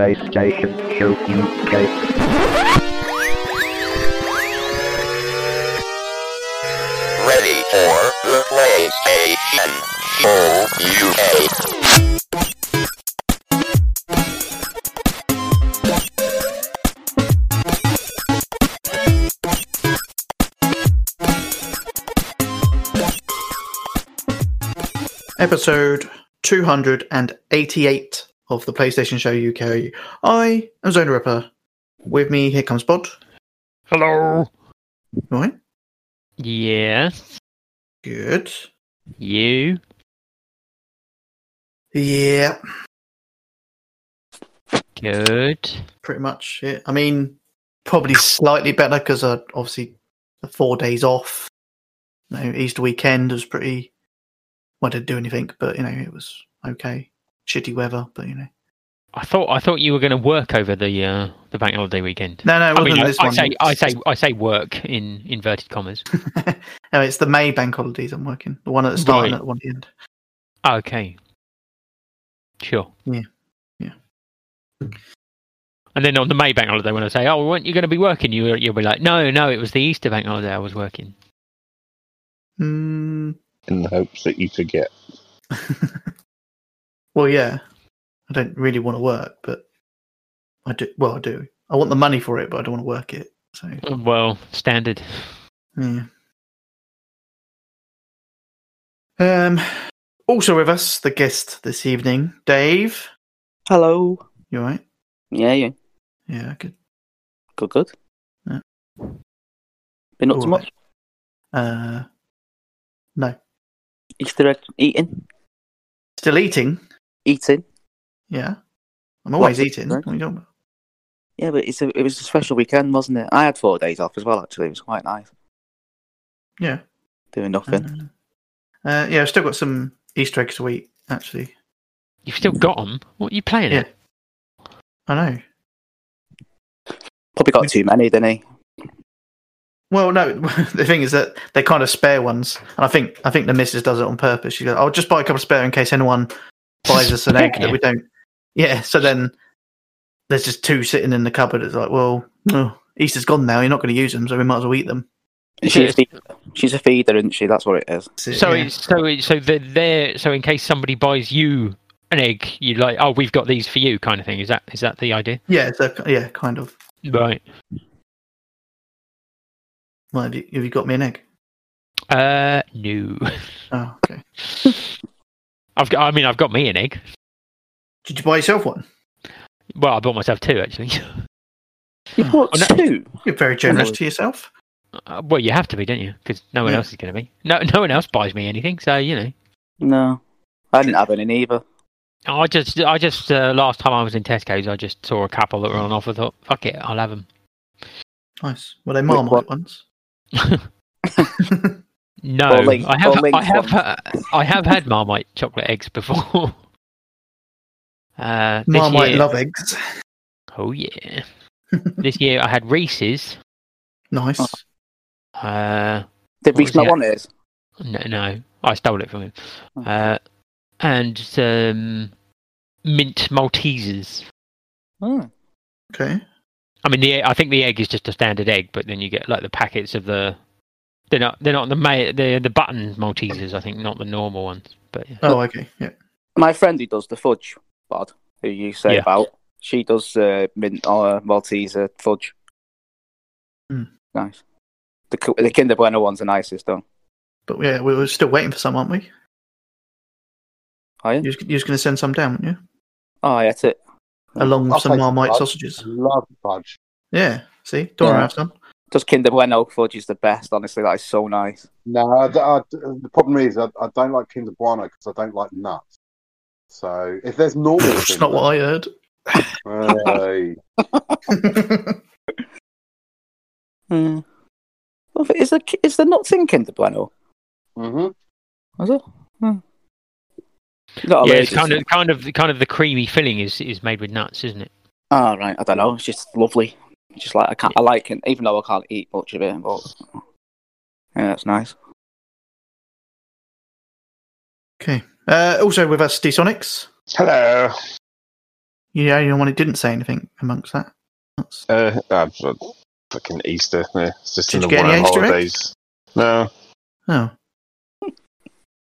PlayStation Show UK. Ready for the PlayStation Show UK. episode 288 of the PlayStation Show UK. I am Zona Ripper. With me, here comes Bod. Hello. Right? Yes. Good. You. Yeah, Good. pretty much it. I mean, probably slightly better because uh, obviously the four days off. You know, Easter weekend was pretty. Well, I didn't do anything, but you know, it was okay. Shitty weather, but you know. I thought I thought you were going to work over the uh, the bank holiday weekend. No, no, it I wasn't mean, I, this I one. say I say I say work in inverted commas. no, it's the May bank holidays I'm working. The one at the start and Right. the one at the end. okay. Sure. Yeah. Yeah. And then on the May bank holiday, when I say, "Oh, weren't you going to be working?" You you'll be like, "No, no, it was the Easter bank holiday. I was working." Mm, in the hopes that you forget. well, yeah. I don't really want to work, but I do. Well, I do. I want the money for it, but I don't want to work it. So, Well, standard. yeah. Um. Also with us, the guest this evening, Dave. Hello. You all right? Yeah, yeah. Yeah, good. Good, good. Yeah. Been up to All much? Uh, no. Easter egg eating? Still eating? Eating? Yeah. I'm always What? eating. What are you talking about? Yeah, but it's a, it was a special weekend, wasn't it? I had four days off as well, actually. It was quite nice. Yeah. Doing nothing. Uh, uh, yeah, I've still got some Easter eggs to eat, actually. You've still got them. What are you playing Yeah. at? I know. Probably got too many, didn't he? Well, no. The thing is that they're kind of spare ones, and I think I think the missus does it on purpose. She goes, "I'll just buy a couple of spare in case anyone buys us an egg that we don't." Yeah. So then there's just two sitting in the cupboard. It's like, well, oh, Easter's gone now. You're not going to use them, so we might as well eat them. She's a, feeder. She's a feeder, isn't she? That's what it is. That's So yeah. so so they're there. So in case somebody buys you an egg, you like, oh, we've got these for you, kind of thing. Is that is that the idea? yeah, so yeah, kind of. Right. Well, have you, have you got me an egg? Uh, no. Oh, okay. I've got. I mean, I've got me an egg. Did you buy yourself one? Well, I bought myself two actually. You bought Oh, no. two? You're very generous no. to yourself. Uh, well, you have to be, don't you? Because no one Yeah. else is going to be. No, no one else buys me anything. So you know, No. I didn't have any either. I just, I just uh, last time I was in Tesco's, I just saw a couple that were on offer. Thought, fuck it, I'll have them. Nice. Well, they Marmite what? ones. No, Or I have, or Link I have, uh, I have had Marmite chocolate eggs before. Uh, Marmite year, love eggs. Oh yeah. this year I had Reese's. Nice. Uh, Did What Reese not want it? no, no, I stole it from him. Oh. Uh, and um, mint Maltesers. Hmm. Okay. I mean, the I think the egg is just a standard egg, but then you get like the packets of the. They're not. They're not the ma- the the button Maltesers. I think not the normal ones. But yeah. Oh, okay. Yeah. My friend who does the fudge, Bod, who you say Yeah. about, she does uh, mint or Maltese uh, fudge. Hmm. Nice. The, cu- the Kinder Bueno one's are nicest, though. But yeah, we were still waiting for some, aren't we? Are you? You was, you was going to send some down, weren't you? Oh, yeah, that's it. Along with I'll some take some Marmite fudge. sausages. I love fudge. Yeah. See? Don't Yeah. yeah. have some. Just Kinder Bueno fudge is the best, honestly. That is so nice. No, I, I- the problem is I, I don't like Kinder Bueno because I don't like nuts. So if there's normal, That's not what I heard. I. Hmm. Well, is the is the nuts in Kinder Bueno? hmm Is it? Hmm. Yeah, it's kind of kind of kind of the creamy filling is is made with nuts, isn't it? Oh, right. I don't know. It's just lovely. Just like I can't. I like it, even though I can't eat much of it. But yeah, that's nice. okay. Uh, also with us, D Sonics. Hello. Yeah, You're the only one who didn't say anything amongst that. That's, Uh, uh, fucking Easter. Yeah, it's just Did in you the get any winter Easter eggs? holidays. No, oh.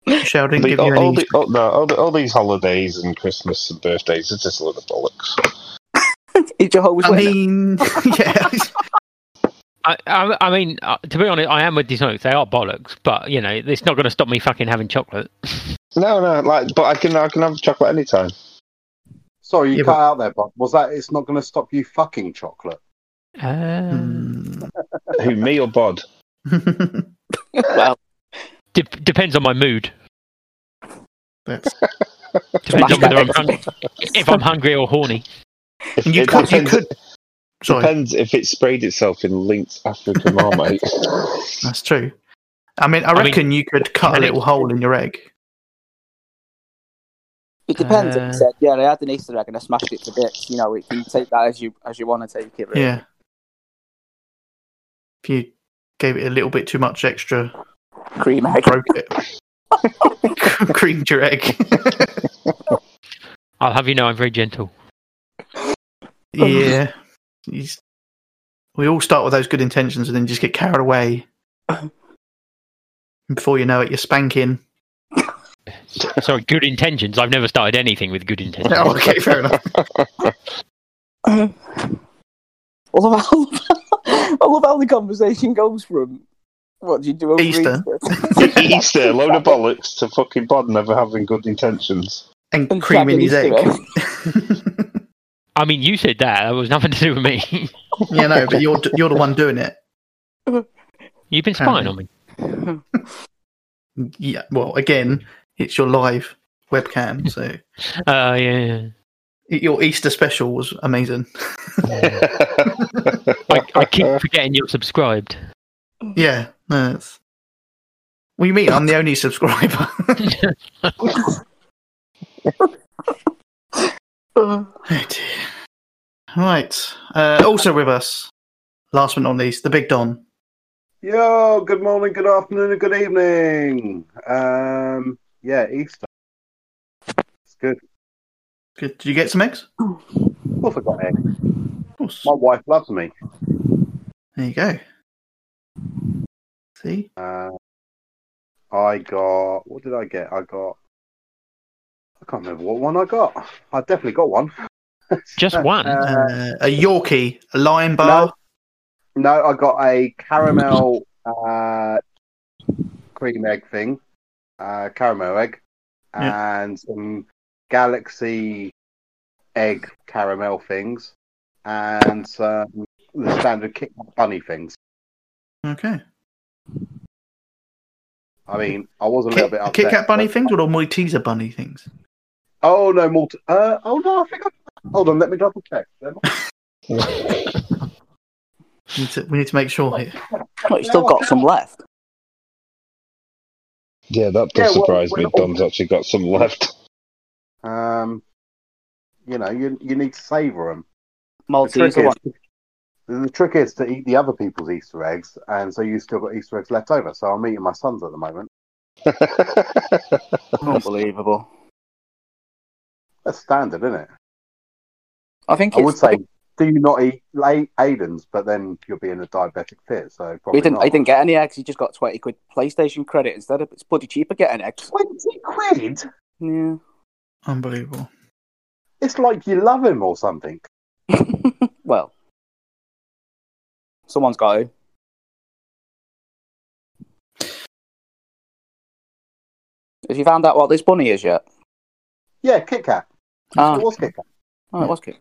Michelle didn't The- give all, you any. all, the, all, no, all, the, all these holidays and Christmas and birthdays, it's just a load of bollocks. Is Jehovah's I Witness? mean, yeah. I, I, I mean, uh, to be honest, I am with Dishonored. They are bollocks, but you know, it's not going to stop me fucking having chocolate. No, no, like, but I can, I can have chocolate anytime. Sorry, you Yeah, cut but- out there, Bob. was that it's not going to stop you fucking chocolate? Um, Hmm. Who, me or Bod? well, de- depends on my mood. That's, Depends on whether I'm hungry, if I'm hungry or horny. If, you it could, you depends, could. Sorry, depends if it sprayed itself in Link's African Marmite. that's true. I mean, I I mean, reckon you could cut a can it- little hole in your egg. it depends. Uh, said, yeah, they had an Easter egg and I smashed it to bits. You know, you can take that as you as you want to take it. Really. Yeah. If you gave it a little bit too much extra, Cream egg. broke it. Creamed your egg. I'll have you know I'm very gentle. Yeah. He's- we all start with those good intentions and then just get carried away. And before you know it, you're spanking. Sorry, good intentions. I've never started anything with good intentions. Oh, okay, fair enough. I love how I love how the conversation goes from what do you do over Easter. Easter? Easter, a load of bollocks to fucking Bod never having good intentions. And, And creaming his cracking egg. Easter I mean, you said that. That was nothing to do with me. yeah, no, but you're you're the one doing it. You've been spying on me. Yeah. Well, again, it's your live webcam, so Uh, yeah, yeah. your Easter special was amazing. I, I keep forgetting you're subscribed. Yeah, no, it's... What do you mean? I'm the only subscriber. Oh dear. Right. Uh, also with us, last but not least, the Big Don. Yo, good morning, good afternoon, and good evening. Um, yeah, Easter. It's good. Good. Did you get some eggs? Of course, I got eggs. Of course. My wife loves me. There you go. See? Uh, I got. What did I get? I got. I can't remember what one I got. I definitely got one. Just one. Uh, Uh, a Yorkie, a Lion Bar. no, I got a caramel uh, cream egg thing, uh, caramel egg, and some galaxy egg caramel things, and some the standard Kit Kat bunny things. Okay. I mean, I was a little bit upset. Kit Kat bunny but- things or the Malteser bunny things? Oh no, multi- uh, oh no, I think I. Hold on, let me double check. We need to, we need to make sure here. Well, you still got some left. yeah, that does Yeah, well, surprise well, me. Don's actually got some left. Um, you know, you you need to savour them. The Maltese trick, one. is, the trick is to eat the other people's Easter eggs, and so you still got Easter eggs left over. So I'm eating my son's at the moment. Unbelievable. That's standard, isn't it? I think I it's, would say, do you not eat late Aiden's, but then you'll be in a diabetic fit. So probably didn't. not. He didn't get any eggs. He just got twenty quid PlayStation credit instead. Of, it's bloody cheaper getting eggs. Twenty quid. Yeah. Unbelievable. It's like you love him or something. well, someone's got to. Have you found out what this bunny is yet? Yeah, Kit Kat. Ah, It was Kit Kat. oh, it was cute.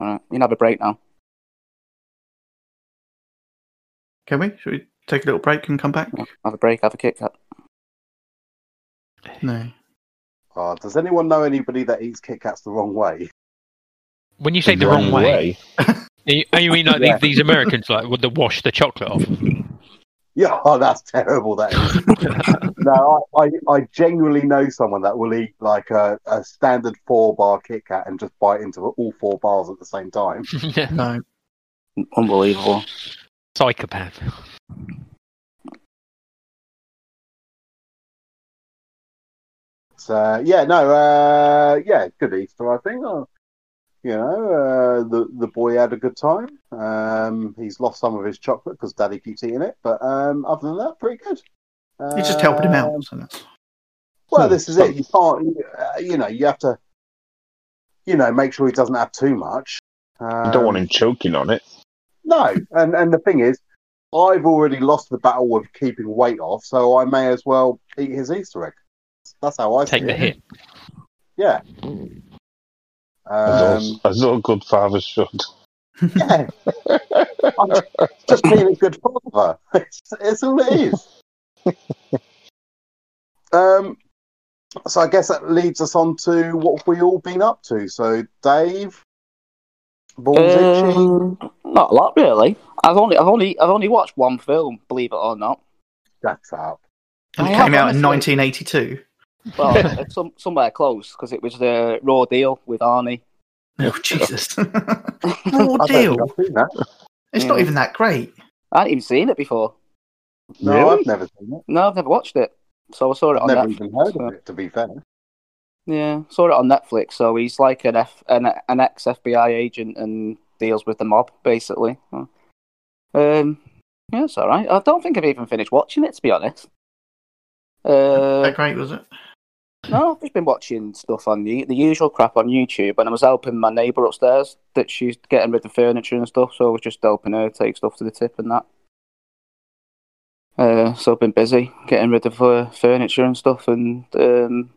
All right, you can have a break now. Can we? Should we take a little break and come back? Have a break. Have a Kit Kat. No. Oh, does anyone know anybody that eats Kit Kats the wrong way? When you say the wrong way, you, you mean like Yeah. these, these Americans like would the wash the chocolate off? Yeah, oh, that's terrible. That is. no, I, I, I genuinely know someone that will eat like a, a standard four bar Kit Kat and just bite into all four bars at the same time. yeah. No. Unbelievable. Psychopath. So yeah, no, uh, yeah, good Easter, I think. Oh, You know, uh, the the boy had a good time. Um, he's lost some of his chocolate because Daddy keeps eating it, but um, other than that, pretty good. You're just helping him Um, out. So that's... Well, Hmm. this is it. You can't, uh, you know, you have to, you know, make sure he doesn't have too much. Um, You don't want him choking on it. No, and and the thing is, I've already lost the battle of keeping weight off, so I may as well eat his Easter egg. That's how I Take see the it. hit. Yeah. As, Um, all, as all good fathers should. yeah. Just being a good father. It's, it's all it is. um, so I guess that leads us on to what we all been up to. So, Dave. Um, not a lot really. I've only, I've only, I've only watched one film, believe it or not. That's out. And it I came have, out in 1982. Well, it's some, somewhere close because it was the Raw Deal with Arnie. Oh, Jesus. Raw deal. think I've seen that. It's not even that great. I hadn't even seen it before. No, Really? I've never seen it. No, I've never watched it. So I saw it I've on never Netflix. even heard so- of it. To be fair, Yeah, saw it on Netflix. So he's like an F, an, an ex FBI agent and deals with the mob, basically. Um, yeah, it's all right. I don't think I've even finished watching it, to be honest. Uh, that great, was it? No, I've just been watching stuff on the, the usual crap on YouTube, and I was helping my neighbour upstairs that she's getting rid of furniture and stuff. So I was just helping her take stuff to the tip and that. Uh, so I've been busy getting rid of uh, furniture and stuff, and um,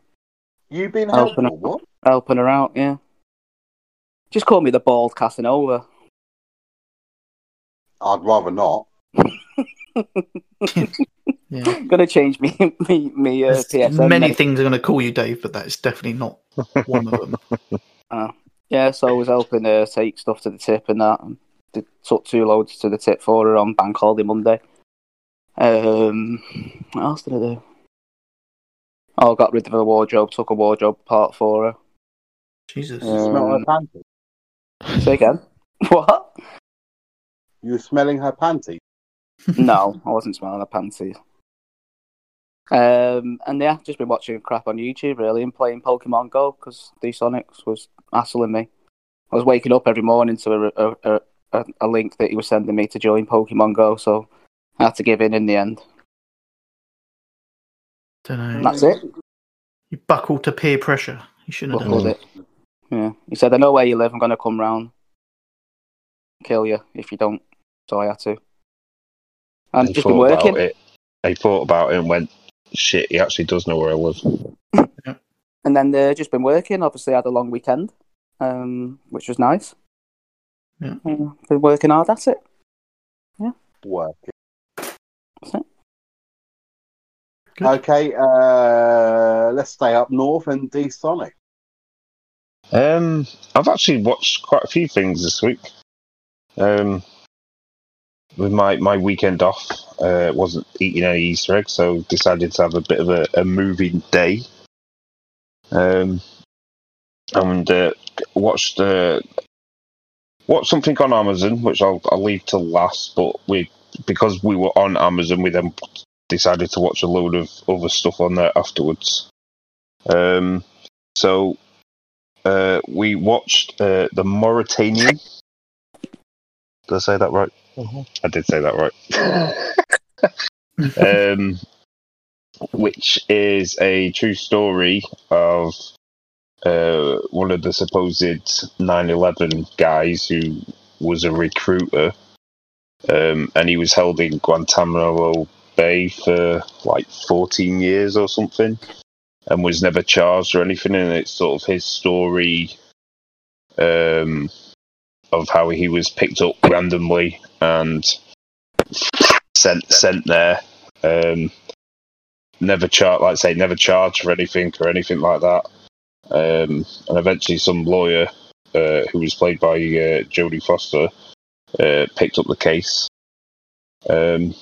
you've been Open helpful. What? helping her out. Yeah, just call me the bald Casanova. I'd rather not. Yeah. gonna change me me me uh, PSN. many name. things are going to call you Dave, but that's definitely not one of them. Yeah, so I was helping her take stuff to the tip and that. And did, took two loads to the tip for her on Bank Holiday Monday. Um, what else did I do? Oh, got rid of her wardrobe. Took a wardrobe part for her. Jesus. Yeah. Smell her Um, panties. Say again. what? You were smelling her panties. no, I wasn't smelling her panties. Um, and yeah, just been watching crap on YouTube really and playing Pokemon Go because the Sonics was hassling me. I was waking up every morning to a, a, a, a, a link that he was sending me to join Pokemon Go, so I had to give in in the end. Don't know. And that's it. You buckle to peer pressure. You shouldn't have done was it? Yeah, he said, "I know where you live. I'm gonna come round, kill you if you don't." So I had to. And He just been thought working. about it. He thought about it and went, shit, he actually does know where I live. And then they've just been working. Obviously, had a long weekend, um, which was nice. Yeah. Uh, been working hard at it. Yeah. Working. That's it. Good. Okay, uh, let's stay up north and D Sonic. Um, I've actually watched quite a few things this week. Um, with my, my weekend off, uh, wasn't eating any Easter eggs, so decided to have a bit of a, a moving day. Um, and uh, watched uh, watched something on Amazon, which I'll I'll leave till last. But we because we were on Amazon, we then decided to watch a load of other stuff on there afterwards. Um, so uh, we watched uh, the Mauritanian. Did I say that right? I did say that right. um, which is a true story of uh, one of the supposed 9/11 guys who was a recruiter, um, and he was held in Guantanamo Bay for like 14 years or something, and was never charged or anything. And it's sort of his story um, of how he was picked up randomly and sent sent there. Um, never charged, like I say, never charged for anything or anything like that. Um, and eventually, some lawyer uh, who was played by uh, Jodie Foster uh, picked up the case um,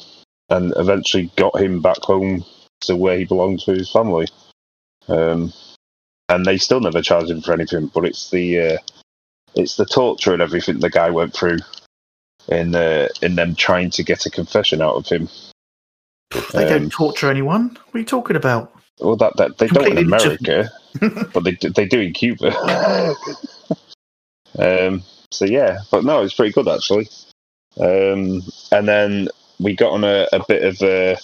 and eventually got him back home to where he belonged to his family. Um, and they still never charged him for anything, but it's the uh, it's the torture and everything the guy went through in uh, in them trying to get a confession out of him. They Um, don't torture anyone. What are you talking about? Well, that, that they don't in Completely America, but they do- they do in Cuba. Um, so yeah, but no, it's pretty good actually. Um, and then we got on a, a bit of a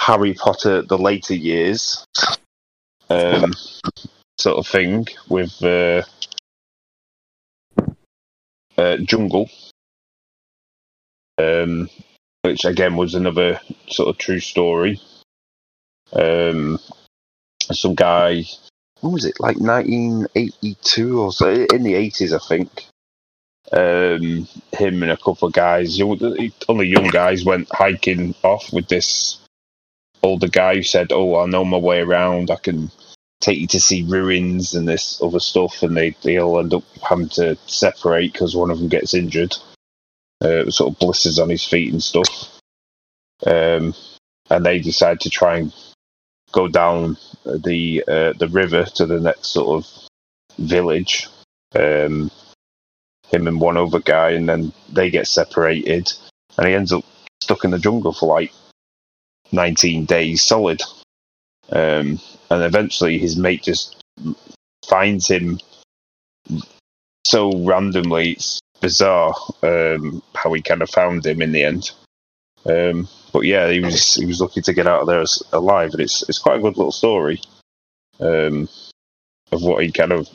Harry Potter the later years um, sort of thing with uh, uh, Jungle, um, which again was another sort of true story. Um, some guy, what was it, like 1982 or so, in the 80s, I think. Um, him and a couple of guys, only young guys, went hiking off with this older guy who said, "Oh, I know my way around. I can take you to see ruins and this other stuff." And they they all end up having to separate because one of them gets injured, uh, sort of blisters on his feet and stuff. Um, and they decide to try and go down the uh, the river to the next sort of village. Um, him and one other guy, and then they get separated, and he ends up stuck in the jungle for like 19 days solid. Um, and eventually his mate just finds him so randomly, it's bizarre um, how he kind of found him in the end. Um, but yeah, he was he was lucky to get out of there alive, and it's it's quite a good little story um, of what he kind of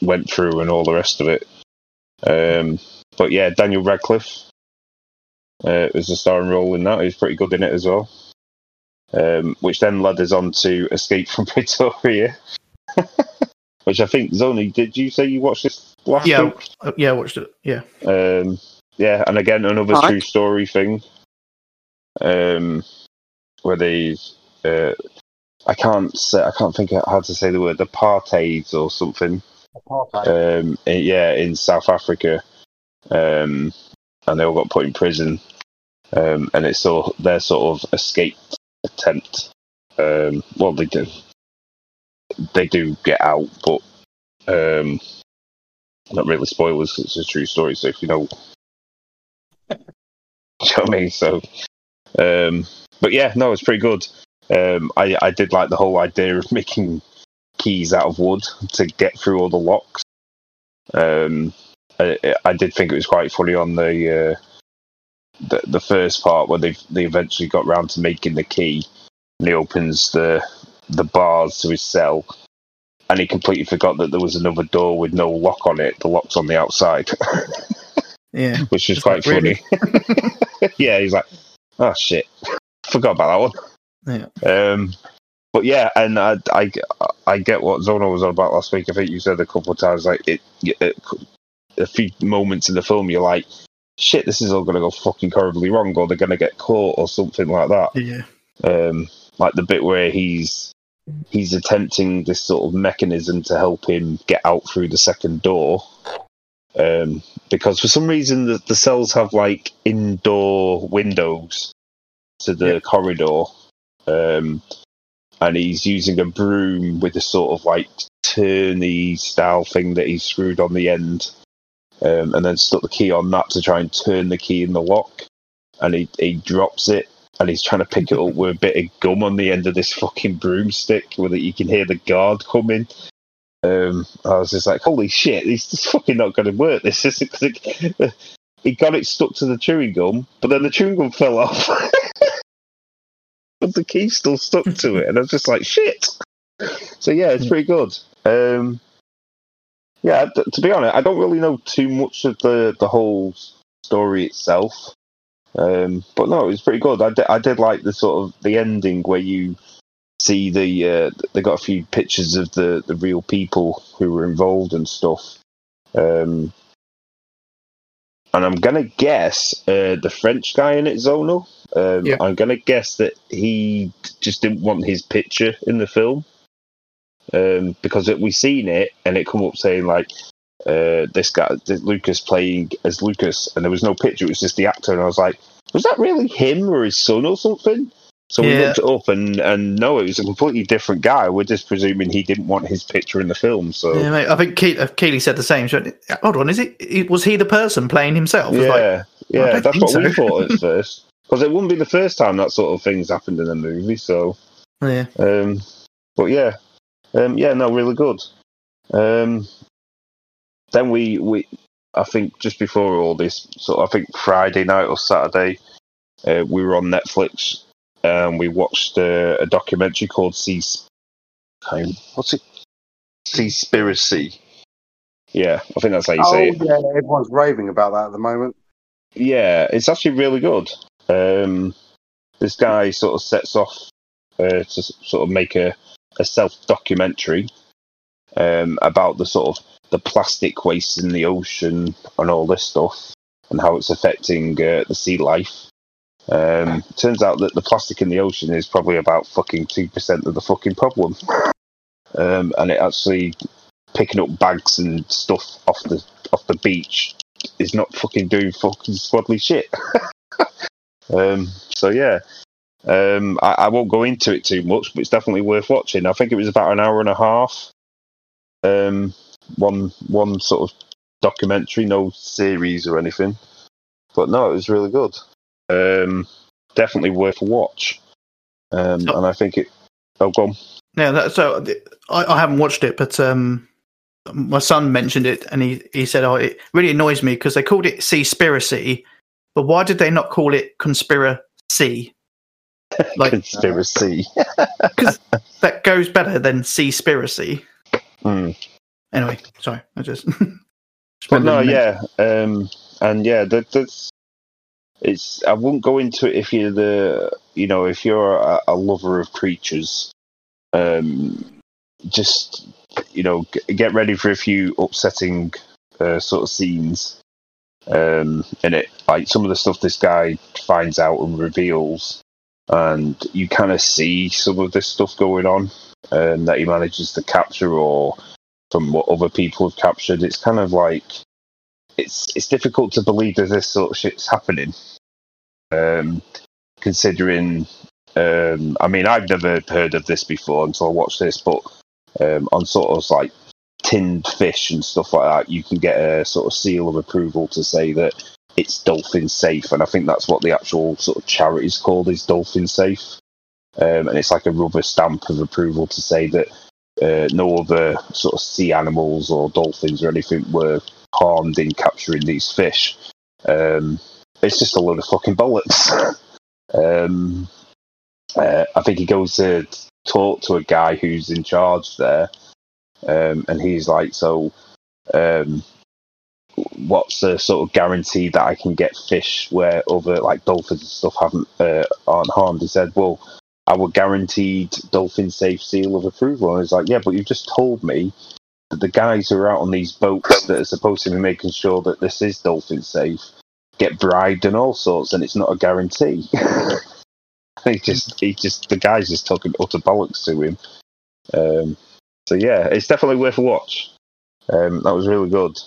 went through and all the rest of it. Um, but yeah, Daniel Radcliffe uh, was a starring role in that. He was pretty good in it as well. Um, which then led us on to Escape from Pretoria, which I think Zoni, did you say you watched this last Yeah, week? uh, yeah, I watched it. Yeah, Um, yeah, and again another Alright. true story thing. Um, where they, uh, I can't say, I can't think how to say the word apartheid or something. Um, in- yeah, in South Africa, um, and they all got put in prison. Um, and it's all their sort of escape attempt. Um, well, they do, they do get out, but um, not really spoilers. It's a true story, so if you know, you know what I mean. So, um, but yeah, no, it's pretty good. Um, I I did like the whole idea of making keys out of wood to get through all the locks. Um, I, I did think it was quite funny on the uh, the, the first part where they they eventually got round to making the key, and he opens the the bars to his cell, and he completely forgot that there was another door with no lock on it. The lock's on the outside, yeah. which is quite funny. yeah, he's like, oh shit, forgot about that one. Yeah. Um, but yeah, and I, I, I get what Zono was on about last week. I think you said a couple of times, like it, it a few moments in the film, you're like, shit, this is all going to go fucking horribly wrong, or they're going to get caught, or something like that. Yeah. Um, like the bit where he's he's attempting this sort of mechanism to help him get out through the second door. Um, because for some reason the, the cells have like indoor windows to the Yeah. corridor, um, and he's using a broom with a sort of like turny style thing that he's screwed on the end, um, and then stuck the key on that to try and turn the key in the lock, and he he drops it. And he's trying to pick it up with a bit of gum on the end of this fucking broomstick, where you can hear the guard coming. Um, I was just like, "Holy shit! He's just fucking not going to work. This is because it, he got it stuck to the chewing gum, but then the chewing gum fell off, but the key still stuck to it, and I was just like, "Shit!" So yeah, it's pretty good. Um, yeah, to be honest, I don't really know too much of the the whole story itself, um, but no, it was pretty good. I did, I did like the sort of the ending where you see the uh, they got a few pictures of the the real people who were involved and stuff. Um, and I'm gonna guess uh, the French guy in it, Zonal. Um, Yeah. I'm gonna guess that he just didn't want his picture in the film um, because it, we seen it and it come up saying like uh, this guy, this Lucas playing as Lucas, and there was no picture. It was just the actor, and I was like, was that really him or his son or something? So we Yeah. looked it up, and and no, it was a completely different guy. We're just presuming he didn't want his picture in the film. So Yeah, mate, I think Ke- uh, Keeley said the same. Hold on, is it? it- Was he the person playing himself? It's like, yeah, yeah, that's what we thought at first. Because it wouldn't be the first time that sort of thing's happened in a movie. So, yeah, um, but yeah, um, yeah, no, really good. Um, then we we I think just before all this, so I think Friday night or Saturday, uh, we were on Netflix and we watched uh, a documentary called Sea. What's it? Seaspiracy. Yeah, I think that's how you Oh, say it. yeah, everyone's raving about that at the moment. Yeah, it's actually really good. Um, this guy sort of sets off uh, to sort of make a, a self documentary um, about the sort of the plastic waste in the ocean and all this stuff and how it's affecting uh, the sea life. Um, turns out that the plastic in the ocean is probably about fucking two percent of the fucking problem, um, and it actually picking up bags and stuff off the off the beach is not fucking doing fucking squadly shit. um, so yeah, um, I, I won't go into it too much, but it's definitely worth watching. I think it was about an hour and a half. Um, one one sort of documentary, no series or anything, but no, it was really good. Um, definitely worth a watch. Um, So- and I think it. Oh, go on. Yeah, that, so I, I haven't watched it, but um, my son mentioned it, and he, he said, "Oh, it really annoys me because they called it Seaspiracy, but why did they not call it Conspiracy? Like Conspiracy. Because that goes better than Seaspiracy." Hmm. Anyway, sorry, I just. But no, yeah, um, and yeah, that, that's it's. I wouldn't go into it if you're the, you know, if you're a, a lover of creatures. Um, just you know, g- get ready for a few upsetting uh, sort of scenes um, in it. Like some of the stuff this guy finds out and reveals, and you kind of see some of this stuff going on um, that he manages to capture or from what other people have captured. It's kind of like it's it's difficult to believe that this sort of shit's happening. Um, considering, um, I mean, I've never heard of this before until I watched this, but um, on sort of like tinned fish and stuff like that, you can get a sort of seal of approval to say that it's dolphin safe, and I think that's what the actual sort of charity is called is dolphin safe, um, and it's like a rubber stamp of approval to say that uh, no other sort of sea animals or dolphins or anything were harmed in capturing these fish. Um, it's just a load of fucking bullets. um, uh, I think he goes to talk to a guy who's in charge there, um, and he's like, "So, um, what's the sort of guarantee that I can get fish where other like dolphins and stuff haven't uh, aren't harmed?" He said, "Well." Our guaranteed dolphin safe seal of approval. And he's like, yeah, but you've just told me that the guys who are out on these boats that are supposed to be making sure that this is dolphin safe get bribed and all sorts, and it's not a guarantee. he just, he just, the guys just talking utter bollocks to him. Um, so yeah, it's definitely worth a watch. Um, that was really good.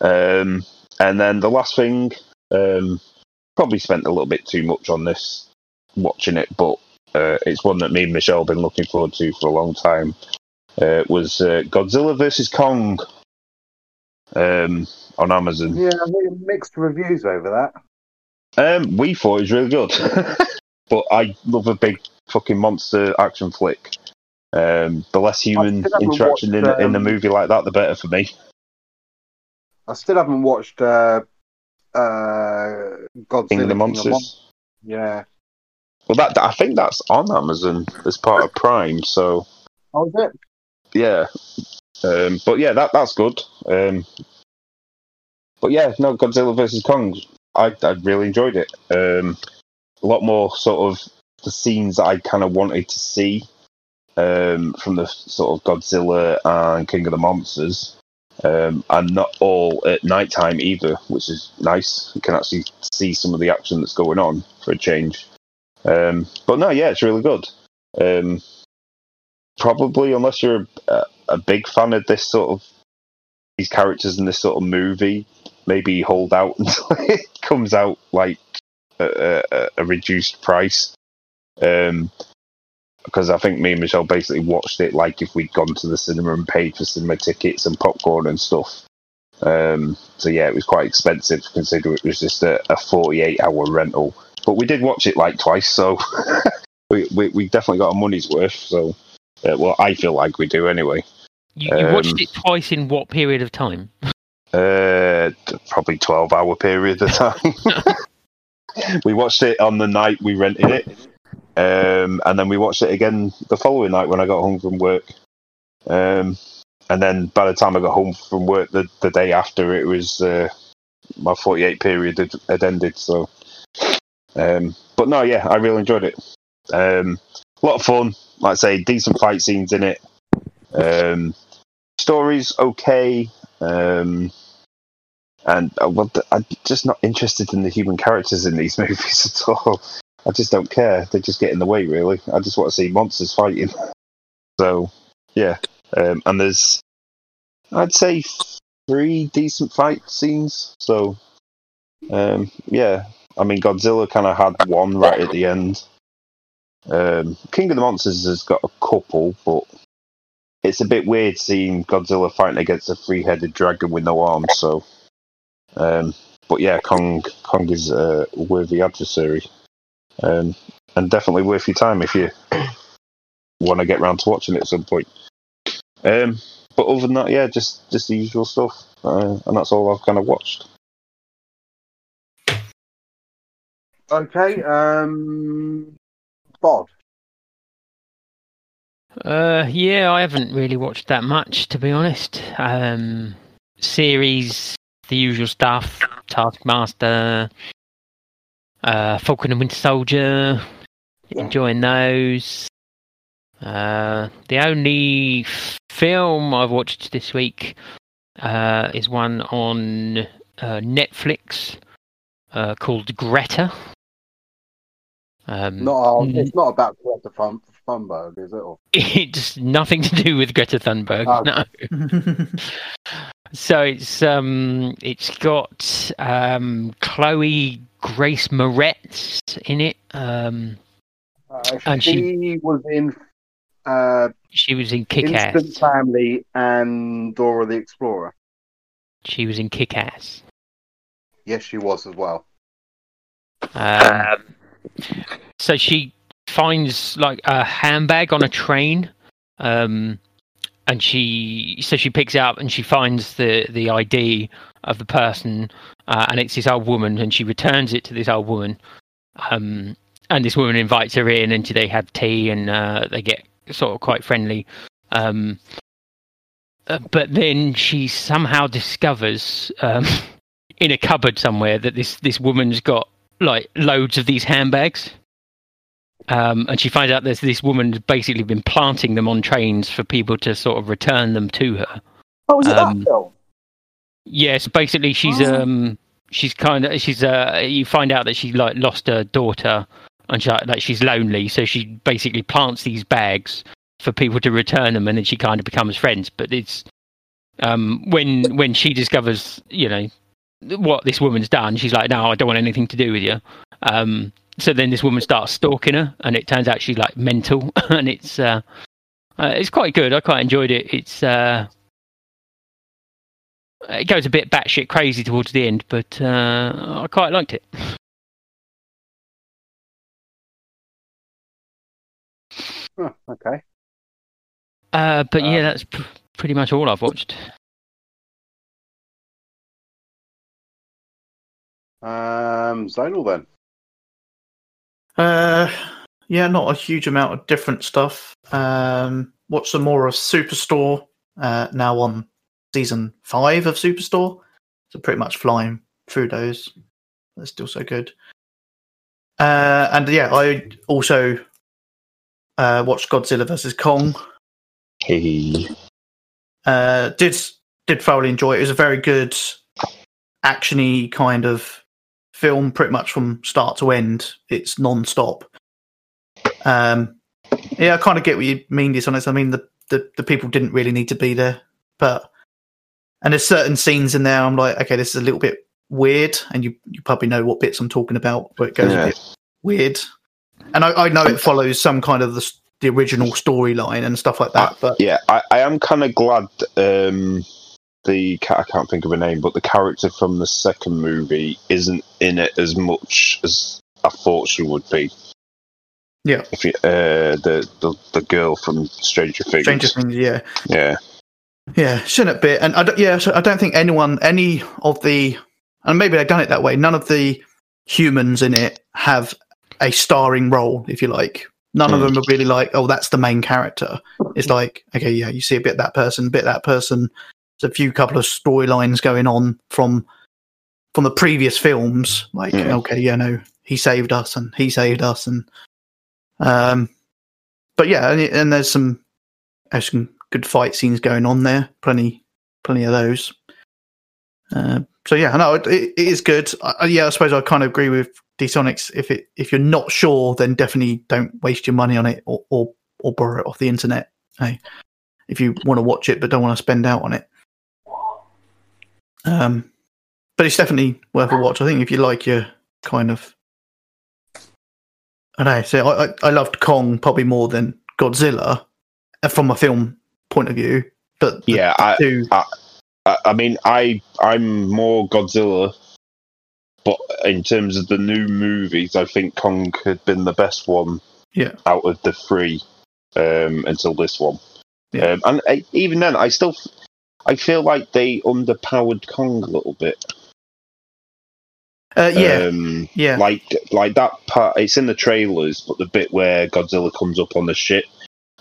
Um, and then the last thing, um, probably spent a little bit too much on this watching it, but uh, it's one that me and Michelle have been looking forward to for a long time. Uh, was uh, Godzilla versus Kong um, on Amazon. Yeah, mixed reviews over that. Um, we thought it was really good, but I love a big fucking monster action flick. Um, the less human interaction in, watched, in a um, movie like that, the better for me. I still haven't watched uh, uh, Godzilla King of the Mon- Monsters. Yeah. Well, that I think that's on Amazon as part of Prime. So Oh, is it? yeah, um, but yeah, that that's good. Um, but yeah, no, Godzilla versus Kong, I I really enjoyed it. Um, a lot more sort of the scenes that I kind of wanted to see um, from the sort of Godzilla and King of the Monsters, um, and not all at night time either, which is nice. You can actually see some of the action that's going on for a change. Um, but no, yeah, it's really good. Um, probably, unless you're a, a big fan of this sort of these characters in this sort of movie, maybe hold out until it comes out like a, a, a reduced price. Um, because I think me and Michelle basically watched it like if we'd gone to the cinema and paid for cinema tickets and popcorn and stuff. Um, so yeah, it was quite expensive considering it was just a, a 48 hour rental. But we did watch it like twice, so we, we we definitely got our money's worth. So, uh, well, I feel like we do anyway. You, you watched Um, it twice in what period of time? Uh, probably twelve hour period of time. we watched it on the night we rented it, um, and then we watched it again the following night when I got home from work. Um, and then by the time I got home from work the, the day after, it was uh, my 48 period had, had ended. So, um, but no, yeah, I really enjoyed it. Um, a lot of fun, like I say, decent fight scenes in it. Um, stories okay, um, and uh, well, I'm just not interested in the human characters in these movies at all. I just don't care. They just get in the way, really. I just want to see monsters fighting. So, yeah. Um, and there's, I'd say, three decent fight scenes. So, um, yeah. I mean, Godzilla kind of had one right at the end. Um, King of the Monsters has got a couple, but it's a bit weird seeing Godzilla fighting against a three-headed dragon with no arms. So, um, but yeah, Kong Kong is a worthy adversary, um, and definitely worth your time if you want to get round to watching it at some point. Um, but other than that, yeah, just just the usual stuff, uh, and that's all I've kind of watched. Okay, um, Bod. Uh, yeah, I haven't really watched that much to be honest. Um, series, the usual stuff, Taskmaster, uh, Falcon and Winter Soldier, enjoying those. Uh, the only film I've watched this week uh, is one on uh, Netflix uh, called Greta. Um, Not, n- it's not about Greta Thun- Thunberg, is it? Or, it's nothing to do with Greta Thunberg. Oh. No. So it's um it's got um Chloe Grace Moretz in it. Um uh, And she, she- was in uh, she was in Kick Instant Ass. Family and Dora the Explorer. She was in Kick Ass. Yes, she was as well. Um, so she finds like a handbag on a train. Um and she so she picks it up and she finds the the ID of the person uh, and it's this old woman and she returns it to this old woman um and this woman invites her in and they have tea and uh, they get sort of quite friendly um uh, but then she somehow discovers um in a cupboard somewhere that this this woman's got like loads of these handbags um, and she finds out there's this woman who's basically been planting them on trains for people to sort of return them to her. Oh, was it Um, that film? Yes, basically she's Oh. um she's kind of she's uh you find out that she like lost her daughter and she, like she's lonely, so she basically plants these bags for people to return them, and then she kind of becomes friends. But it's um when when she discovers you know what this woman's done, she's like, no, I don't want anything to do with you. Um, so then this woman starts stalking her, and it turns out she's like mental, and it's uh, uh, it's quite good. I quite enjoyed it. It's uh, it goes a bit batshit crazy towards the end, but uh, I quite liked it. Huh, okay. Uh, but yeah, Um, that's pr- pretty much all I've watched. Um, Zonal then. Uh, yeah, not a huge amount of different stuff. Um, watched some more of Superstore. Uh, now on season five of Superstore, so pretty much flying through those. They're still so good. Uh, and yeah, I also uh, watched Godzilla versus Kong. Hey. Uh, did did thoroughly enjoy it. It was a very good actiony kind of film, pretty much from start to end. It's non-stop. Um, yeah, I kind of get what you mean, dishonest. I mean, the, the the people didn't really need to be there, but and there's certain scenes in there. I'm like, okay, this is a little bit weird, and you you probably know what bits I'm talking about, but it goes Yeah. a bit weird. And I, I know it follows some kind of the, the original storyline and stuff like that, but Yeah, I, I am kind of glad um, the cat I can't think of a name, but the character from the second movie isn't in it as much as I thought she would be. Yeah. If you, uh, the, the the girl from Stranger Things. Stranger Things, yeah. Yeah. Yeah, shouldn't it be? And I don't, yeah, so I don't think anyone, any of the, and maybe they've done it that way. None of the humans in it have a starring role, if you like. None of Hmm. them are really like, oh, that's the main character. It's like, okay, yeah, you see a bit of that person, bit of that person. A few couple of storylines going on from from the previous films. Like, Hmm. okay, yeah, no, he saved us and he saved us, and um, but yeah, and, and there's some there's some good fight scenes going on there. Plenty, plenty of those. Uh, so yeah, no, it, it is good. I- yeah, I suppose I kind of agree with Dsonics. If it if you're not sure, then definitely don't waste your money on it or or, or borrow it off the internet. Hey, if you want to watch it but don't want to spend out on it. Um, but it's definitely worth a watch. I think if you like your kind of, I don't know. So I I, I loved Kong probably more than Godzilla uh, from a film point of view. But the Yeah, I, two, I, I mean, I I'm more Godzilla, but in terms of the new movies, I think Kong had been the best one Yeah. out of the three um, until this one. Yeah. Um, and I, even then, I still I feel like they underpowered Kong a little bit. uh, yeah, um, yeah, like like that part. It's in the trailers, but the bit where Godzilla comes up on the ship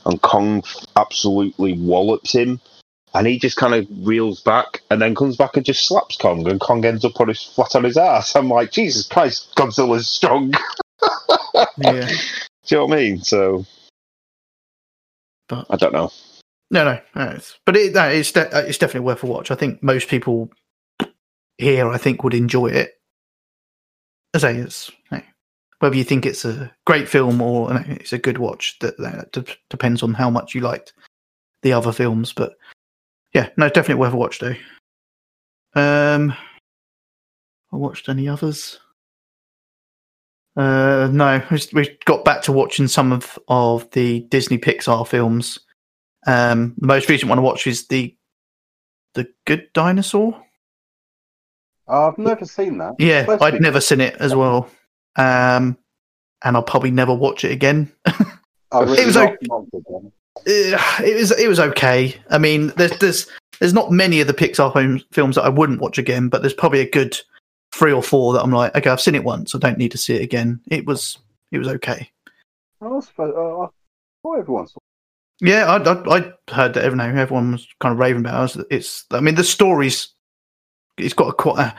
and Kong absolutely wallops him, and he just kind of reels back and then comes back and just slaps Kong, and Kong ends up on his flat on his ass. I'm like, Jesus Christ, Godzilla's strong. yeah. Do you know what I mean? So But I don't know. No, no, no it's, but it, no, it's de- uh, it's definitely worth a watch. I think most people here, I think, would enjoy it. As I say, it's whether you think it's a great film or know, it's a good watch. That, that d- depends on how much you liked the other films. But yeah, no, definitely worth a watch. Though. Um, I watched any others. Uh, no, we we got back to watching some of of the Disney Pixar films. Um, the most recent one I watched is the the Good Dinosaur. I've never seen that. Yeah, I'd never seen it as well, um, and I'll probably never watch it again. Oh, really? It was okay. Uh, it was it was okay. I mean, there's there's there's not many of the Pixar film, films that I wouldn't watch again, but there's probably a good three or four that I'm like, okay, I've seen it once, I don't need to see it again. It was it was okay. I suppose, uh, I thought everyone Yeah, I, I, I heard that everyone, everyone was kind of raving about it. It's, I mean, the story's, it's got a quite, a,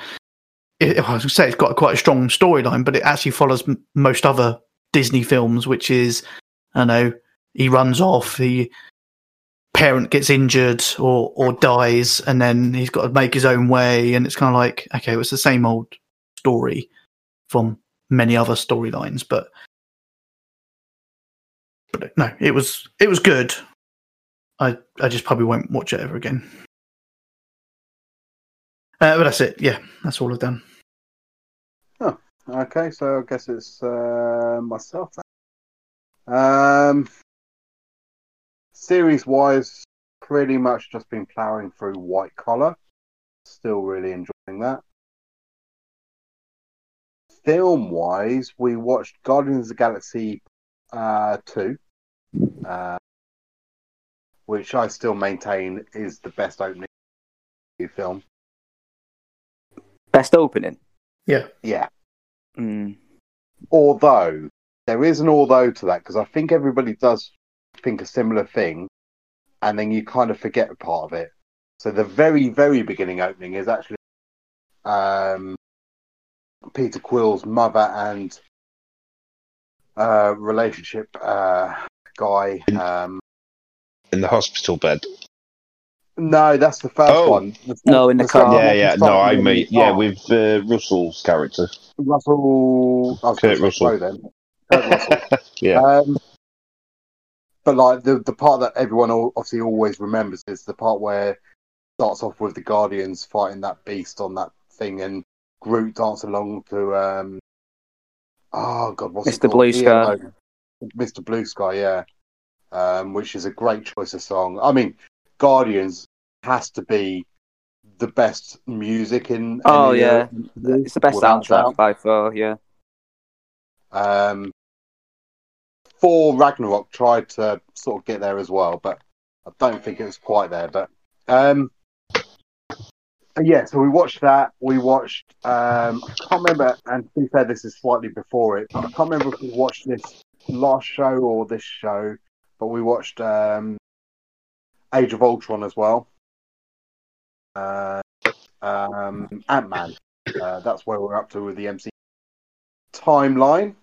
it, I was going to say it's got a quite a strong storyline, but it actually follows m- most other Disney films, which is, I know, he runs off, the parent gets injured or, or dies, and then he's got to make his own way. And it's kind of like, okay, it's the same old story from many other storylines, but but no, it was it was good. I I just probably won't watch it ever again. Uh, but that's it. Yeah, that's all I've done. Oh, okay, so I guess it's uh, myself then. Um, series wise, pretty much just been ploughing through White Collar. Still really enjoying that. Film wise, we watched Guardians of the Galaxy uh, 2, uh, which I still maintain is the best opening film. Best opening. Yeah, Yeah. Mm. although there is an although to that because I think everybody does think a similar thing, and then you kind of forget a part of it. So the very very beginning opening is actually um, Peter Quill's mother and uh, relationship uh, guy. Um, In the hospital bed. no, that's the first Oh. one. The- No, in the second car. yeah, yeah. No, I in mean, yeah, car. with uh, Russell's character. Russell. I Kurt Russell. Crowe then. Kurt Russell. Yeah. Um, but like the the part that everyone obviously always remembers is the part where it starts off with the Guardians fighting that beast on that thing, and Groot dance along to um, oh god, what's Mr. Blue Sky. Mr. Blue Sky, yeah, um, which is a great choice of song. I mean, Guardians has to be the best music in. Oh yeah, it's the best without soundtrack doubt. by far. Yeah. Um, for Ragnarok tried to sort of get there as well, but I don't think it was quite there. But Um, yeah, so we watched that. We watched. Um, I can't remember, and to be fair, this is slightly before it. I can't remember if we watched this last show or this show, but we watched um, Age of Ultron as well. Uh, um, Ant Man. Uh, that's where we're up to with the MC timeline.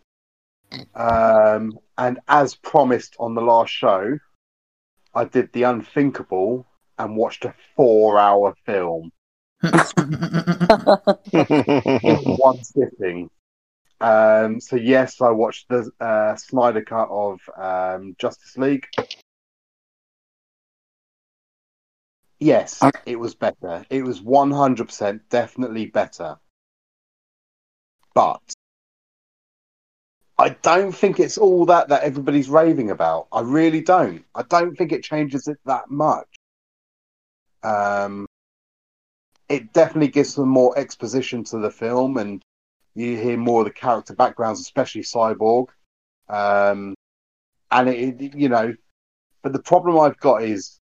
Um, and as promised on the last show, I did the unthinkable and watched a four-hour film in one sitting. Um, so yes, I watched the uh, Snyder cut of um, Justice League. Yes, it was better. It was one hundred percent definitely better. But I don't think it's all that that everybody's raving about. I really don't. I don't think it changes it that much. Um, it definitely gives some more exposition to the film, and you hear more of the character backgrounds, especially Cyborg. Um, and it, it, you know, but the problem I've got is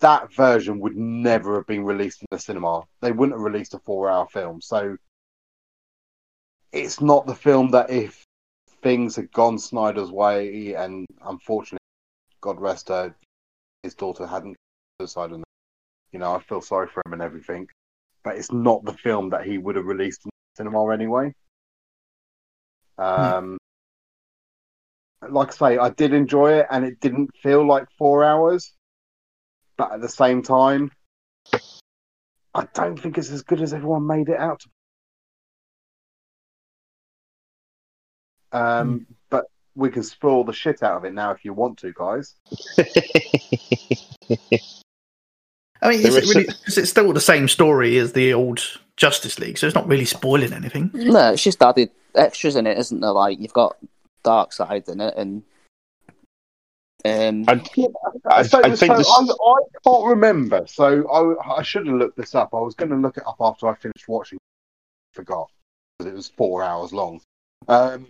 that version would never have been released in the cinema. They wouldn't have released a four-hour film, so it's not the film that if things had gone Snyder's way, and unfortunately, God rest her, his daughter hadn't suicided. You know, I feel sorry for him and everything, but it's not the film that he would have released in cinema anyway. Um, like I say, I did enjoy it, and it didn't feel like four hours, but at the same time, I don't think it's as good as everyone made it out to. Um, but we can spoil the shit out of it now if you want to, guys. I mean, There is it is really, is it still the same story as the old Justice League? So it's not really spoiling anything. No, it's just added extras in it, isn't there? Like you've got Darkseid in it, and um, I, I, so, I think so this, I, I can't remember. So I, I should have looked this up. I was going to look it up after I finished watching. Forgot because it was four hours long. Um,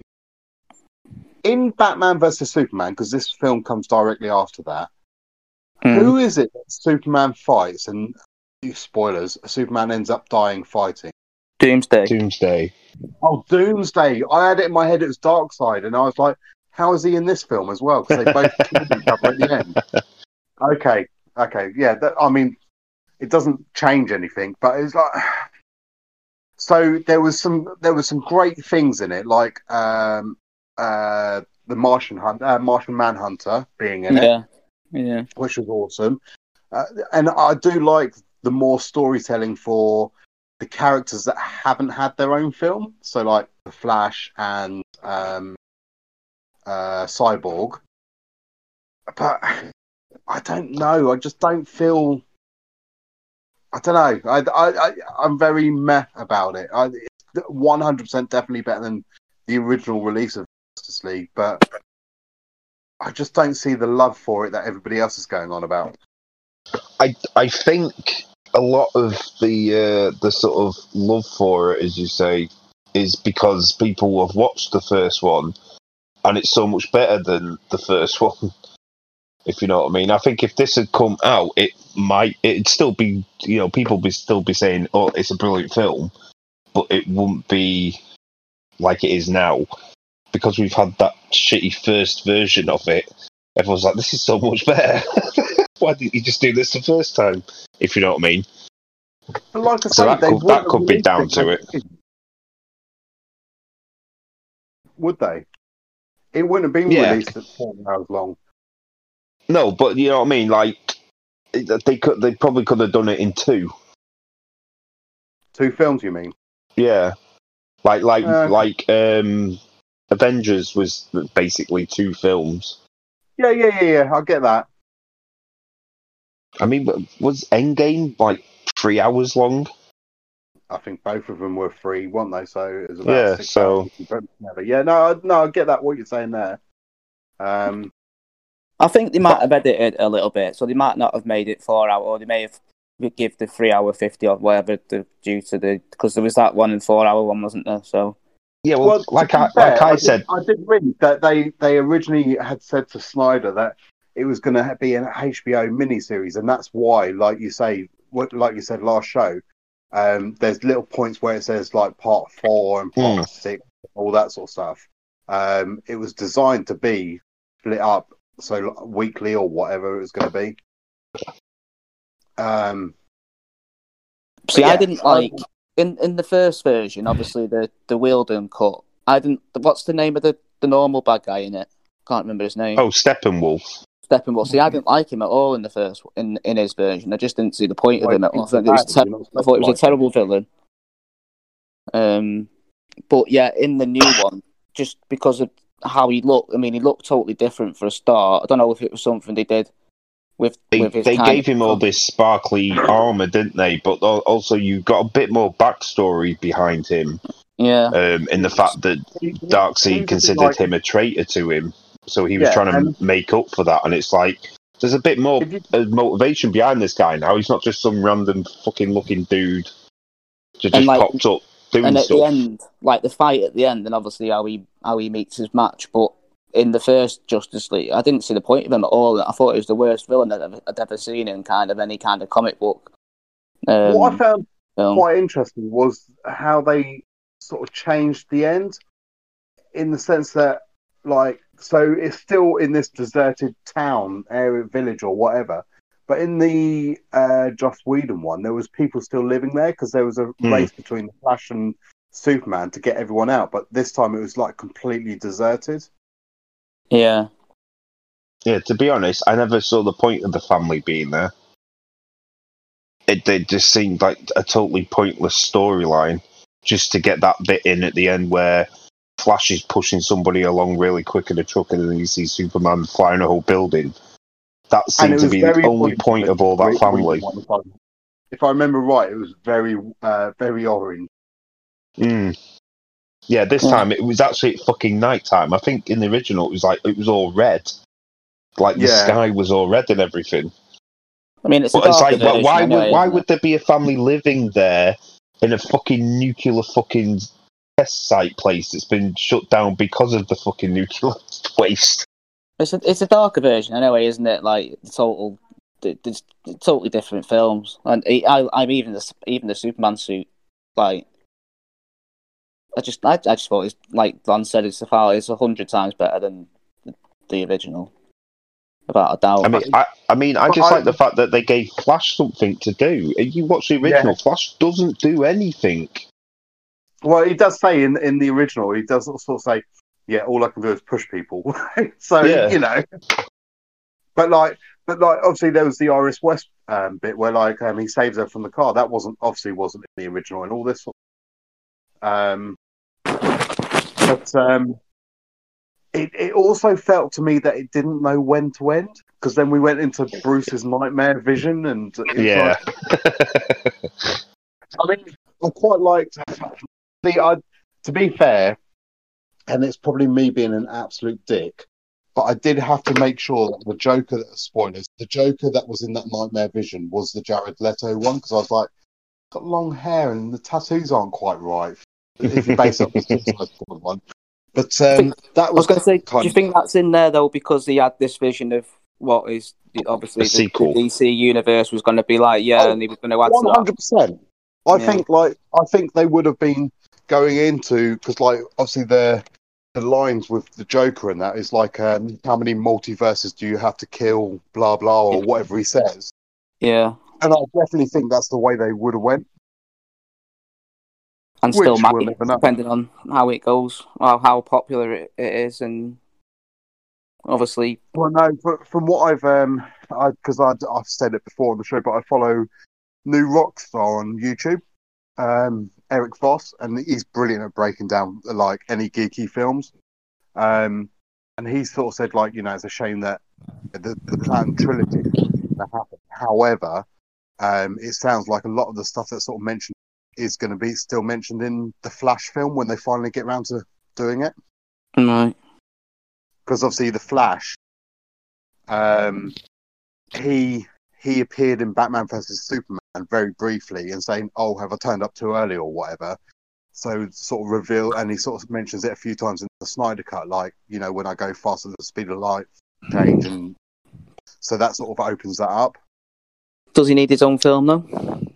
in Batman versus Superman, because this film comes directly after that. Hmm. Who is it that Superman fights? And spoilers: Superman ends up dying fighting. Doomsday. Doomsday. Oh, Doomsday! I had it in my head. It was Darkseid, and I was like, "How is he in this film as well?" Because they both killed each other at the end. Okay, okay, yeah. That, I mean, it doesn't change anything, but it's like. So there was some there was some great things in it, like um, uh, the Martian Hunt, uh, Martian Manhunter being in it Yeah, which was awesome. Uh, and I do like the more storytelling for the characters that haven't had their own film. So, like the Flash and um, uh, Cyborg. But I don't know. I just don't feel. I don't know. I, I, I, I'm very meh about it. I, 100% definitely better than the original release of Justice League, but I just don't see the love for it that everybody else is going on about. I I think a lot of the uh, the sort of love for it, as you say, is because people have watched the first one, and it's so much better than the first one. If you know what I mean, I think if this had come out, it might it'd still be you know people be still be saying, "Oh, it's a brilliant film," but it wouldn't be like it is now because we've had that shitty first version of it. Everyone's like, "This is so much better." Why didn't you just do this the first time? If you know what I mean. But like I So say, that could- that could be down it to like it. Would they? It wouldn't have been Yeah. released at four hours long. No, but you know what I mean. Like they could, they probably could have done it in two. Two films, you mean? Yeah, like like Uh, like um, Avengers was basically two films. Yeah, yeah, yeah, yeah. I get that. I mean, was Endgame like three hours long? I think both of them were free, weren't they? So it was about Yeah, six so- hours. Yeah, no, I- no, I get that. What you're saying there. Um, I think they might have edited a little bit, so they might not have made it four hour, or they may have give the three hour fifty or whatever the, due to the because there was that one and four hour one, wasn't there? So Yeah, well, to like I fair, like I did- said, I did read that they they originally had said to Snyder that it was going to be an HBO miniseries, and that's why, like you say, what, like you said last show, um, there's little points where it says like part four and part Hmm. six, all that sort of stuff. Um, it was designed to be split up so like, weekly or whatever it was going to be. Um, See, But I didn't I- like in in the first version. Obviously, the the Wilden cut. I didn't. What's the name of the the normal bad guy in it? Can't remember his name. Oh, Steppenwolf. Steppenwolf. See, I didn't like him at all in the first in in his version. I just didn't see the point of him at all. I thought it was, ter- I thought it was a like terrible villain. Um, but yeah, in the new one, just because of how he looked, I mean, he looked totally different for a start. I don't know if it was something they did with They, with his they gave him all this sparkly armor, didn't they? But also, you got a bit more backstory behind him Yeah, um, in the fact that He- he- Darkseid considered like- him a traitor to him, so he was Yeah, trying to and- make up for that. And it's like there's a bit more you- uh, motivation behind this guy now. He's not just some random fucking looking dude that just And, like- popped up doing stuff. and at stuff. the end, like the fight at the end, and obviously how he how he meets his match. But in the first Justice League, I didn't see the point of him at all. I thought he was the worst villain I'd ever, I'd ever seen in kind of any kind of comic book. Um, what I found film. quite interesting was how they sort of changed the end in the sense that like so it's still in this deserted town area village or whatever but in the uh Joss Whedon one there was people still living there because there was a Hmm. race between the Flash and Superman to get everyone out but this time it was like completely deserted Yeah, Yeah, to be honest, I never saw the point of the family being there. It, it just seemed like a totally pointless storyline just to get that bit in at the end where Flash is pushing somebody along really quick in a truck and then you see Superman flying a whole building. That seemed to be the only point of all that family. if I- if I remember right it was very uh very orange Mm. Yeah, this Yeah. time it was actually at fucking nighttime. I think in the original it was like it was all red. Like the Yeah. sky was all red and everything. I mean it's. a it's like, but why anyway, would why would there be a family living there in a fucking nuclear fucking test site place that's been shut down because of the fucking nuclear waste? It's a it's a darker version anyway, isn't it? Like the total, the, the, the totally different films, and I, I I'm even the even the Superman suit, like. I just, I, I just thought it's like Don said, it's a far, it's a hundred times better than the, the original, without a doubt. I mean, I, I mean, I just I- like the fact that they gave Flash something to do. You watch the original, Flash doesn't do anything. Well, he does say in in the original, he does sort of say, "Yeah, all I can do is push people." so Yeah. you know, but like, but like, obviously there was the Iris West um, bit where like um, he saves her from the car. That wasn't obviously wasn't in the original, and all this. Sort um, but um, it it also felt to me that it didn't know when to end because then we went into Bruce's nightmare vision, and Yeah. like, I mean, I quite liked. The, I, to be fair, and it's probably me being an absolute dick, but I did have to make sure that the Joker, that spoilers, the Joker that was in that Nightmare Vision was the Jared Leto one because I was like, got long hair and the tattoos aren't quite right. If you base it on the Suicide Squad one, but um, that was was going to say, do you think that's in there though because he had this vision of what is obviously the, the DC universe was going to be like? Yeah, Oh, and he was going to add One hundred percent. I Yeah. think like I think they would have been going into because like obviously the the lines with the Joker and that is like um, how many multiverses do you have to kill, blah blah, or whatever he says. Yeah, And I definitely think that's the way they would have went. And Which still might, we'll never know. depending on how it goes, or how popular it, it is, and obviously, Well, no, but from what I've um, because I I've said it before on the show, but I follow New Rockstar on YouTube, um, Eric Voss, and he's brilliant at breaking down like any geeky films. Um, and he sort of said like, you know, it's a shame that the the planned trilogy didn't. However, um, it sounds like a lot of the stuff that's sort of mentioned is going to be still mentioned in the Flash film when they finally get around to doing it right, because obviously the Flash, um, he he appeared in Batman vs Superman very briefly and saying, "Oh, have I turned up too early or whatever?" So sort of reveal, and he sort of mentions it a few times in the Snyder Cut, like you know when I go faster than the speed of light, change, and so that sort of opens that up. Does he need his own film though?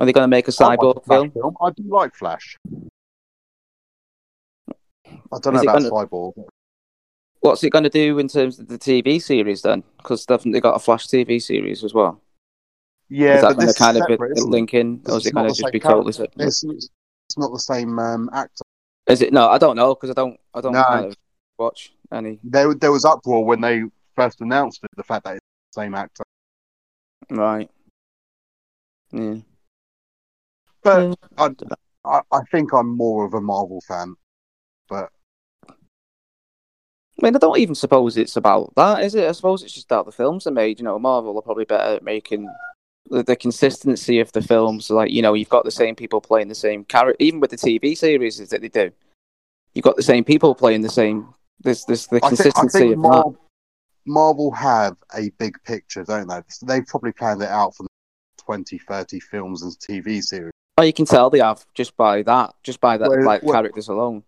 Are they going to make a like cyborg Flash film? film. I do like Flash. I don't Is know about gonna- Cyborg. What's it going to do in terms of the TV series then? Because they got a Flash TV series as well. Yeah, is that going to kind of separate, be, isn't link in, or is it going to just be totally separate? It's, it's it's not the same um, actor. Is it? No, I don't know because I don't. I don't No. kind of watch any. There, there was uproar when they first announced it, the fact that it's the same actor. Right. Yeah. But I, I, I think I'm more of a Marvel fan. But I mean, I don't even suppose it's about that, is it? I suppose it's just how the films are made. You know, Marvel are probably better at making the, the consistency of the films. Like, you know, you've got the same people playing the same character, even with the TV series that they do. You've got the same people playing the same. This, this, the I think, I consistency think of that. Marvel have a big picture, don't they? They've probably planned it out for 20, 30 films and TV series. Oh, you can tell they have just by that, just by that, Well, like well- characters alone.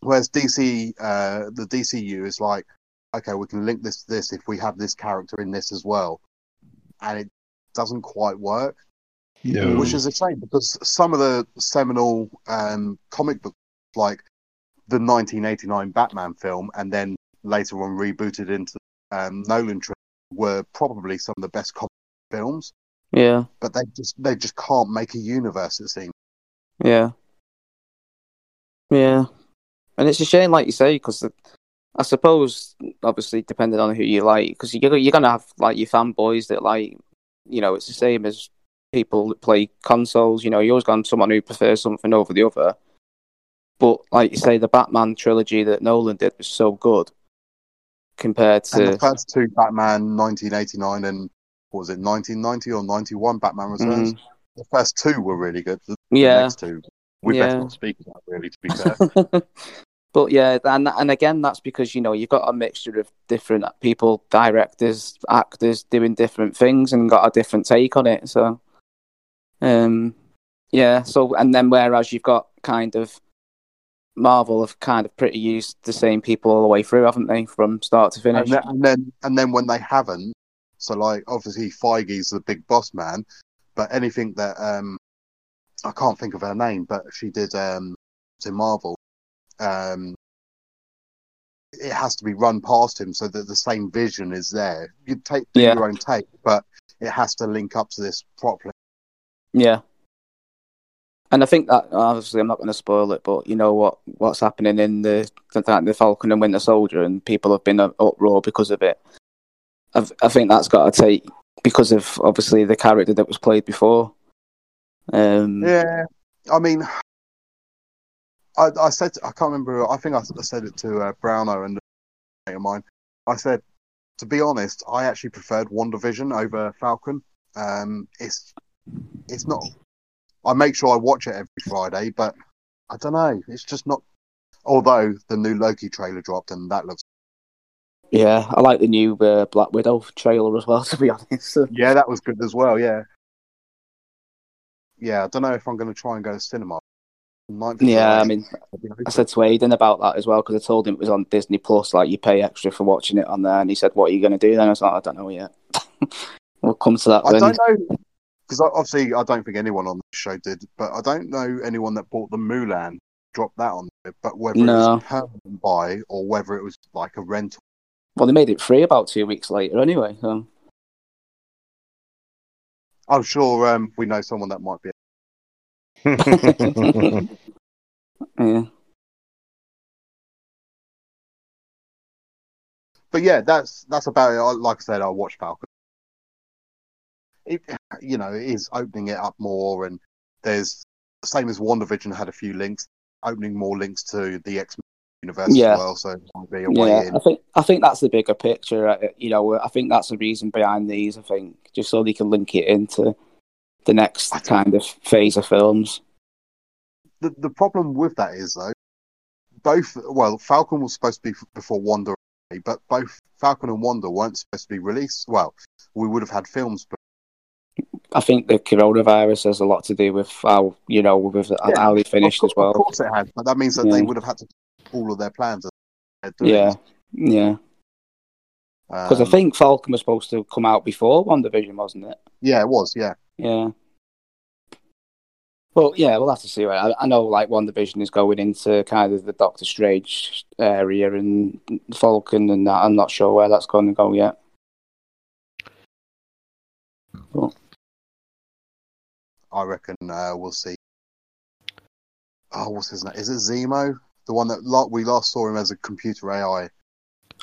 Whereas DC, uh, the DCU is like, okay, we can link this to this if we have this character in this as well, and it doesn't quite work, No. which is a shame because some of the seminal um, comic books, like the 1989 Batman film, and then later on rebooted into um, Nolan were probably some of the best comic films, Yeah, but they just they just can't make a universe. It seems. yeah, yeah. And it's a shame, like you say, because I suppose, obviously, depending on who you like, because you're you're gonna have like your fanboys that like, you know, it's the same as people that play consoles. You know, you always got someone who prefers something over the other. But like you say, the Batman trilogy that Nolan did was so good compared to And the first two Batman 1989 and was it 1990 or 91 Batman Returns? Mhm. The first two were really good. The yeah. next two we Yeah. better not speak about really. To be fair, but yeah, and and again, that's because you know you've got a mixture of different people, directors, actors doing different things, and got a different take on it. So, um, yeah. So and then whereas you've got kind of Marvel have kind of pretty used the same people all the way through, haven't they, from start to finish? and then, and then and then when they haven't, so like obviously Feige's the big boss man, but anything that um I can't think of her name, but she did um to Marvel, um it has to be run past him so that the same vision is there. You take Yeah. your own take, but it has to link up to this properly. Yeah. And I think that obviously I'm not going to spoil it, but you know what what's happening in the the, the Falcon and Winter Soldier, and people have been up- uproar because of it. I've, I think that's got to take because of obviously the character that was played before. Um, Yeah, I mean, I, I said I can't remember. I think I said it to uh, Browno and a of mine. I said, to be honest, I actually preferred WandaVision over Falcon. Um, it's it's not. I make sure I watch it every Friday, but I don't know. It's just not. Although the new Loki trailer dropped and that looks. Yeah, I like the new uh, Black Widow trailer as well. To be honest, Yeah, that was good as well. Yeah. Yeah, I don't know if I'm going to try and go to cinema. Yeah, I mean, I said to Aidan about that as well because I told him it was on Disney Plus. Like you pay extra for watching it on there, and he said, "What are you going to do?" Then I was like, "I don't know yet." we'll come to that. I when... don't know because obviously I don't think anyone on the show did, but I don't know anyone that bought the Mulan, dropped that on there, but whether it was a permanent buy or whether it was like a rental. Well, they made it free about two weeks later, anyway. So I'm sure um, we know someone that might be. yeah, But yeah, that's that's about it. I- Like I said, I watched Falcon. It, you know, it is opening it up more, and there's same as WandaVision had a few links, opening more links to the X Universe Yeah. as well. So it be a way yeah. in. I think I think that's the bigger picture. uh, You know, I think that's the reason behind these. I think just so they can link it into the next kind of phase of films. the the problem with that is though, both well, Falcon was supposed to be before Wanda, but both Falcon and Wanda weren't supposed to be released. Well, we would have had films, but I think the coronavirus has a lot to do with how you know with how they finished of, as well. Of course, it had, but that means that they would have had to all of their plans. as they're doing. Yeah, yeah. Because I Um, think Falcon was supposed to come out before WandaVision, wasn't it? yeah, it was. Yeah, Yeah. Well, yeah, we'll have to see. I, I know, like WandaVision is going into kind of the Doctor Strange area and Falcon and that. I'm not sure where that's going to go yet. I reckon uh, we'll see. Oh, what's his name? Is it Zemo? The one that lo- we last saw him as a computer AI.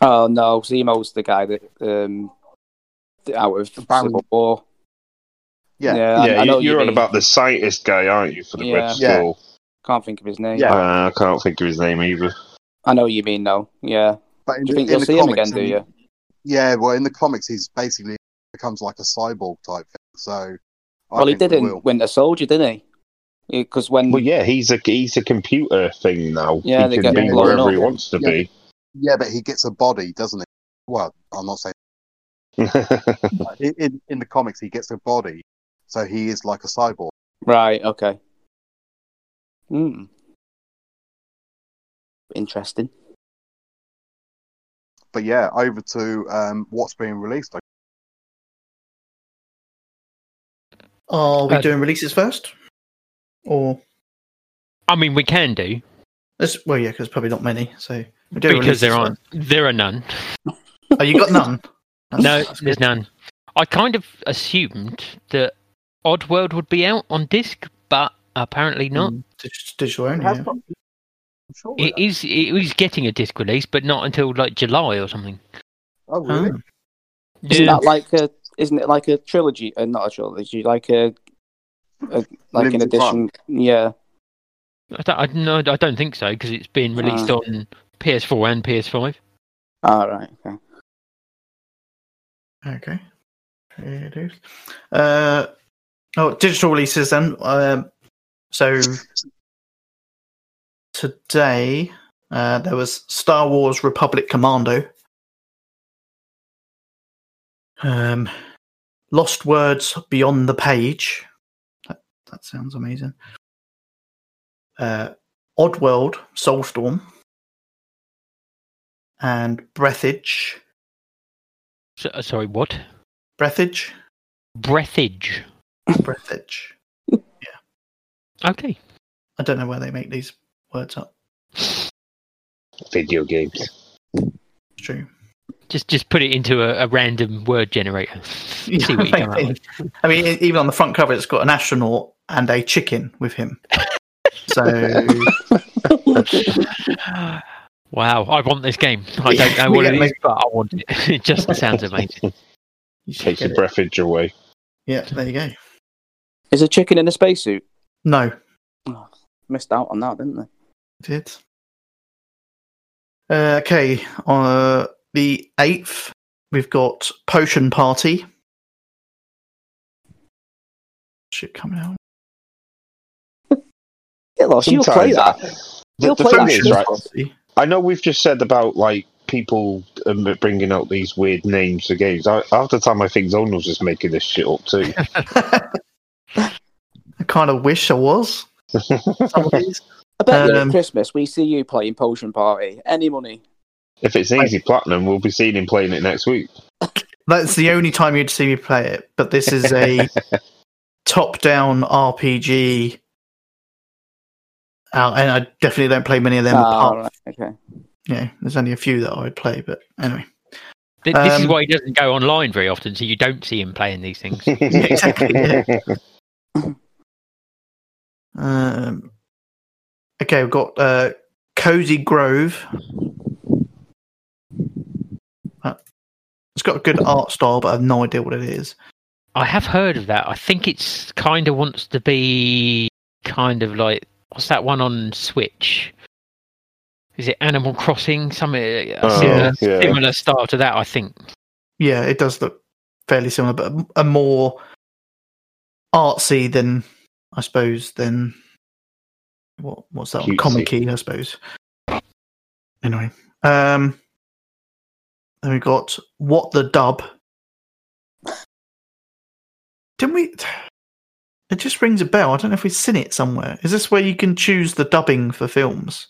Oh no, Zemo's the guy that um out of Baron- Civil War. Yeah, yeah, yeah, I know you, what are on about the scientist guy, aren't you, for the Yeah. Red Yeah. Skull? Can't think of his name. Yeah. Uh, I can't think of his name either. I know what you mean though. Yeah. But in, Do you the- think in you'll the see him comics, again? Do you? Yeah, well, in the comics, he's basically becomes like a cyborg type thing. So, I well, he did we in will. Winter Soldier, didn't he? Because when Well, yeah, he's a he's a computer thing now. Yeah, they he get can be wherever up. he wants to Yeah. Yeah, but he gets a body, doesn't he? Well, I'm not saying in, in in the comics he gets a body, so he is like a cyborg. right, okay. Hmm. Interesting. But yeah, over to um, what's being released. Are we Uh, doing releases first? Or I mean, we can do this? Well, yeah, because probably not many. So because there aren't. There are none. first. Oh, you got none? That's- No, that's there's none. I kind of assumed that Oddworld would be out on disc, but apparently not. Mm, dig- digital only. Has Yeah. got- sure It is. It is getting a disc release, but not until like July or something. Oh, really? Oh. Isn't Yeah. that like a? Isn't it like a trilogy? Uh, not a trilogy, like a, a like an Limited edition. Yeah. I don't, I, no, I don't think so because it's been released Ah. on PS4 and PS5. All right. Okay. Okay. Fair dues. Uh, oh, digital releases then. Um, so today uh, there was Star Wars Republic Commando. Um, Lost Words Beyond the Page. That, that sounds amazing. Uh, Oddworld Soulstorm. And Breathedge. So, uh, sorry, what? Breathedge? Breathedge. Breathedge. Yeah. Okay. I don't know where they make these words up. Video games. It's true. Just just put it into a, a random word generator. See what you come out with. I mean, even on the front cover, it's got an astronaut and a chicken with him. So wow, I want this game. I don't know what Yeah, it is, maybe- but I want it. It just sounds amazing. you should Takes get the it. breathage away. Yeah, there you go. Is a chicken in a spacesuit? No, Oh, missed out on that, didn't they? did. Uh, okay, on uh, the eighth, we've got Potion Party. Shit coming out. Yeah, Loss, you'll play Sometimes that. The, You'll the play thing that is, right? I know we've just said about like people um, bringing out these weird names for games. I, half the time, I think Zonal's just making this shit up too. I kind of wish I was. Some. I bet you at Um, Christmas we see you playing Potion Party. Any money? if it's easy platinum, we'll be seeing him playing it next week. That's the only time you'd see me play it. But this is a top-down RPG, uh, and I definitely don't play many of them. Apart, right, okay. yeah, there's only a few that I would play. But anyway, Th- This is Um, why he doesn't go online very often, so you don't see him playing these things. exactly, yeah. um, okay, we've got uh, Cozy Grove. Uh, it's got a good art style, but I have no idea what it is. I have heard of that. I think it's kind of wants to be kind of like what's that one on Switch? Is it Animal Crossing? Something a Oh, similar, yeah. similar style to that, I think. Yeah, it does look fairly similar, but a, a more artsy than I suppose than what what's that one? Cutesy. comic I suppose. Anyway, um, then we got what the dub. Didn't we? It just rings a bell. I don't know if we've seen it somewhere. Is this where you can choose the dubbing for films?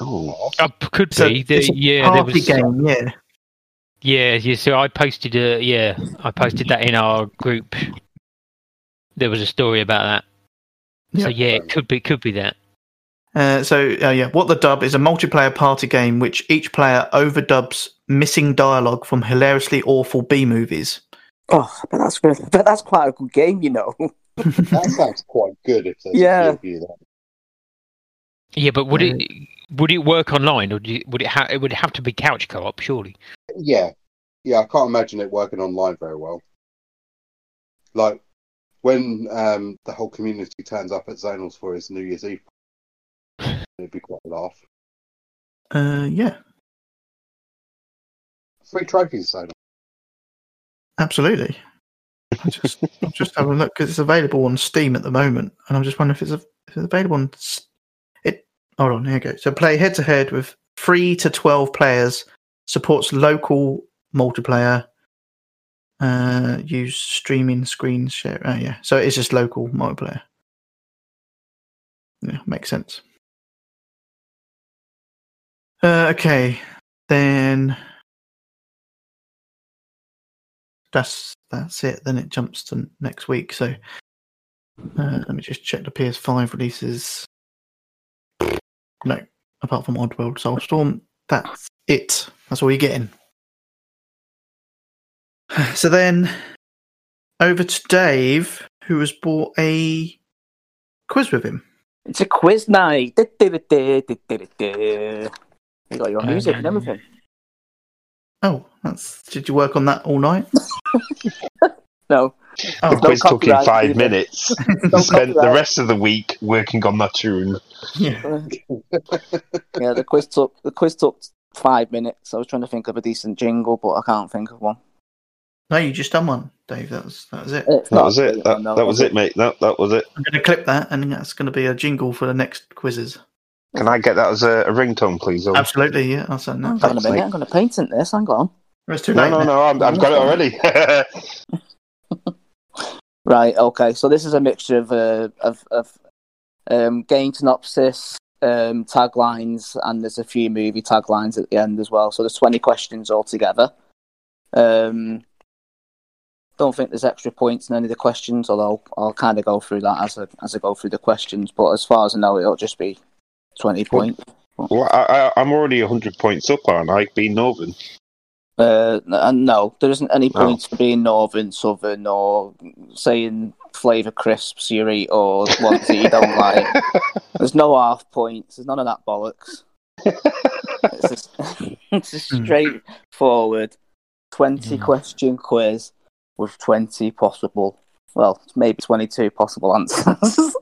oh, Uh, could So be. The, it's a yeah, there party was. game. Yeah, Yeah, yeah. So I posted a yeah, I posted that in our group. There was a story about that. So Yeah. yeah, it could be could be that. Uh, so uh, yeah, what the dub is a multiplayer party game which each player overdubs missing dialogue from hilariously awful B movies. Oh, but that's good. But that's quite a good game, you know. That sounds quite good if there's Yeah. a few of you there. Yeah, but would it would it work online or do you, would it ha- it would have to be couch co-op surely? Yeah, yeah. I can't imagine it working online very well. Like when um, the whole community turns up at Zonals for his New Year's Eve, it'd be quite a laugh. Uh, yeah, Free trophies, Zonal. Absolutely. I just I'm just having a look because it's available on Steam at the moment, and I'm just wondering if it's, a, if it's available on it. Hold on, here you go. So play head to head with three to twelve players. Supports local multiplayer. Uh, use streaming screen share. Oh yeah, so it's just local multiplayer. Yeah, makes sense. Uh, okay, then that's that's it. Then it jumps to next week. So uh, let me just check the PS5 releases. No, apart from Oddworld Soulstorm, that's it. That's all you're getting. So then, over to Dave, who has bought a quiz with him. It's a quiz night. You got your music and everything. Oh, that's. Did you work on that all night? No, Oh, the no quiz took him five either. minutes. Spent the rest of the week working on that tune. yeah. yeah, the quiz took the quiz took five minutes. I was trying to think of a decent jingle, but I can't think of one. No, you just done one, Dave. That was that was it. It's That was it. That, one, no, that was it, mate. That, that was it. I'm going to clip that, and that's going to be a jingle for the next quizzes. Can I get that as a, a ringtone, please? Owen? Absolutely, yeah. I'll send Hang that. on a minute, I'm going to paint patent this. Hang on. It's too No, late. no, now. no. I'm, I've got it already. Right. Okay. So this is a mixture of uh, of, of um, game synopsis, um, taglines, and there's a few movie taglines at the end as well. So there's 20 questions altogether. Um, don't think there's extra points in any of the questions, although I'll kind of go through that as I as I go through the questions. But as far as I know, it'll just be 20 points. well, I, I, I'm already 100 points up, aren't I? Being Northern. Uh, n- no, there isn't any Oh. points for being northern, southern, or saying flavour crisps you eat or ones that you don't like. There's no half points. There's none of that bollocks. It's just, it's a Hmm. straightforward 20 Hmm. question quiz with 20 possible, well, maybe 22 possible answers.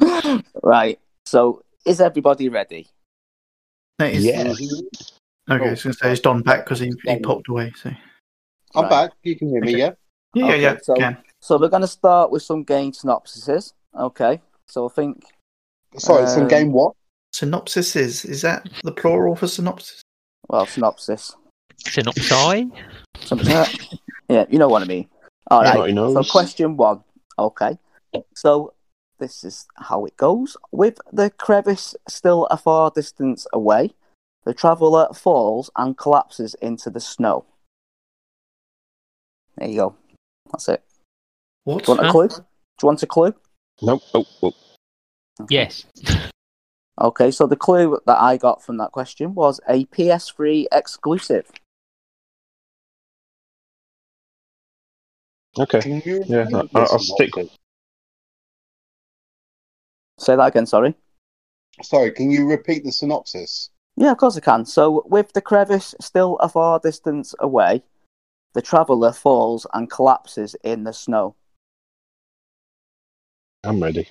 right, so is everybody ready? That is- Yes. Okay, Oh. I was going to say it's Don back because he, he popped away. So I'm Right. back. You can hear me, Okay. yeah? yeah, Okay, yeah, yeah. so- can. So we're going to start with some game synopsises. Okay, so I think Sorry, some Um, game what? Synopsis is is that the plural for synopsis? well, synopsis. Synopsi? Something like that. yeah, you know what I mean. All Yeah, right. he knows. So question one. Okay. So this is how it goes. With the crevice still a far distance away, the traveller falls and collapses into the snow. There you go. That's it. What? Do you want a clue? Do you want a clue? Nope. Oh, oh. Yes. Okay, so the clue that I got from that question was a PS3 exclusive. Okay. Yeah, I- the I'll stick- synopsis? Say that again, sorry. Sorry, can you repeat the synopsis? Yeah, of course I can. So, with the crevice still a far distance away, the traveller falls and collapses in the snow. I'm ready.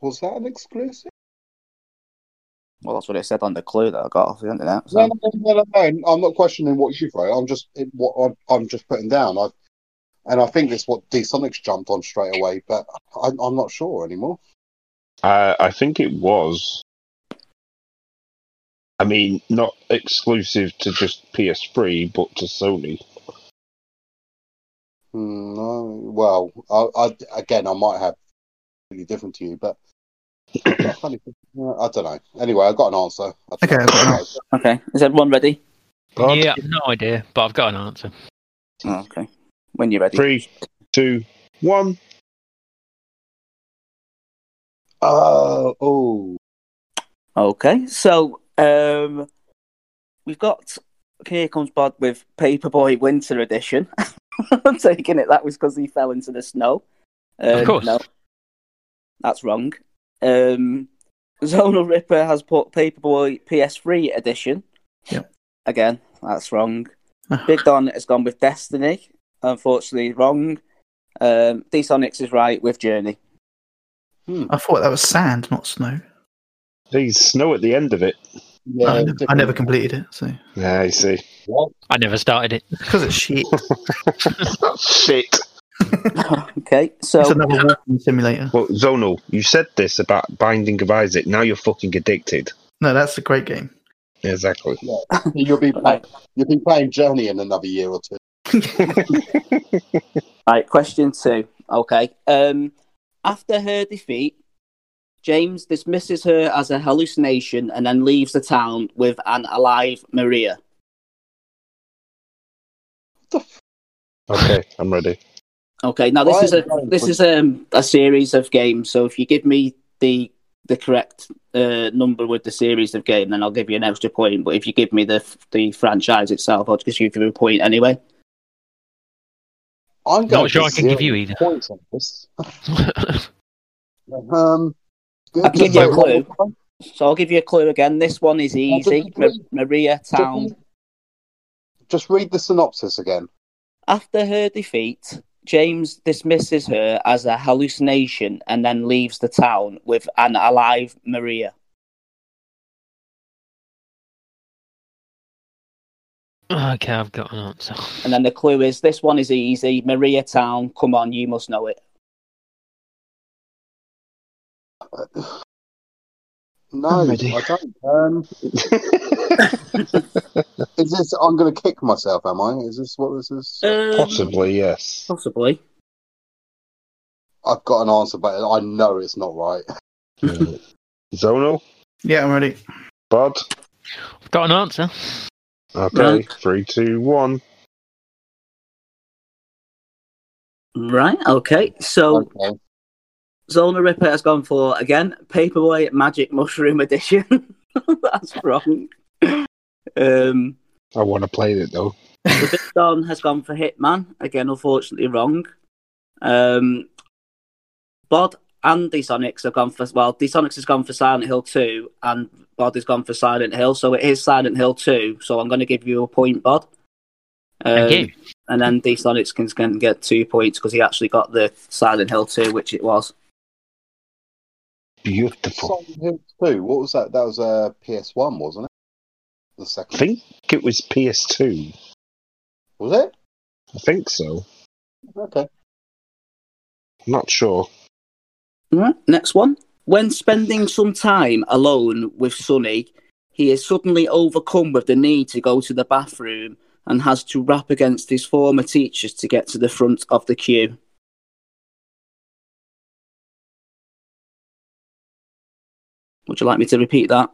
Was that an exclusive? Well, that's what it said on the clue that I got off the internet. So. No, no, no, no, no. I'm not questioning what you've wrote. I'm just it, what I'm, I'm just putting down. I and I think that's what D Sonic's jumped on straight away, but I, I'm not sure anymore. Uh, I think it was. I mean, not exclusive to just PS3, but to Sony. Hmm, no, well, I, I again, I might have really different to you, but I don't know. Anyway, I've got an answer. I Okay, I've got an Okay, is everyone ready? Bod? Yeah, no idea, but I've got an answer. Oh, okay. When you're ready. Three, two, one. Oh, oh. Okay, so um, we've got here comes Bod with Paperboy Winter Edition. I'm taking it that was because he fell into the snow. Um, Of course. No, that's wrong. Um, Zonal Ripper has put Paperboy PS3 Edition. Yep. Again, that's wrong. Big Don has gone with Destiny. Unfortunately, wrong. Um, D Sonics is right with Journey. I thought that was sand, not snow. There's snow at the end of it. Yeah, I, never, I never completed it, so Yeah, I see. What? I never started it. because it's shit. Shit. okay, so It's another walking simulator. Well, Zonal, you said this about Binding of Isaac. Now you're fucking addicted. No, that's a great game. Exactly. Yeah. You'll be play- you'll be playing Journey in another year or two. Right, question two. Okay. Um, after her defeat, James dismisses her as a hallucination and then leaves the town with an alive Maria. Okay, I'm ready. Okay, now this Why is a this is um, a series of games. So if you give me the the correct uh, number with the series of game, then I'll give you an extra point. But if you give me the the franchise itself, I'll just give you a point anyway. I'm going Not sure for I can give you either. Points on this. Um, I'll give you a just- clue. So I'll give you a clue again. This one is easy. Ma- Maria Town. Just read the synopsis again. After her defeat, James dismisses her as a hallucination and then leaves the town with an alive Maria. Okay, I've got an answer. And then the clue is this one is easy. Maria Town, come on, you must know it. No, I'm ready. I don't. Um, is this? I'm going to kick myself. Am I? Is this what this is? Um, Possibly, yes. Possibly. I've got an answer, but I know it's not right. Zonal, Yeah, I'm ready. Bod. I've got an answer. Okay, Right. three, two, one. Right, okay. So Okay. Zona Ripper has gone for, again, Paperboy Magic Mushroom Edition. That's wrong. Um, I want to play it though. the Big Don has gone for Hitman. Again, unfortunately, wrong. Um, Bod and D-Sonics have gone for, well, D-Sonics has gone for Silent Hill 2 and Bod has gone for Silent Hill. So it is Silent Hill 2. So I'm going to give you a point, Bod. Um, Thank you. And then D-Sonics can, can get two points because he actually got the Silent Hill 2, which it was. Beautiful. Silent Hill 2. What was that? That was a PS1, wasn't it? The I second. think it was PS2. Was it? I think so. Okay. I'm not sure. All right, next one. When spending some time alone with Sonny, he is suddenly overcome with the need to go to the bathroom and has to rap against his former teachers to get to the front of the queue. Would you like me to repeat that?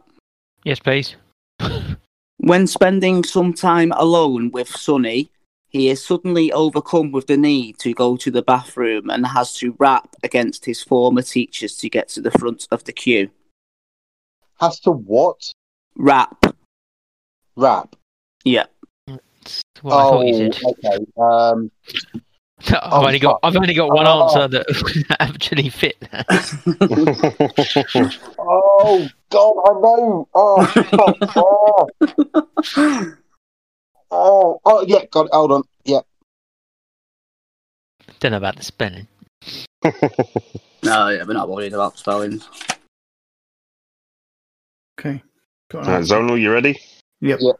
Yes, please. When spending some time alone with Sonny, he is suddenly overcome with the need to go to the bathroom and has to rap against his former teachers to get to the front of the queue. Has to what? Rap. Rap. Yeah. That's what I thought you said. okay. Um, I've oh, only got fuck. I've only got one Oh. answer that actually fit. oh, God, I know. Oh, fuck. oh, oh, oh, yeah, got it. Hold on. Yeah. Don't know about the spelling. No, yeah, we're not worried about spelling. Okay. Got an Right. Zonal, you ready? Yep. Yeah.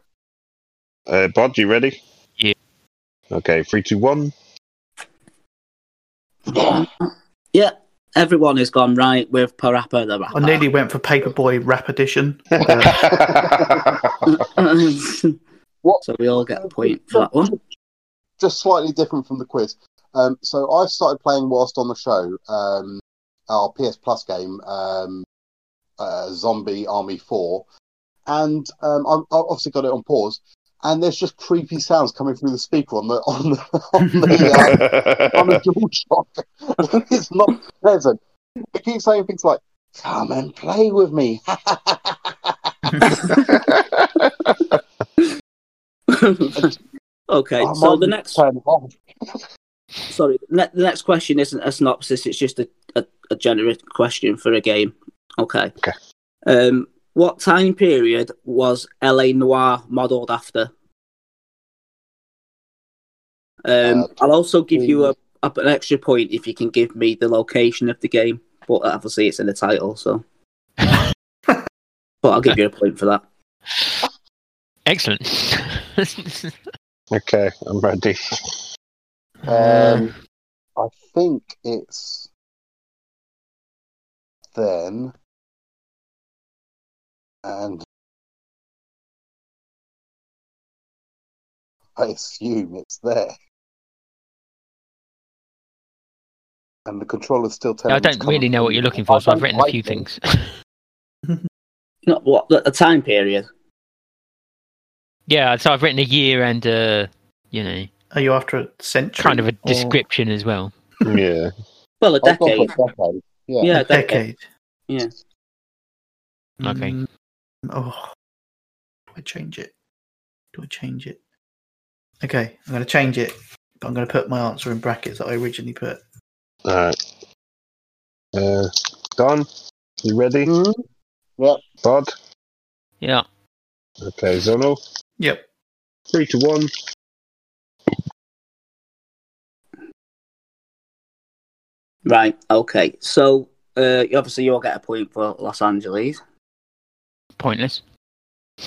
Uh, Bod, you ready? Yeah. Okay, three, two, one. Yeah, everyone has gone right with Parappa the I nearly went for Paperboy Rap Edition. Rapper. What? so we all get a point for that one. Just slightly different from the quiz. Um, so I started playing whilst on the show um, our PS Plus game, um, uh, Zombie Army 4. And um, I, I obviously got it on pause. and there's just creepy sounds coming through the speaker on the on the on the, uh, on the DualShock. it's not pleasant. It keeps saying things like, "Come and play with me." okay, I so the next turn it off. sorry, ne- the next question isn't a synopsis. It's just a, a, a generic question for a game. Okay. Okay. Um, what time period was LA Noire modelled after? Um, Uh, I'll also give you a, a, an extra point if you can give me the location of the game, but obviously it's in the title, so. but I'll give you a point for that. Excellent. okay, I'm ready. Um, I think it's then, and I assume it's there. And the controller's still telling I me it's don't coming really know what you're looking I for, so I've don't written a few it. things. Not what the, the time period. Yeah, so I've written a year and uh, you know, Are you after a century? kind of a or description as well. Yeah. Well, a I've gone decade. for decade. Yeah. Yeah, a a decade. decade? Yeah. Okay. Mm, oh, do I change it? Do I change it? Okay, I'm going to change it, but I'm going to put my answer in brackets that I originally put. Alright. Uh, Don, you ready? Mhm. Yep. Bod? Yeah. Okay, Zonal. Yep. Three to one. Right. Okay. So, uh, obviously, you'll get a point for Los Angeles. Pointless.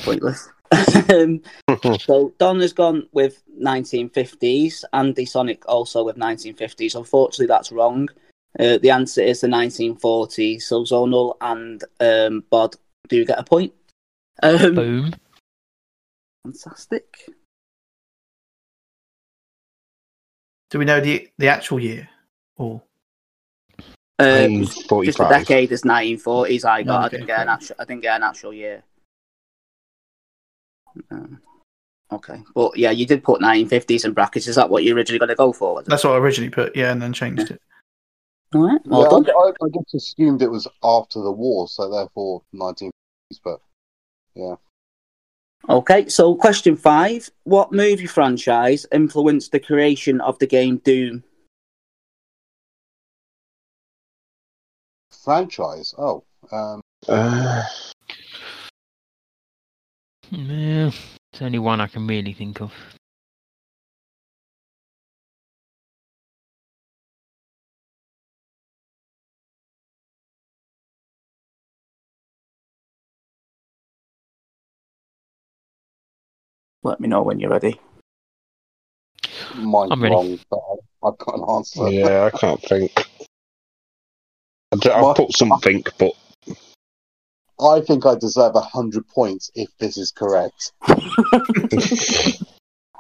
Pointless. um, so Don has gone with 1950s. Andy Sonic also with 1950s. Unfortunately, that's wrong. Uh, the answer is the 1940s. So Zonal and um, Bod do get a point. Um, Boom. fantastic. Do we know the the actual year? Or I'm just the 45. decade is 1940s. I got. I didn't get an actual. I didn't get an actual year. Um, okay, but yeah, you did put 1950s in brackets. Is that what you originally going to go for? Was it? that's what I originally put, yeah, and then changed it. All right. Well yeah, done. I, I, I just assumed it was after the war, so therefore 1950s. But Okay, so question five: What movie franchise influenced the creation of the game Doom? franchise. Oh, um, Uh, Yeah, it's only one I can really think of. Let me know when you're ready. mine's I'm ready. wrong, but I, I've got an answer. yeah, I can't think. I d- I'll What? put something, but I think I deserve hundred points if this is correct. I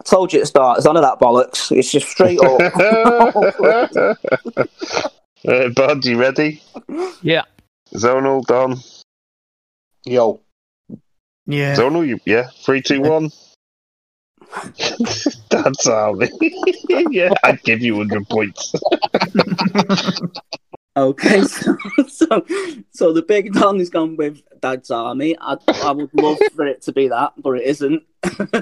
told you to start. It's none of that bollocks. It's just straight up. uh, Bud, you ready? Yeah. Zonal, Don. Yo, Yeah. Zonal, you, yeah. Three, two, one. That's how yeah, I'd give you 100 points. Okay, so, so so the big Don has gone with Dad's Army. I, I would love for it to be that, but it isn't.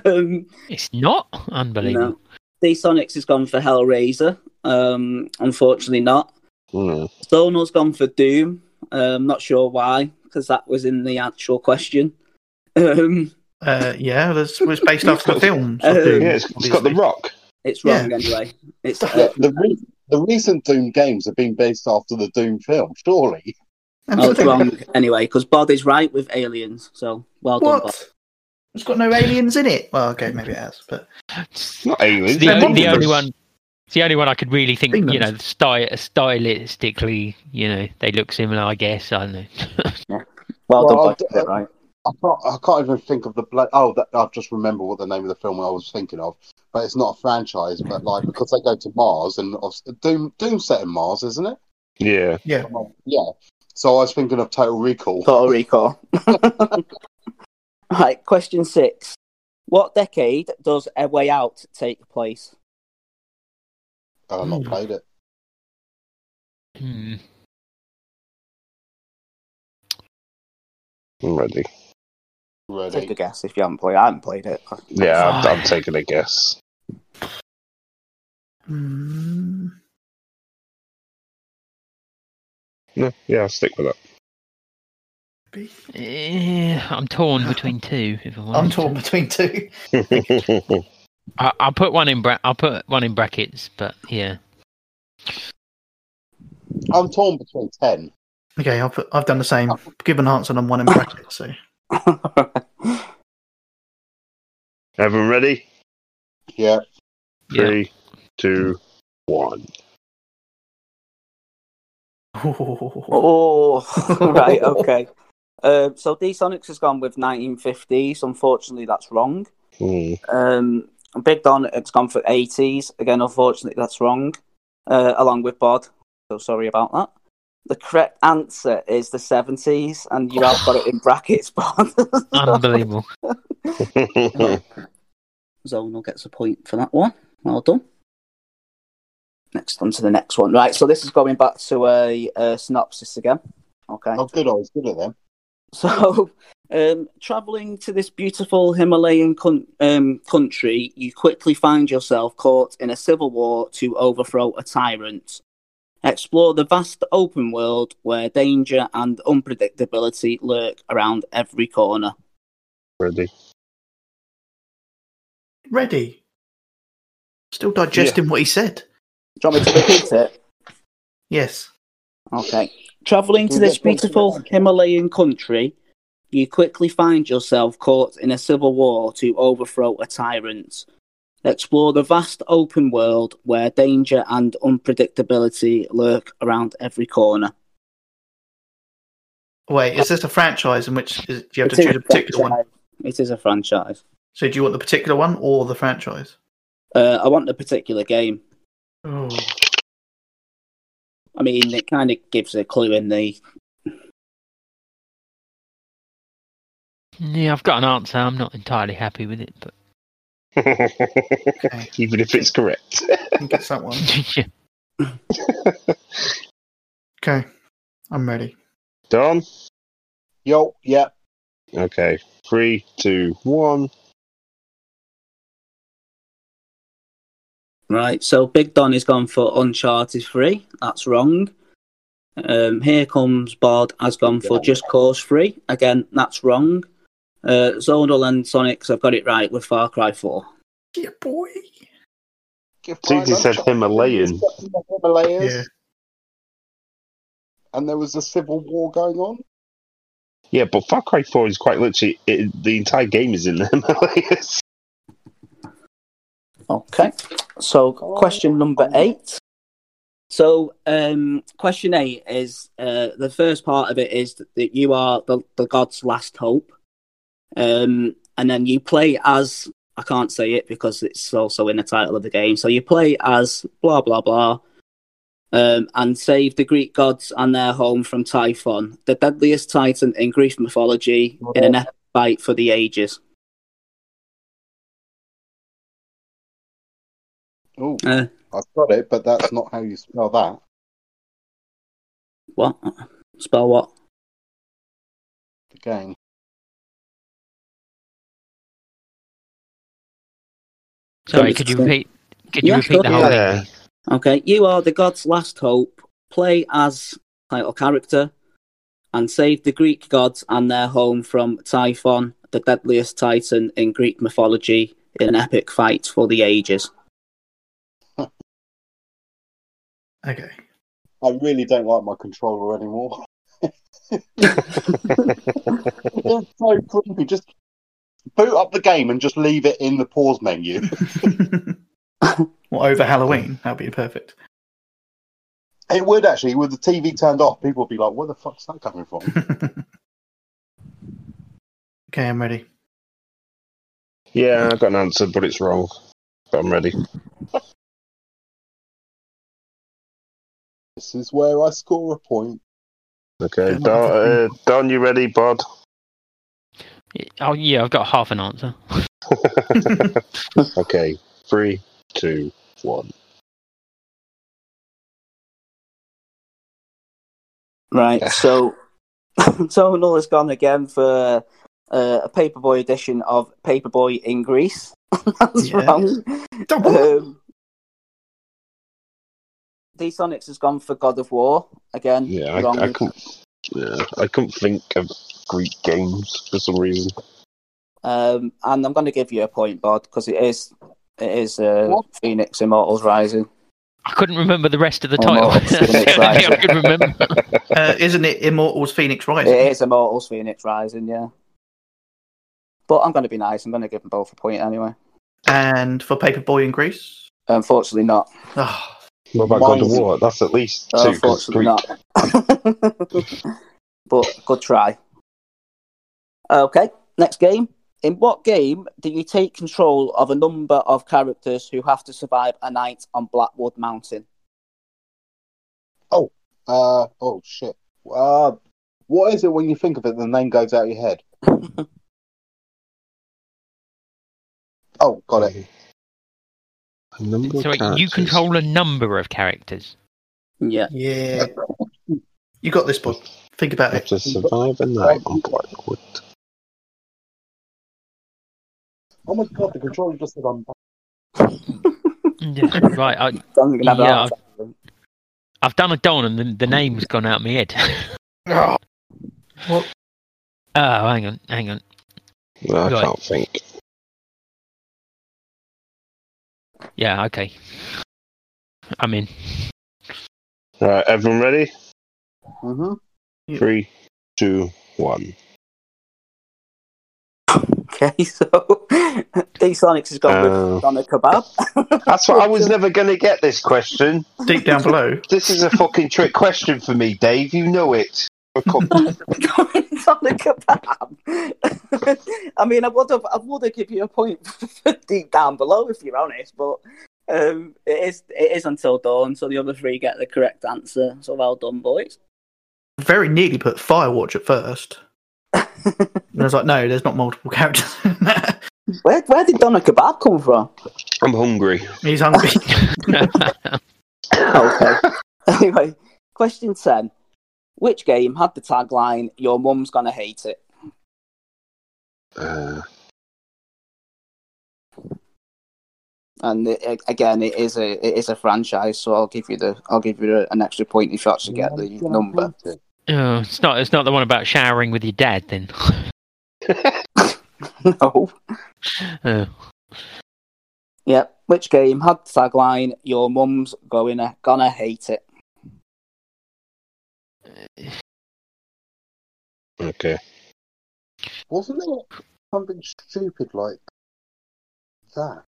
um, It's not unbelievable. no. D Sonics has gone for Hellraiser. Um, unfortunately, not. Hmm. Zonal's gone for Doom. Um, not sure why, because that was in the actual question. Um, Uh, yeah, that's it was based off the films. Uh, Doom, Yeah, it's, it's got The. Rock. it's wrong anyway. It's uh, the, the, re- the recent Doom games have been based after the Doom film, surely. oh, it's wrong anyway, because Bod is right with aliens. So well done, Bod. What? It's got no aliens in it. Well, okay, maybe it has, but It's Not aliens. the, They're only, the only one. It's the only one I could really think. You know, sty- stylistically, you know, they look similar. I guess I don't know. Well, Well, done, I'll Bod. d- Get it right. I can't, I can't even think of the blood. Oh, that, I've just remembered what the name of the film I was thinking of. But it's not a franchise, but like because they go to Mars and Doom Doom set in Mars, isn't it? Yeah. yeah. Yeah. So I was thinking of Total Recall. Total Recall. right, question six. What decade does A Way Out take place? I've not Hmm. played it. Hmm. I'm ready. Take a guess if you haven't played. I haven't played it. Yeah, I'm, I'm taking a guess. Hmm. No, yeah, I'll stick with Eh, I'm torn between two. If I'm, I'm honest. torn between two. I, I'll put one in bra- I'll put one in brackets, but yeah. I'm torn between ten. Okay, I'll put, I've done the same. Give an answer and I'm one in brackets. So Everyone ready? Yeah. Yeah. Three, two, one. oh, right, okay. Uh, so D Sonics has gone with 1950s. Unfortunately, that's wrong. Hmm. Um, Big Don it's gone for 80s. Again, unfortunately, that's wrong. Uh, along with Bod. So sorry about that. The correct answer is the 70s, and you have got it in brackets, Bod. Unbelievable. Zonal gets a point for that one. Well done. Next on to the next one. Right, so this is going back to a, a synopsis again. Okay. Oh, good. I was good at them. So, um, traveling to this beautiful Himalayan con- um, country, you quickly find yourself caught in a civil war to overthrow a tyrant. Explore the vast open world where danger and unpredictability lurk around every corner. ready. ready. Still digesting what he said. Do you want me to repeat it? Yes. Okay. Traveling to this get back to beautiful. Himalayan country, you quickly find yourself caught in a civil war to overthrow a tyrant. Explore the vast open world where danger and unpredictability lurk around every corner. Wait, is this a franchise in which is, do you have It to choose a particular one? It is a franchise. So do you want the particular one or the franchise? Uh, I want the particular game. Oh. I mean, it kind of gives a clue in the. Yeah, I've got an answer. I'm not entirely happy with it, but Okay. Even if it's correct. I think it's that one. yeah. Okay. I'm ready. Done? Yo, yeah. Okay. Three, two, one. Right, so Big Don has gone for Uncharted 3. That's wrong. Um, Here Comes Bard has gone for Just Cause 3. Again, that's wrong. Uh, Zonal and Sonics I've got it right with Far Cry 4. Yeah, boy. Give Susie Brian said Uncharted Himalayan. set in the Himalayas, Yeah. and there was a civil war going on. Yeah, but Far Cry 4 is quite literally, it, the entire game is in the Himalayas. Okay, so question number eight. So, um, question eight is uh, the first part of it is that you are the, the god's last hope. Um, and then you play as I can't say it because it's also in the title of the game. So you play as blah blah blah, um, and save the Greek gods and their home from Typhon, the deadliest titan in Greek mythology, in an epic fight for the ages. Oh, Uh, I've got it, but that's not how you spell that. what? Spell what? The game. Sorry, could you repeat? Could you Yeah, repeat the whole? Yeah. thing? Okay, you are the god's last hope. Play as title character and save the Greek gods and their home from Typhon, the deadliest titan in Greek mythology, in an epic fight for the ages. Okay. I really don't like my controller anymore. it's so creepy. Just boot up the game and just leave it in the pause menu. well, over Halloween, that'd be perfect. It would actually, with the TV turned off, people would be like, "Where the fuck's that coming from?" okay, I'm ready. Yeah, I got an answer, but it's wrong. But I'm ready. this is where I score a point. Okay. Yeah, Don, uh, Don, you ready, Bod? Oh yeah, I've got half an answer. okay, three, two, one. Right, so so Nulla's gone again for uh, a paperboy edition of Paperboy in Greece. That's Yeah. wrong. Um, D Sonics has gone for God of War again. Yeah, wrong. I, I couldn't. Yeah, I couldn't think of Greek games for some reason. Um, and I'm going to give you a point, Bod, because it is it is uh, Phoenix Immortals Rising. I couldn't remember the rest of the Oh, title. no, it's Phoenix That's the only thing I could remember. Uh, isn't it Immortals Fenyx Rising? It is Immortals Fenyx Rising, yeah. But I'm going to be nice. I'm going to give them both a point anyway. And for Paperboy in Greece? Unfortunately, not. Oh, What about God of Mine's- War? That's at least two. 'cause Unfortunately, not. but good try. Okay, next game. In what game do you take control of a number of characters who have to survive a night on Blackwood Mountain? Oh, uh, oh shit. Uh, what is it when you think of it? The name goes out of your head. Oh, got it. A number of So you control a number of characters. Yeah. yeah. You got this, book. Think about Have it. to survive a night on Blackwood. Oh my god, the controller just said I'm. Yeah, right. I, Don't think I can have I've done a don and the, the name's gone out of my head. Oh, what? Oh, hang on, hang on. No, I Right. can't think. Yeah, okay. I'm in. Right, everyone ready? Mm-hmm. Three, two, one. Okay, so D Sonics has gone Uh, with Doner Kebab. That's what I was never going to get this question. Deep down below. This is a fucking trick question for me, Dave. You know it. Of course. Doner Kebab. I mean, I would have, I would have given you a point deep down below if you're honest, but um, it is, it is until dawn, so the other three get the correct answer. So well done, boys. Very nearly put Firewatch at first. And I was like, no, there's not multiple characters. in that. Where, where did Doner Kebab come from? I'm hungry. He's hungry. Okay. anyway, question 10. Which game had the tagline, Your mum's gonna hate it? Uh, And it, again, it is a it is a franchise, so I'll give you the I'll give you an extra point if you actually get the number. Oh, it's not. It's not the one about showering with your dad, then. no. Oh. Yep. Which game had the tagline, Your mum's going to gonna hate it? okay. Wasn't it something stupid like that?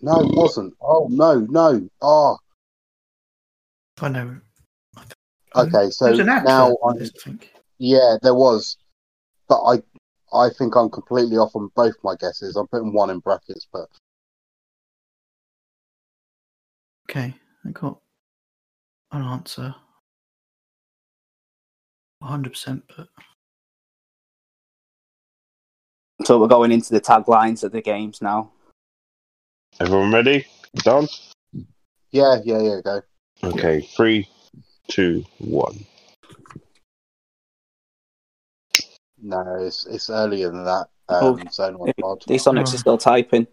No, it wasn't. Oh no, no. Oh, I know. Okay. So There's an now, for I'm, this, I think. yeah, there was, but I, I think I'm completely off on both my guesses. I'm putting one in brackets, but Okay, I got an answer. 100%, but So we're going into the taglines of the games now. Everyone ready? Done? yeah, yeah, yeah. Go. Okay. Three, two, one. No, it's it's earlier than that. Oh. Um, so not hard. Sonics Oh. is still typing.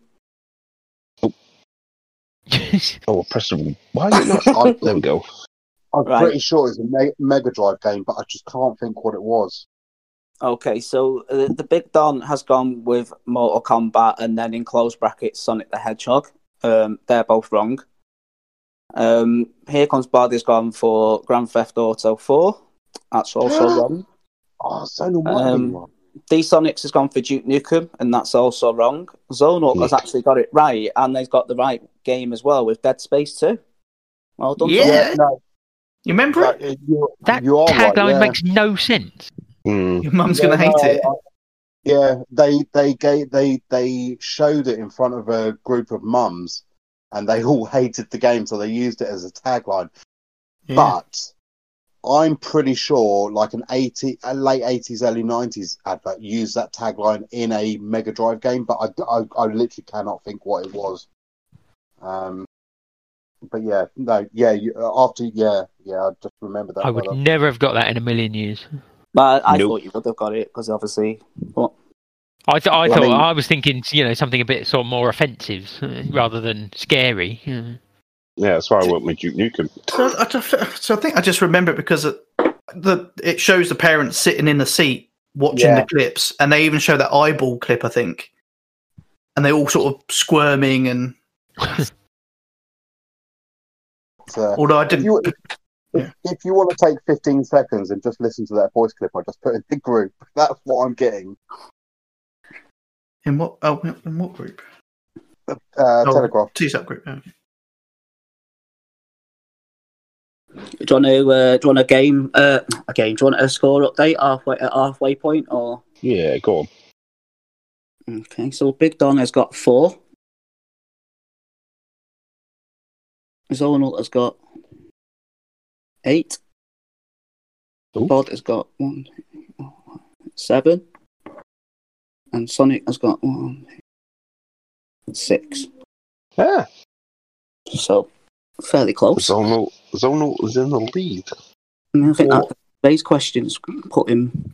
Oh, press the. Why is it not? there we go. I'm Right. pretty sure it's a Me- Mega Drive game, but I just can't think what it was. Okay, so uh, the Big Don has gone with Mortal Kombat and then in close brackets Sonic the Hedgehog. Um, they're both wrong. Um, Here Comes Body's gone for Grand Theft Auto 4. That's also wrong. Oh, Zonal might have Um, one. D Sonics has gone for Duke Nukem, and that's also wrong. Zonal has actually got it right, and they've got the right game as well with Dead Space 2. Well done. Yeah. No, you remember no, it? you, that you are right. tagline yeah. makes no sense. Hmm. Your mum's Yeah, going to hate no, it. I- yeah, they they gave they they showed it in front of a group of mums, and they all hated the game, so they used it as a tagline. Yeah. But I'm pretty sure like an 80, a late 80s, early 90s advert used that tagline in a Mega Drive game, but I, I, I literally cannot think what it was. Um, but yeah, no, yeah, you, after, yeah, yeah, I just remember that. I would never have got that in a million years. But I Nope. thought you would have got it because obviously, what? I, th- I Well, I thought mean- I was thinking, you know, something a bit sort of more offensive uh, rather than scary. Yeah. Yeah, that's why I went with Duke Nukem. So I, just, so I think I just remember it because it, the it shows the parents sitting in the seat watching Yeah. the clips, and they even show that eyeball clip, I think, and they all sort of squirming. And Uh, although I if didn't, you, if, if you want to take 15 seconds and just listen to that voice clip I just put in the group, that's what I'm getting. In what oh in what group? Uh, Oh. Telegram. Two sub group. oh. Do you want to? Uh, do you want a game? Uh, a game? Do you want a score update halfway at halfway point or? Yeah, go on. Okay, so Big Don has got four. Zonal has got eight. Ooh. Bod has got one, seven, and Sonic has got one, six. Yeah, So fairly close. Zonal, Zonal is in the lead. I think Four. that today's questions put him.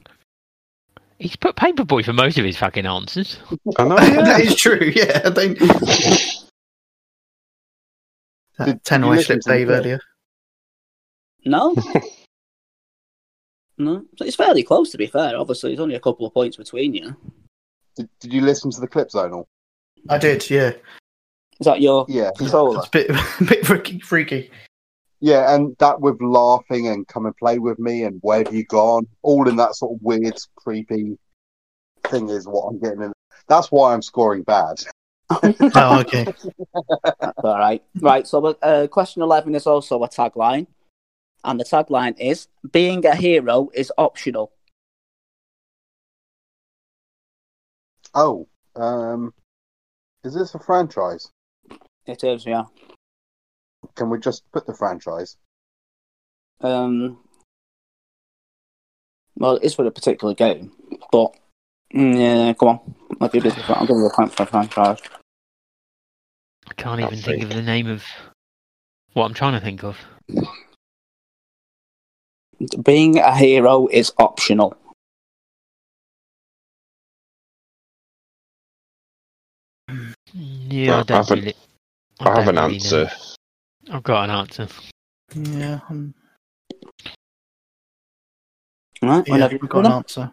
He's put Paperboy for most of his fucking answers. I know. Yeah. is true. Yeah, I think. that Did- ten did you I listen slipped Dave earlier. No. no, So it's fairly close to be fair. Obviously, there's only a couple of points between you. Did, did you listen to the clip, Zonal? I did. Yeah, Is that your Yeah. controller? it's a bit a bit freaky. freaky. Yeah, and that with laughing and come and play with me and where have you gone? All in that sort of weird, creepy thing is what I'm getting in. That's why I'm scoring bad. Oh, okay. That's all right. Right. So, uh, question eleven is also a tagline, and the tagline is: "Being a hero is optional." Oh, um, is this a franchise? It is, yeah. Can we just put the franchise? Um. Well, it is for a particular game, but mm, yeah, come on. I'll give it. I'll give it a point for a franchise. I can't I'll even think think. of the name of what I'm trying to think of. Being a hero is optional. Yeah, I I don't have an- really. I have don't an really answer. know. I've got an answer. Yeah, um, Right. yeah, whenever we've you're got an answer.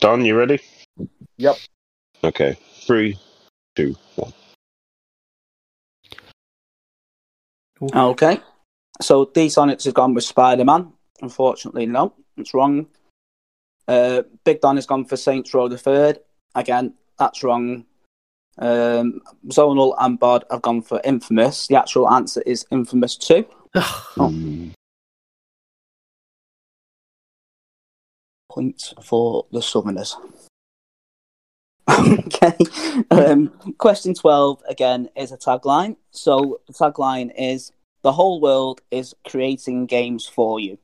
Don, you ready? Yep. Okay. Three, two, one. Okay. So D Sonics has gone with Spider Man. Unfortunately, no, it's wrong. Uh, Big Don has gone for Saints Row the Third. Again, that's wrong. Um, Zonal and Bod have gone for Infamous. The actual answer is Infamous 2. Oh. Points for the Southerners. okay. Um, question 12 again is a tagline. So the tagline is The whole world is creating games for you.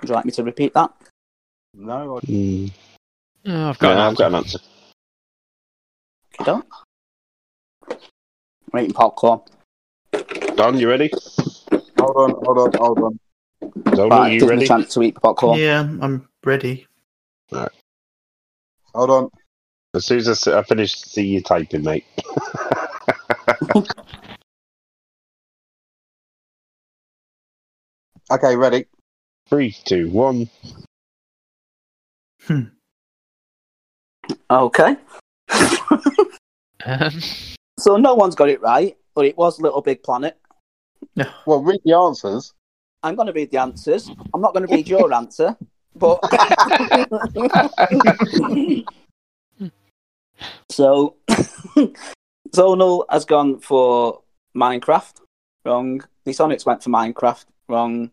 Would you like me to repeat that? No, I, Hmm. Oh, I've got Yeah, an I've got an answer. You don't? I'm eating popcorn. Don, you ready? hold on, hold on, hold on. Zonal, Right, you give me a ready? chance to eat popcorn. Yeah, I'm ready. Hold on. As soon as I s- I finish, see you typing, mate. Okay, ready. Three, two, one. Okay. Um, so no one's got it right, but it was Little Big Planet. Well, read the answers. I'm going to read the answers. I'm not going to read your answer, but. so, Zonal has gone for Minecraft. Wrong. The Sonics went for Minecraft. Wrong.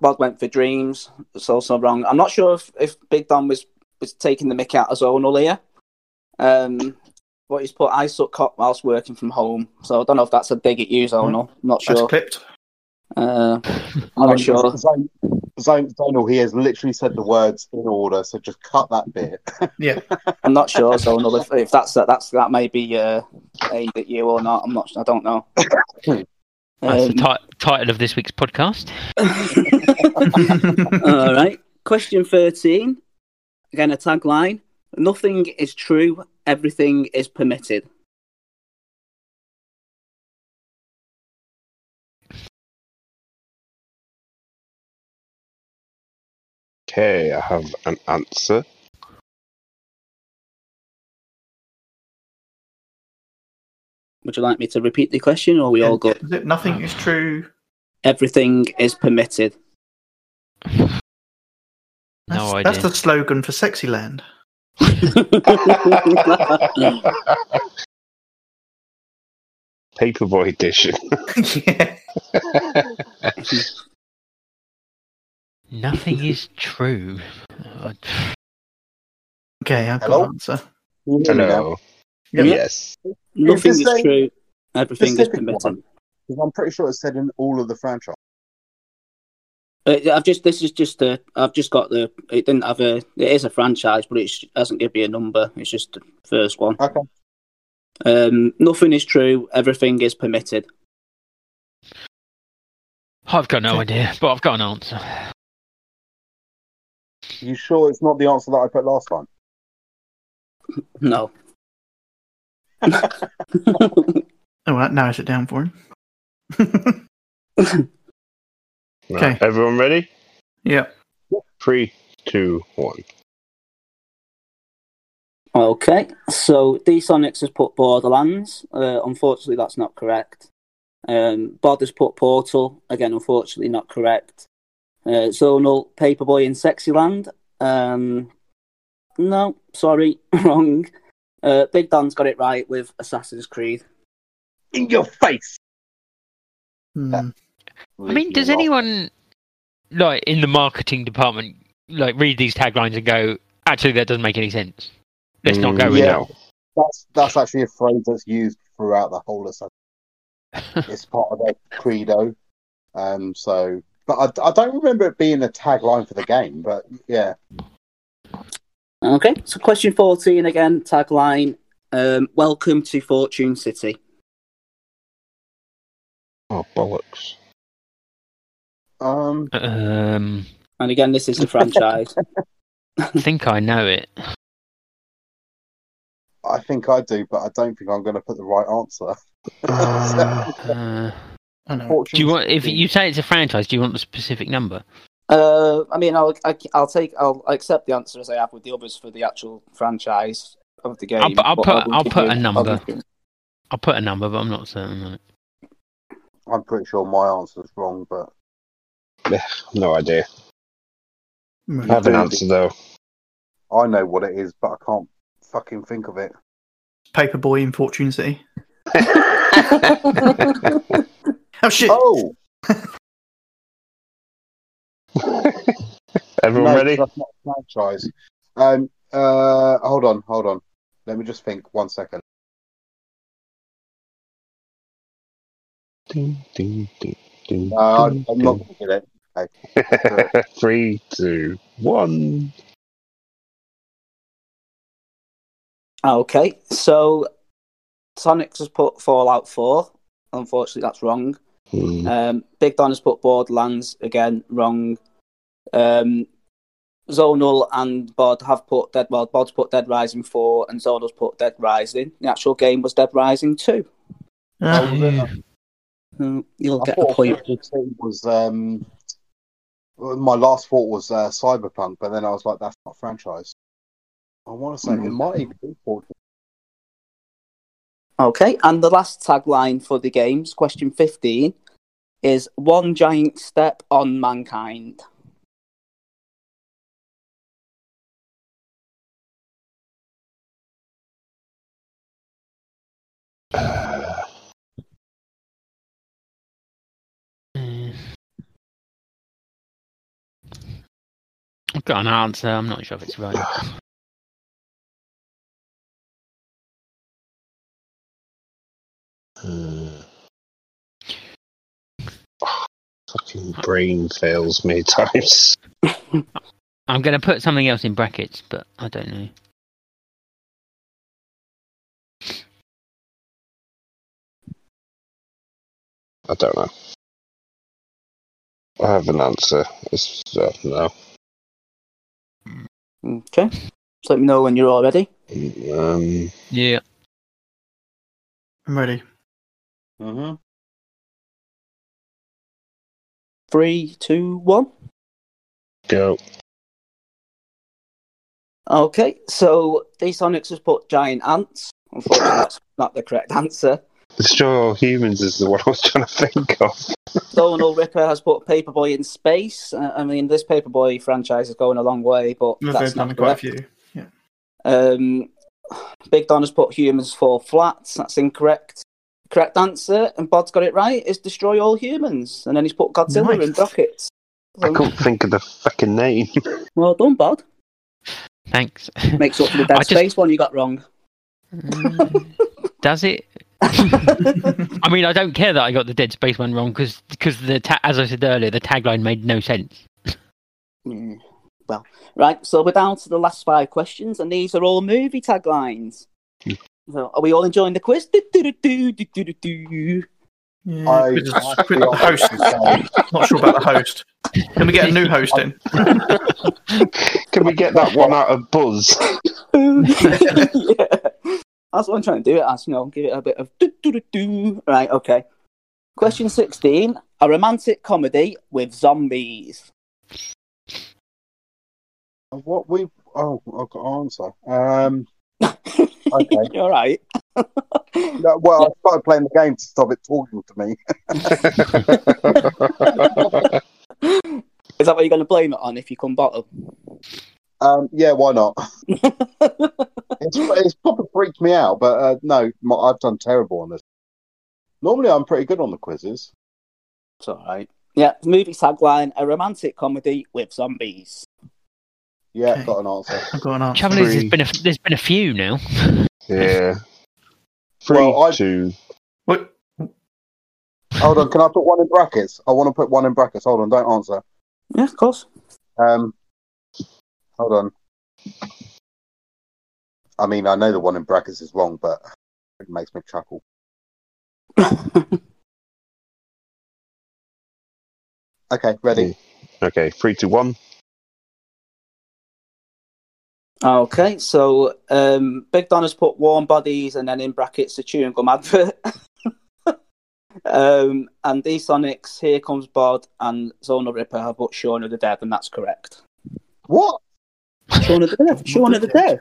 Bod went for Dreams. It's also wrong. I'm not sure if, if Big Don was was taking the mick out of zonal here. Um, what he's put, I suck cock whilst working from home. So I don't know if that's a dig at you, zonal. I'm not That's sure. clipped. Uh, I'm not sure. Zone, Zone, Zonal, he has literally said the words in order, so just cut that bit. Yeah. I'm not sure, zonal. If, if that's that's that may be uh, aimed at you or not. I'm not. I don't know. That's the Um, ti- title of this week's podcast. All right. Question 13. Again, a tagline. Nothing is true, everything is permitted. Okay, I have an answer. Would you like me to repeat the question or are we all good? Is it nothing is true? Everything is permitted. That's, No idea. that's the slogan for Sexyland. Paperboy edition. yeah. Nothing is true. Okay, I've got Hello? an answer. Can you hear me now? Hello. Yeah. Yes. Nothing Is is this true, everything is permitted. one, 'Cause I'm pretty sure it's said in all of the franchise. Uh, I've just this is just a I've just got the it didn't have a it is a franchise but it doesn't give me a number it's just the first one. Okay. Um, nothing is true, everything is permitted. I've got no idea, but I've got an answer. You sure it's not the answer that I put last time? No. All right, narrows sit down for him. Right. Okay. Everyone ready? yeah. Three, two, one. Okay, so D Sonics has put Borderlands. Uh, unfortunately, that's not correct. Um, Bod has put Portal. Again, unfortunately, not correct. Uh, Zonal, Paperboy, and Sexyland. Um, no, sorry, wrong. Uh, Big Don's got it right with Assassin's Creed. In your face! Hmm. I mean, does anyone like in the marketing department like read these taglines and go, actually, that doesn't make any sense. Let's not go Mm, with yeah. that. That's that's actually a phrase that's used throughout the whole of Assassin's it's part of their credo. Um, so, but I, I don't remember it being a tagline for the game. But yeah, Okay, so question 14 again, tagline. Um, Welcome to Fortune City. Oh, bollocks. um, Um, And again, this is a franchise. I think I know it. I think I do, but I don't think I'm going to put the right answer. Uh, Uh, I know. Do you want? If you say it's a franchise, do you want the specific number? Uh, I mean, I'll I, I'll take I'll accept the answer as I have with the others for the actual franchise of the game. I'll put- I'll put- I'll I'll put you- a number. I'll I'll put a number, but I'm not certain. on it. I'm pretty sure my answer's wrong, but no idea. Right. I have an answer though. I know what it is, but I can't fucking think of it. Paperboy in Fortune City. Oh shit! Oh, Everyone no, ready? that's not a franchise. Um, uh, hold on, hold on. Let me just think. One second. Ding, ding, ding, ding, No, I, ding, I'm not ding. going to get it. Three, two, one. Okay, so Sonics has put Fallout 4. Unfortunately, that's wrong. Hmm. Um, Big Don has put Borderlands again, wrong. Um, Zonal and Bod have put Dead. Well, Bod's put Dead Rising 4, and Zonal's put Dead Rising. The actual game was Dead Rising 2. Ah, Oh, was? Hmm, you'll I get a point. Was um, my last thought was uh, Cyberpunk, but then I was like, that's not a franchise. I want to say it Hmm. might even be Fortune. Okay, and the last tagline for the games, question 15, is One Giant Step on Mankind. I've got an answer. I'm not sure if it's right. Uh, fucking brain fails me at times. I'm going to put something else in brackets, but I don't know. I don't know. I have an answer. It's uh, no. Okay. Just let me know when you're all ready. Um, Yeah. I'm ready. Mm-hmm. Three, two, one. go. Okay, so D-Sonics has put giant ants. Unfortunately, that's not the correct answer. Destroy all humans is the one I was trying to think of. Donald Ripper has put Paperboy in space. Uh, I mean, this Paperboy franchise is going a long way, but They've that's done not quite a correct. few. Um, Big Don has put humans fall flats. That's incorrect. Correct answer, and Bod's got it right, is destroy all humans. And then he's put Godzilla Nice. in brackets. I couldn't think of the fucking name. Well done, Bod. Thanks. Makes up for the Dead just- Space one you got wrong. Mm. Does it? I mean, I don't care that I got the Dead Space one wrong because the ta- as I said earlier, the tagline made no sense. Yeah. Well, right. So we're down to the last five questions, and these are all movie taglines. So are we all enjoying the quiz? Yeah, I- quiz is- I- the host Not sure about the host. Can we get a new host in? Can we get that one out of Buzz? yeah. That's what I'm trying to do. It as you know, give it a bit of do do do do. Right. Okay. Question sixteen: A romantic comedy with zombies. What we? Oh, I've got an answer. Um, Okay. All right. no, well, I started playing the game to stop it talking to me. Is that what you're going to blame it on if you come bottom? Um, yeah, why not? It's, it's probably freaked me out, but uh, no, my, I've done terrible on this. Normally, I'm pretty good on the quizzes. It's all right. Yeah. Movie tagline: A romantic comedy with zombies. Yeah, Okay. got an answer. I've got an answer. Trouble is, there's been a there's been a few now. Yeah. Three, Well, I- two. What? Hold on, can I put one in brackets? I want to put one in brackets. Hold on, don't answer. Yeah, of course. Um, hold on. I mean, I know the one in brackets is wrong, but it makes me chuckle. Okay, ready? Okay, three, two, one. Okay, so um, Big Don has put warm bodies and then in brackets the chewing gum advert. um, and D Sonics, Here Comes Bod, and Zona Ripper have put Shaun of the Dead, and that's correct. What? Shaun of the Dead. Shaun of the Dead.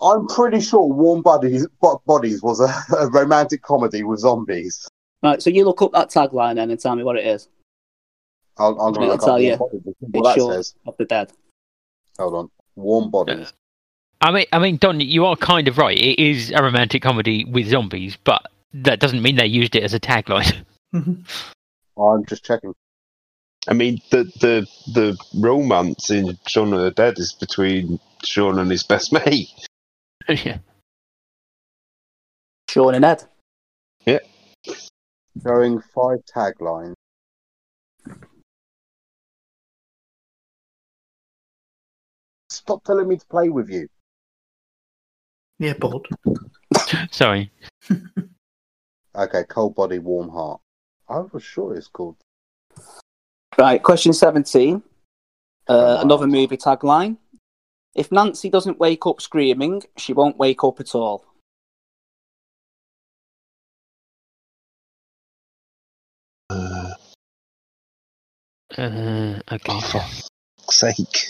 I'm pretty sure Warm Bodies, Bodies was a, a romantic comedy with zombies. Right, so you look up that tagline then and tell me what it is. I'll, I'm going I'll tell you. Bodies and It's what that Shaun says. of the Dead. Hold on. Warm uh, Bodies. I mean, I mean, Don, you are kind of right. It is a romantic comedy with zombies, but that doesn't mean they used it as a tagline. Oh, I'm just checking. I mean, the the the romance in Shaun of the Dead is between Shaun and his best mate. yeah. Shaun and Ed. Yeah. Showing five taglines. Stop telling me to play with you. Yeah, bod. Sorry. Okay, cold body, warm heart. I was sure it's called. Right, question 17. Uh, another movie tagline. If Nancy doesn't wake up screaming, she won't wake up at all. Uh, Uh, okay. oh, for fuck's sake.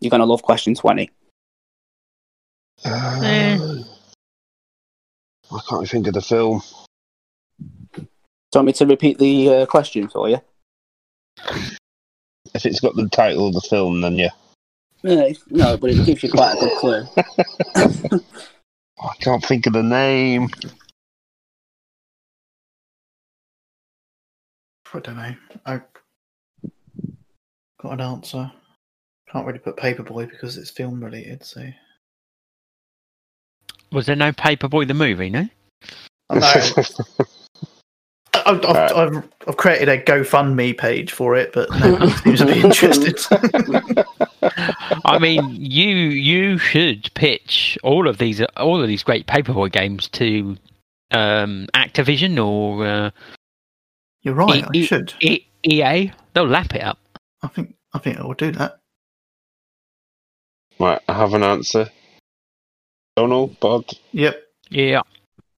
You're going to love question 20. Uh, Eh. I can't think of the film. Do you want me to repeat the uh, question for you? If it's got the title of the film, then yeah. Uh, no, but it gives you quite a good clue. I can't think of the name. I don't know. I got an answer. Can't really put Paperboy because it's film related. So Was there no Paperboy the movie? No. I know. I've, I've, I've, I've created a GoFundMe page for it, but no one seems to be interested. I mean, you you should pitch all of these all of these great Paperboy games to um, Activision or uh, You're right. I E- E- should. E- EA. They'll lap it up. I think. I think I will do that. Right, I have an answer. Donald, Bod, Yep. Yeah.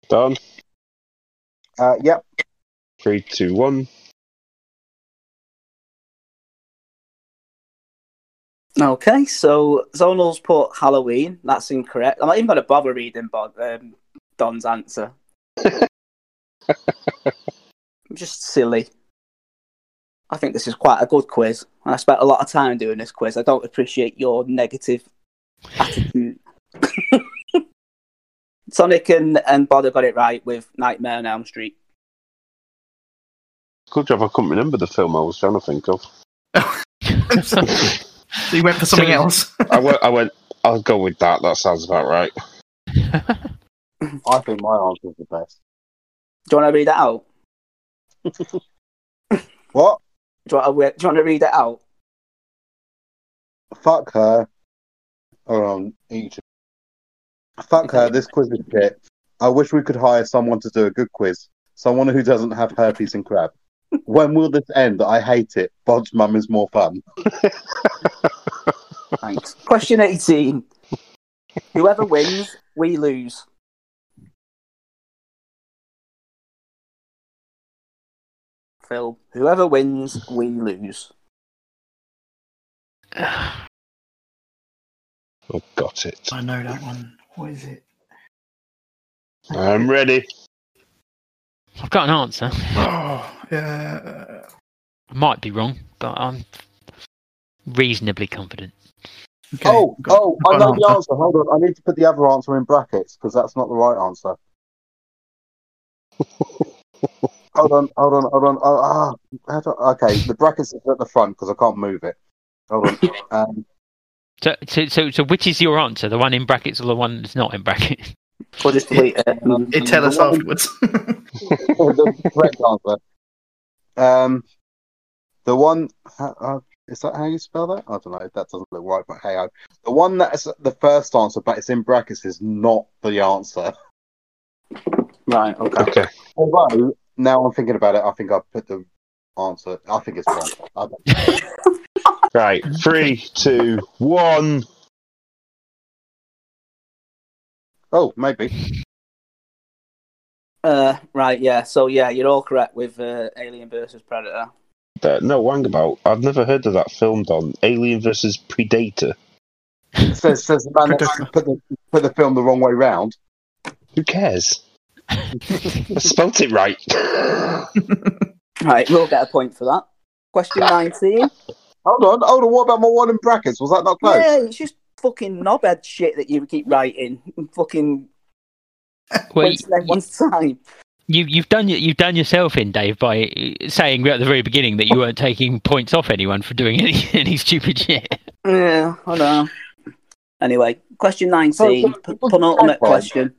Don, Uh, yep. three, two, one. Okay, so Zonal's put Halloween. That's incorrect. I'm not even going to bother reading Bod, um, Don's answer. Just silly. I think this is quite a good quiz. I spent a lot of time doing this quiz. I don't appreciate your negative attitude. Sonic and, and Bod have got it right with Nightmare on Elm Street. Good job, I couldn't remember the film I was trying to think of. so you went for something So- else. I went, I went, I'll go with that. That sounds about right. I think my answer is the best. Do you want to read that out? What? Do you, want to, do you want to read it out? Fuck her. Hold on, each. Fuck her. This quiz is shit. I wish we could hire someone to do a good quiz. Someone who doesn't have herpes and crab. When will this end? I hate it. Bod's mum is more fun. Thanks. Question 18. Whoever wins, we lose. Phil, whoever wins, we lose. Oh, got it. I know that one. What is it? I'm ready. I've got an answer. Oh, yeah. I might be wrong, but I'm reasonably confident. Okay, oh, oh got- oh, got I an know the answer. answer. Hold on. I need to put the other answer in brackets because that's not the right answer. hold on, hold on, hold on. Oh, ah, how do okay, the brackets is at the front because I can't move it. Hold on. Um, So, so, so, so, which is your answer? The one in brackets or the one that's not in brackets? Or just delete it. It tell us afterwards. the correct answer. Um, the one. Uh, uh, is that how you spell that? I don't know. That doesn't look right, but hey, ho. the one that's the first answer, but it's in brackets, is not the answer. Right, okay. Okay. Although now I'm thinking about it, I think I put the answer. I think it's wrong. Right. Three, two, one. Oh, maybe. Uh, right, yeah. So, yeah, you're all correct with uh, Alien versus Predator. Uh, no, wang about. I've never heard of that film, Don. Alien versus Predator. Says says the man that put the put the film the wrong way round. Who cares? I spelt it right. Right, we'll get a point for that. Question 19. Hold on, hold on. What about my one in brackets? Was that not close? Yeah, it's just fucking knobhead shit that you keep writing. Fucking Well, wasting everyone's time. you, you've done you've done yourself in, Dave, by saying right at the very beginning that you weren't taking points off anyone for doing any any stupid shit. Yeah, I know. Anyway, question 19, p- so- penultimate question.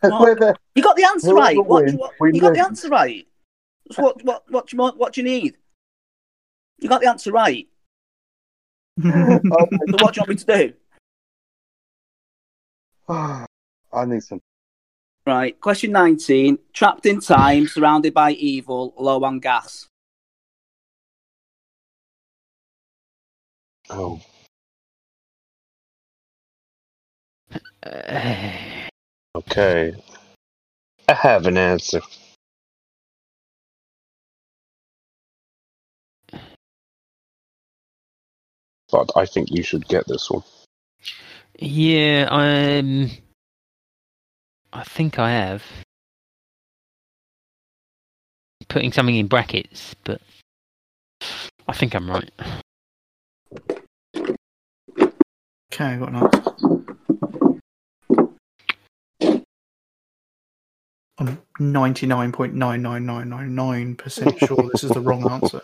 Where the- You got the answer Whoever right. What, wins, what, you got the answer right. So what, what, what, do you, want- what do you need? You got the answer right. So what do you want me to do? I need some. Right, question 19. Trapped in time, surrounded by evil, low on gas. Oh. Uh, Okay. I have an answer. But I think you should get this one. yeah, um, I think I have putting something in brackets, but I think I'm right. Okay, I got an answer. I'm 99.99999% sure this is the wrong answer.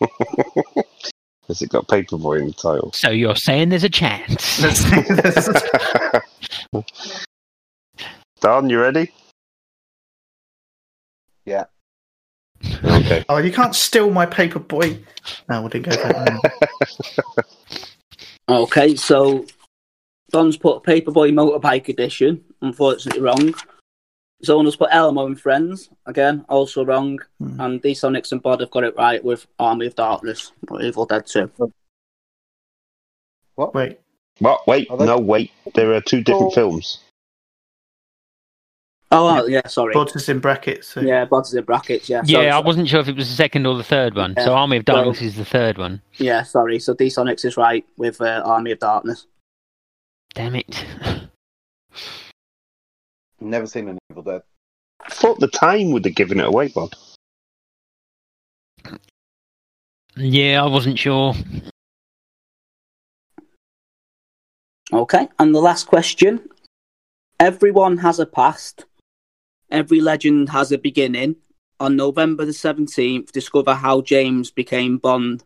Has it got Paperboy in the title? So you're saying there's a chance? Let's- let's- Don, you ready? Yeah. Okay. Oh, you can't steal my paper boy. No, we didn't go for that. Okay, so Don's put Paperboy Motorbike Edition. Unfortunately, wrong. Zona's put Elmo and Friends. Again, also wrong. Hmm. And D Sonics and Bod have got it right with Army of Darkness or Evil Dead 2. What? Wait, What? Wait, they- no, wait. There are two different Oh. films. Oh, yeah, sorry. Bod's is in brackets. So. Yeah, Bod's in brackets, yeah. Yeah, I wasn't sure if it was the second or the third one. So Army of Darkness is the third one. Yeah, sorry. So D Sonics is right with uh, Army of Darkness. Damn it. Never seen an Evil Dead. I thought the time would have given it away, Bob. Yeah, I wasn't sure. Okay, and the last question. Everyone has a past. Every legend has a beginning. On November the 17th, discover how James became Bond.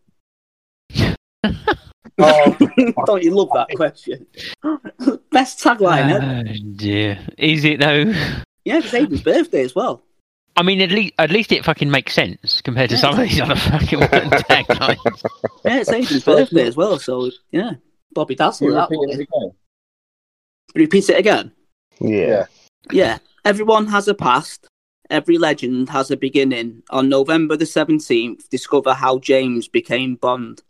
Oh, Don't you love that question? Best tagline ever. Oh, ah, dear. Is it though? Yeah, it's Aiden's birthday as well. I mean, at least at least it fucking makes sense compared to some of these other fucking taglines. Yeah, it's Aiden's birthday as well, so yeah. Bobby Dazzle that repeat it again. Repeat it again. Yeah. Yeah. Yeah. Everyone has a past. Every legend has a beginning. On November the 17th, discover how James became Bond.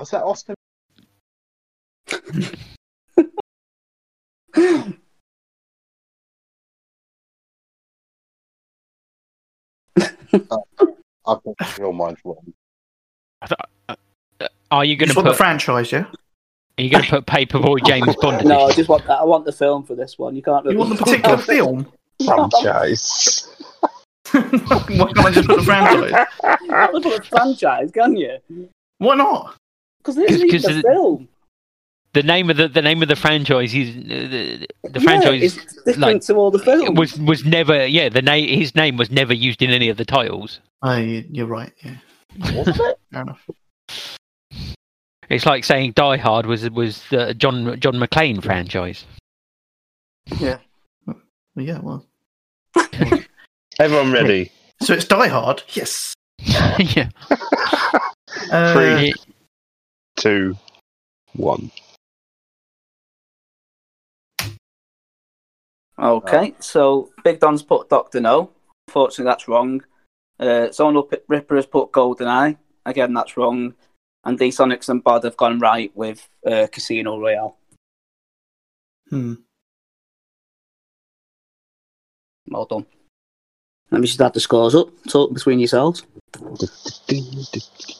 Was that Austin? I think your mind's wrong. Uh, uh, are you You going just to want the put? franchise, yeah? Are you going to put Paperboy James Bond? no, I edition? just want that. I want the film for this one. You can't really. You want the particular film? Franchise. Why can't I just put the franchise? You can't put a franchise, can you? Why not? Because this isn't Because even a the- film. the name of the the name of the franchise is uh, the, the Yeah, franchise it's different like, to all the films. was was never yeah the name his name was never used in any of the titles. Oh, you- you're right. Yeah, Wasn't it? fair enough. It's like saying Die Hard was was the John John McClane franchise. Well, yeah, well. Everyone ready? So it's Die Hard. Yes. yeah. Uh, Three. Two, one. Okay, so Big Don's put Doctor No. Unfortunately, that's wrong. Uh, Zonal P- Ripper has put GoldenEye. Again, that's wrong. And D Sonics and Bod have gone right with uh, Casino Royale. Hmm. Well done. Let me just add the scores up. Talk between yourselves.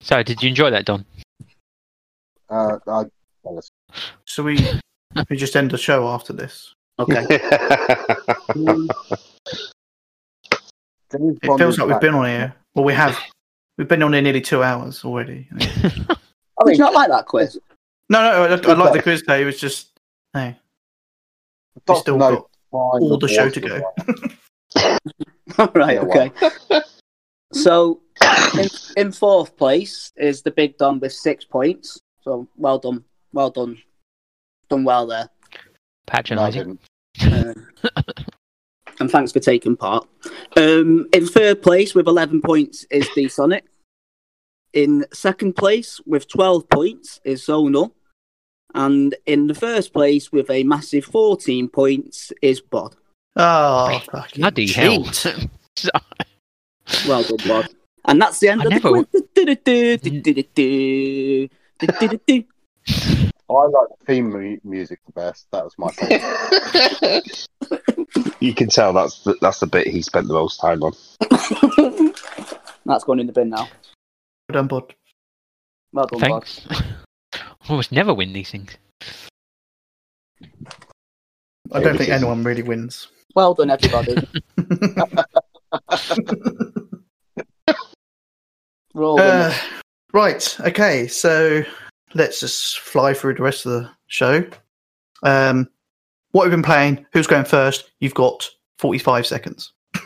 So did you enjoy that, Don? Uh, I, So we we just end the show after this. Okay. It feels like we've been on here. Well, we have. We've been on here nearly two hours already. I Did mean, you not like that quiz? No, no, I, I like the quiz day. It was just, hey, we Doctor still got all the show to go. all right. okay. So, in, in fourth place is the Big Don with six points. So, well done. Well done. Done well there. No, I Patronising. didn't. Um, and thanks for taking part. Um, in third place with 11 points is D Sonic. In second place with 12 points is Zonal. And in the first place with a massive 14 points is Bod. oh, fucking Bloody hell. cheat. Well done, Bod. And that's the end I of the never- quiz. I like the theme music the best. That was my favorite. you can tell that's the, that's the bit he spent the most time on. That's going in the bin now. Well done, bud. Well done, Bod. Thanks. Almost never win these things. I don't think anyone really wins. Well done, everybody. Roll Uh, right. Okay. So let's just fly through the rest of the show. Um, what we've been playing? Who's going first? You've got forty-five seconds.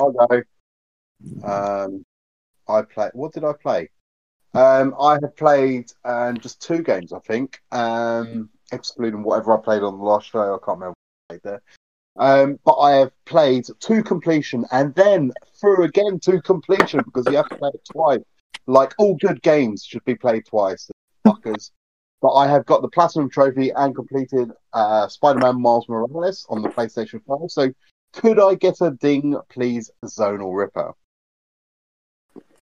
I'll go. Um, I play. What did I play? Um, I have played um, just two games, I think, um, excluding whatever I played on the last show. I can't remember what I played there. Um, but I have played to completion and then through again to completion because you have to play it twice. Like all good games should be played twice, fuckers. But I have got the platinum trophy and completed uh, Spider-Man Miles Morales on the PlayStation 5. So could I get a ding, please, Zonal Ripper?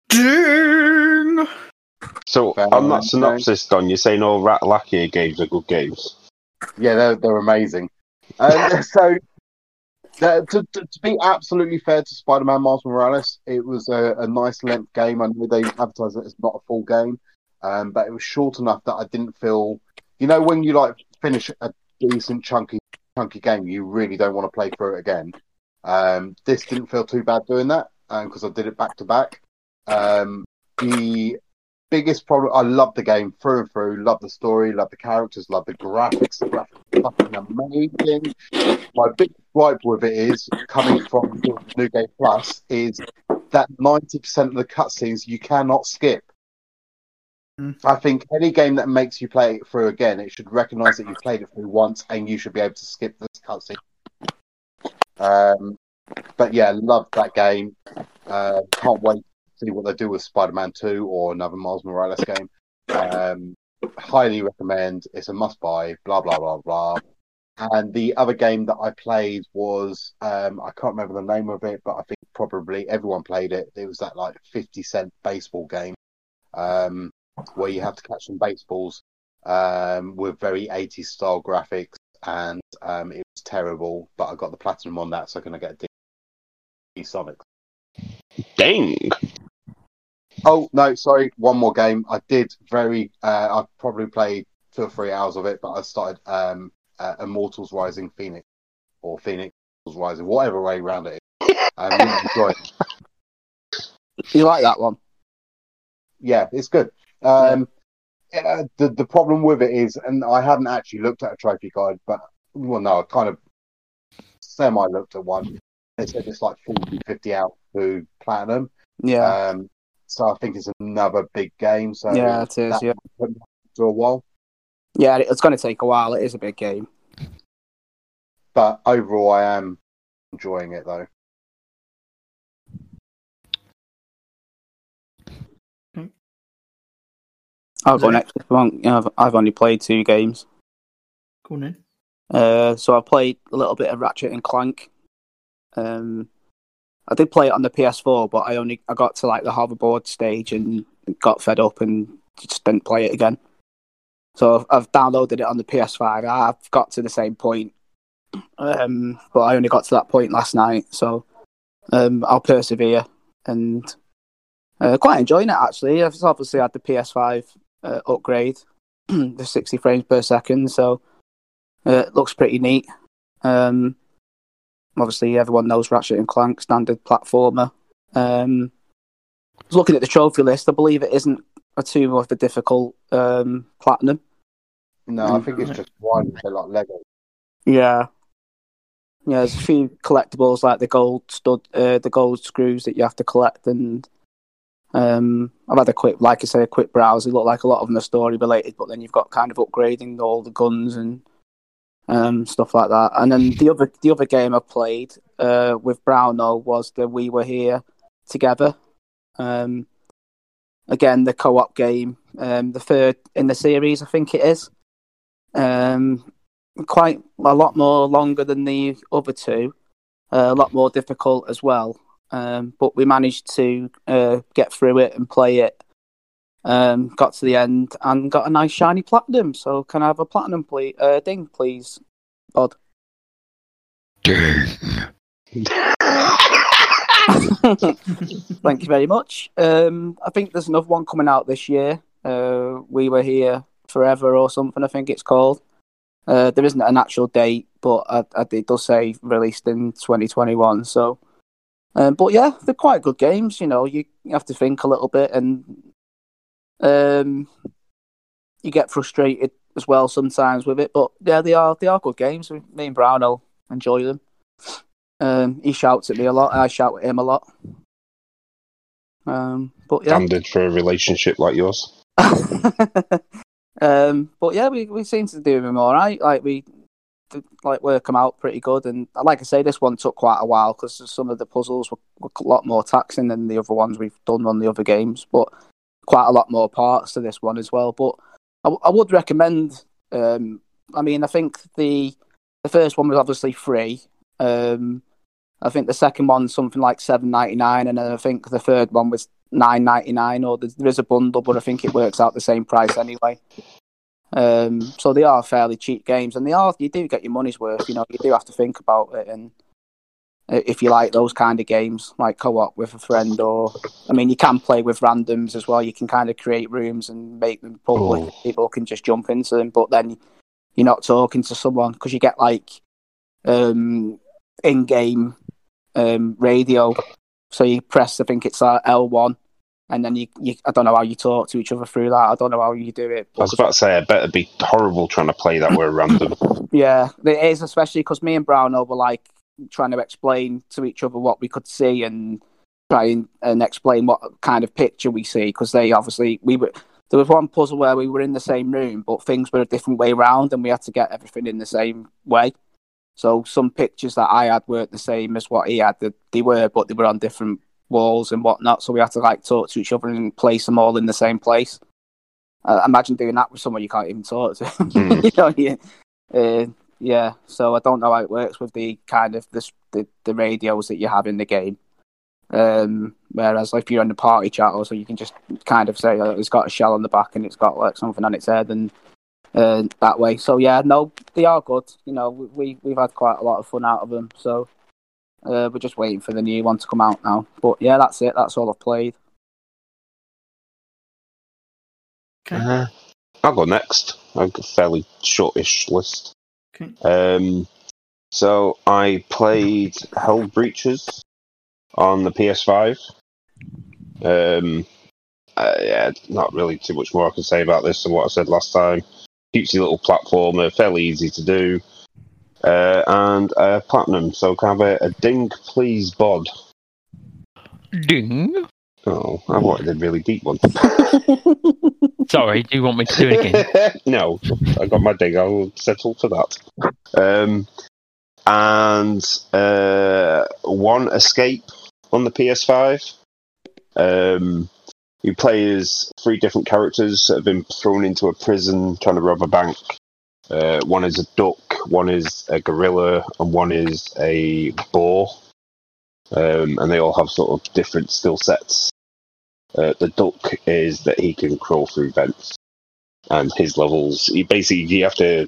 Ding! So Fair on that enough, synopsis, Don, you're saying all Rat Lackier games are good games. Yeah, they're they're amazing. Um, so, uh, to, to to be absolutely fair to Spider-Man Miles Morales, it was a, a nice length game. I know they advertise it as not a full game, um, but it was short enough that I didn't feel. You know, when you like finish a decent chunky chunky game, you really don't want to play through it again. Um, this didn't feel too bad doing that because I did it back to back. Um, the biggest problem, I love the game through and through. Love the story, love the characters, love the graphics. The graphics fucking amazing. My big gripe with it is coming from New Game Plus is that ninety percent of the cutscenes you cannot skip. Mm. I think any game that makes you play it through again, it should recognise that you played it through once, and you should be able to skip this cutscene. Um, but yeah, love that game. Uh, can't wait to see what they do with Spider-Man Two or another Miles Morales game. Um, highly recommend. It's a must-buy. Blah blah blah blah. And the other game that I played was um, I can't remember the name of it, but I think probably everyone played it. It was that like fifty cent baseball game um, where you have to catch some baseballs um, with very 80s style graphics, and um, it was terrible. But I got the platinum on that, so I'm gonna get a D Sonic. Dang. Oh no, sorry, one more game. I did very. Uh, I probably played two or three hours of it, but I started um, uh, Immortals Rising Phoenix or Fenyx Rising, whatever way around it is. Um, really enjoyed it. You like that one? yeah, it's good. Um, uh, the the problem with it is, and I hadn't actually looked at a trophy guide, but well, no, I kind of semi looked at one. It said it's like 40, 50 out to platinum. Yeah. Um, so I think it's another big game. So Yeah, it is, yeah. might put me off For a while, yeah, it's going to take a while. It is a big game. but overall, I am enjoying it though. I'll go Sorry? next. if you want. Yeah, I've, I've only played two games. Go on in. Uh, so I played a little bit of Ratchet and Clank. Um, I did play it on the PS4, but I only I got to like the hoverboard stage and got fed up and just didn't play it again. So I've, downloaded it on the PS5. I've got to the same point, um, but I only got to that point last night. So um, I'll persevere and uh, quite enjoying it actually. I've obviously had the PS5 uh, upgrade, the 60 frames per second, so uh, it looks pretty neat. Um, obviously, everyone knows Ratchet and Clank, standard platformer. Um, I was looking at the trophy list. I believe it isn't a too much of a difficult um, platinum. No, I think it's just one like Lego. Yeah. Yeah, there's a few collectibles like the gold stud, uh, the gold screws that you have to collect, and um, I've had a quick, like I say, a quick browse. It looked like a lot of them are story related, but then you've got kind of upgrading all the guns and um, stuff like that. And then the other, the other game I played uh, with Brownell was the We Were Here Together. Um, again, the co-op game, um, the third in the series, I think it is. Um, quite a lot more longer than the other two, uh, a lot more difficult as well. Um, but we managed to uh, get through it and play it. Um, got to the end and got a nice shiny platinum. So can I have a platinum, please? Uh, ding, please, Bod. Thank you very much. Um, I think there's another one coming out this year. Uh, we were here forever or something. I think it's called. Uh, there isn't an actual date, but I, I, it does say released in 2021. So, um, but yeah, they're quite good games. You know, you have to think a little bit, and um, you get frustrated as well sometimes with it. But yeah, they are they are good games. Me and Brown will enjoy them. Um, he shouts at me a lot, I shout at him a lot. Um, but yeah, Standard for a relationship like yours. um, but yeah, we, we seem to do them all right. Like we like work them out pretty good, and like I say, this one took quite a while because some of the puzzles were, were a lot more taxing than the other ones we've done on the other games. But quite a lot more parts to this one as well. But I, would recommend. Um, I mean, I think the the first one was obviously free. Um, I think the second one's something like seven ninety nine, and then I think the third one was nine ninety nine, or there's- a bundle, but I think it works out the same price anyway. Um, so they are fairly cheap games, and they are you do get your money's worth. You know, you do have to think about it, and if you like those kind of games, like co-op with a friend, or I mean, you can play with randoms as well. You can kind of create rooms and make them public. Oh. People can just jump into them, but then you're not talking to someone because you get like um, in-game um, radio. So you press, I think it's uh, L1, and then you, you, I don't know how you talk to each other through that. I don't know how you do it. I was about to say, I bet it'd be horrible trying to play that where random. Yeah, it is, especially because me and Brownell were like trying to explain to each other what we could see and try and, and explain what kind of picture we see because they obviously we were there was one puzzle where we were in the same room but things were a different way round and we had to get everything in the same way. So some pictures that I had weren't the same as what he had. They- They were, but they were on different walls and whatnot. So we had to like talk to each other and place them all in the same place. Uh, imagine doing that with someone you can't even talk to. Hmm. you know, you, uh, yeah. So I don't know how it works with the kind of the the, the radios that you have in the game. Um, whereas if you're in the party chat, also you can just kind of say oh, it's got a shell on the back and it's got like something on its head and uh, that way. So yeah, no, they are good. You know, we we've had quite a lot of fun out of them. So uh, we're just waiting for the new one to come out now. But yeah, that's it. That's all I've played. Okay. Uh, I'll go next. I've got a fairly shortish list. Okay. Um, so I played Hell Breaches on the PS5. Um, uh, yeah, not really too much more I can say about this than what I said last time. Cutesy little platformer, fairly easy to do, uh, and uh, platinum. So kind of a, a ding, please, bod. Ding. Oh, I wanted a really deep one. Sorry, do you want me to do it again? no, I got my ding. I'll settle for that. Um, and uh, one escape on the PS5. Um, you play as three different characters that have been thrown into a prison trying to rob a bank. Uh, one is a duck, one is a gorilla, and one is a boar. Um, and they all have sort of different skill sets. Uh, the duck is that he can crawl through vents, and his levels. You basically you have to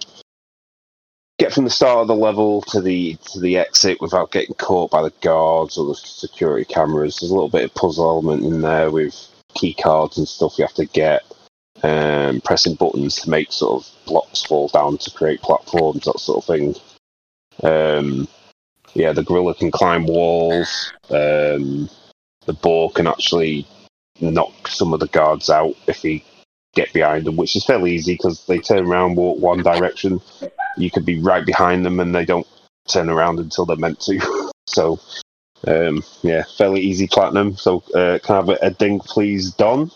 get from the start of the level to the to the exit without getting caught by the guards or the security cameras. There's a little bit of puzzle element in there with key cards and stuff you have to get. Um, pressing buttons to make sort of blocks fall down to create platforms, that sort of thing. Um, yeah, the gorilla can climb walls. Um, the boar can actually knock some of the guards out if he get behind them, which is fairly easy because they turn around, walk one direction. You could be right behind them, and they don't turn around until they're meant to. so, um, yeah, fairly easy platinum. So, uh, can I have a, a ding, please, Don?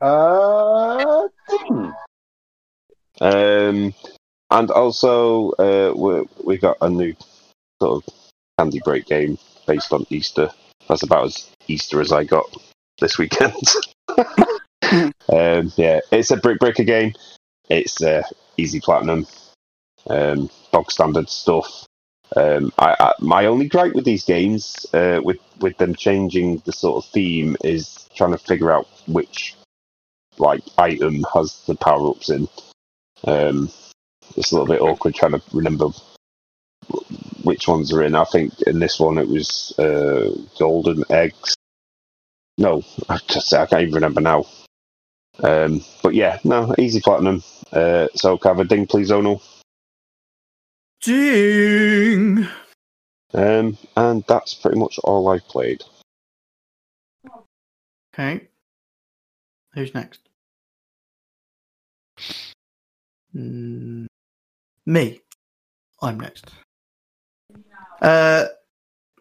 Uh, hmm. Um, and also, uh, we we got a new sort of candy break game based on Easter. That's about as Easter as I got this weekend. um, yeah, it's a brick breaker game. It's uh, easy platinum, um, bog standard stuff. Um, I, I, my only gripe with these games, uh, with with them changing the sort of theme, is trying to figure out which like item has the power ups in. Um, it's a little bit awkward trying to remember which ones are in. I think in this one it was uh, golden eggs. No, I just I can't even remember now. Um, but yeah, no, easy platinum. Uh, so can I have a ding, please, Zonal? Ding. Um, and that's pretty much all I've played. Okay. Who's next? Mm, me. I'm next. Uh,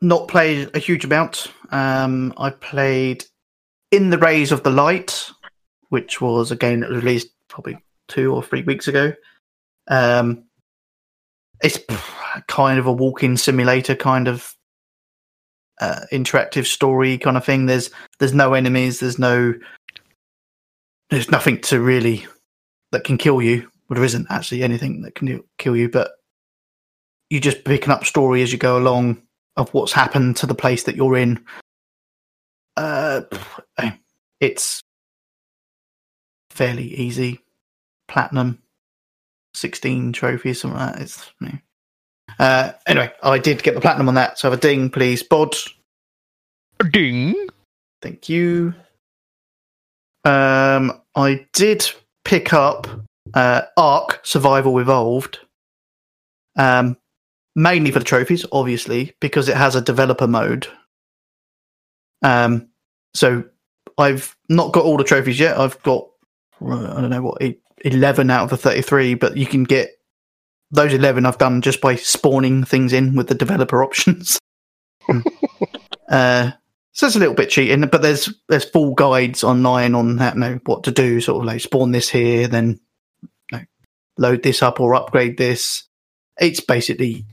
not played a huge amount. Um, I played In the Rays of the Light, which was a game that was released probably two or three weeks ago. Um, it's kind of a walking simulator kind of uh, interactive story kind of thing. There's there's no enemies. There's no there's nothing to really that can kill you. Well, there isn't actually anything that can kill you, but you just picking up story as you go along of what's happened to the place that you're in. Uh, it's fairly easy. Platinum, sixteen trophies, something like that. It's you know. uh, anyway. I did get the platinum on that, so have a ding, please, Bod. A Ding. Thank you. Um, I did pick up uh, Ark Survival Evolved. Um, mainly for the trophies, obviously, because it has a developer mode. Um, so I've not got all the trophies yet. I've got I don't know what eleven out of the thirty-three, but you can get those eleven. I've done just by spawning things in with the developer options. uh, so it's a little bit cheating, but there's there's full guides online on that. you know, what to do. Sort of like spawn this here, then you know, load this up or upgrade this. It's basically,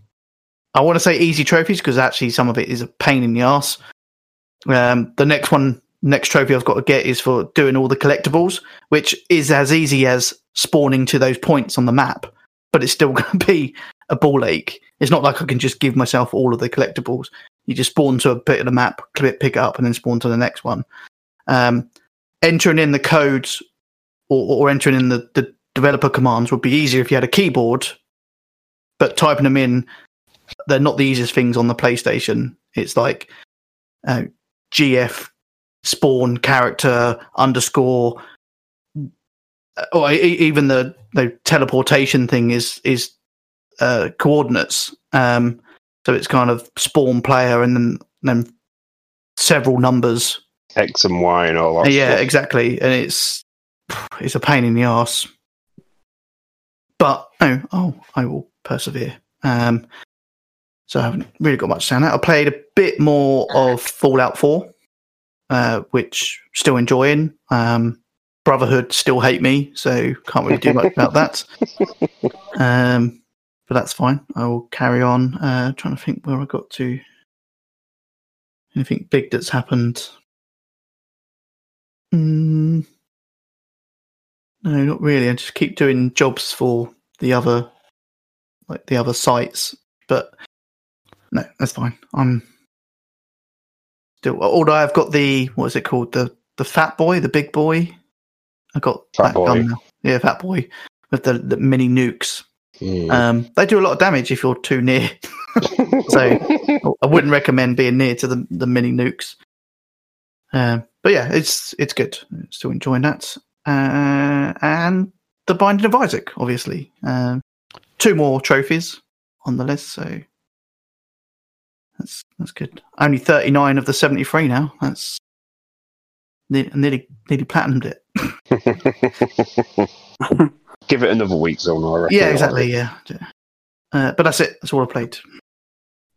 I want to say easy trophies because actually some of it is a pain in the ass. Um, the next one, next trophy I've got to get is for doing all the collectibles, which is as easy as spawning to those points on the map, but it's still going to be a ball ache. It's not like I can just give myself all of the collectibles. You just spawn to a bit of the map, click, pick it up, and then spawn to the next one. Um, entering in the codes or, or entering in the, the developer commands would be easier if you had a keyboard, but typing them in, they're not the easiest things on the PlayStation. It's like uh, GF spawn character underscore, or even the, the teleportation thing is is uh, coordinates. Um, so it's kind of spawn player and then then several numbers. X and Y and all that. yeah, stuff. exactly. And it's it's a pain in the ass. But oh, oh, I will persevere. Um, so I haven't really got much to say on that. I played a bit more of Fallout Four, uh, which still enjoying. Um, Brotherhood still hate me, so can't really do much about that. Um, but that's fine. I will carry on. Uh, trying to think where I got to. Anything big that's happened? Mm, no, not really. I just keep doing jobs for the other, like the other sites. But no, that's fine. I'm still. Although I've got the what is it called? The the fat boy, the big boy. I got Fat that boy. gun now. Yeah, fat boy with the, the mini nukes. Mm. Um, they do a lot of damage if you're too near. so I wouldn't recommend being near to the, the mini nukes. Um, but yeah, it's it's good. Still enjoying that. Uh, and the Binding of Isaac, obviously. Um, two more trophies on the list, so that's that's good. Only thirty nine of the seventy three now. That's nearly nearly, nearly platinumed it. Give it another week, Zone. I reckon. Yeah, exactly. Yeah, uh, but that's it. That's all I played.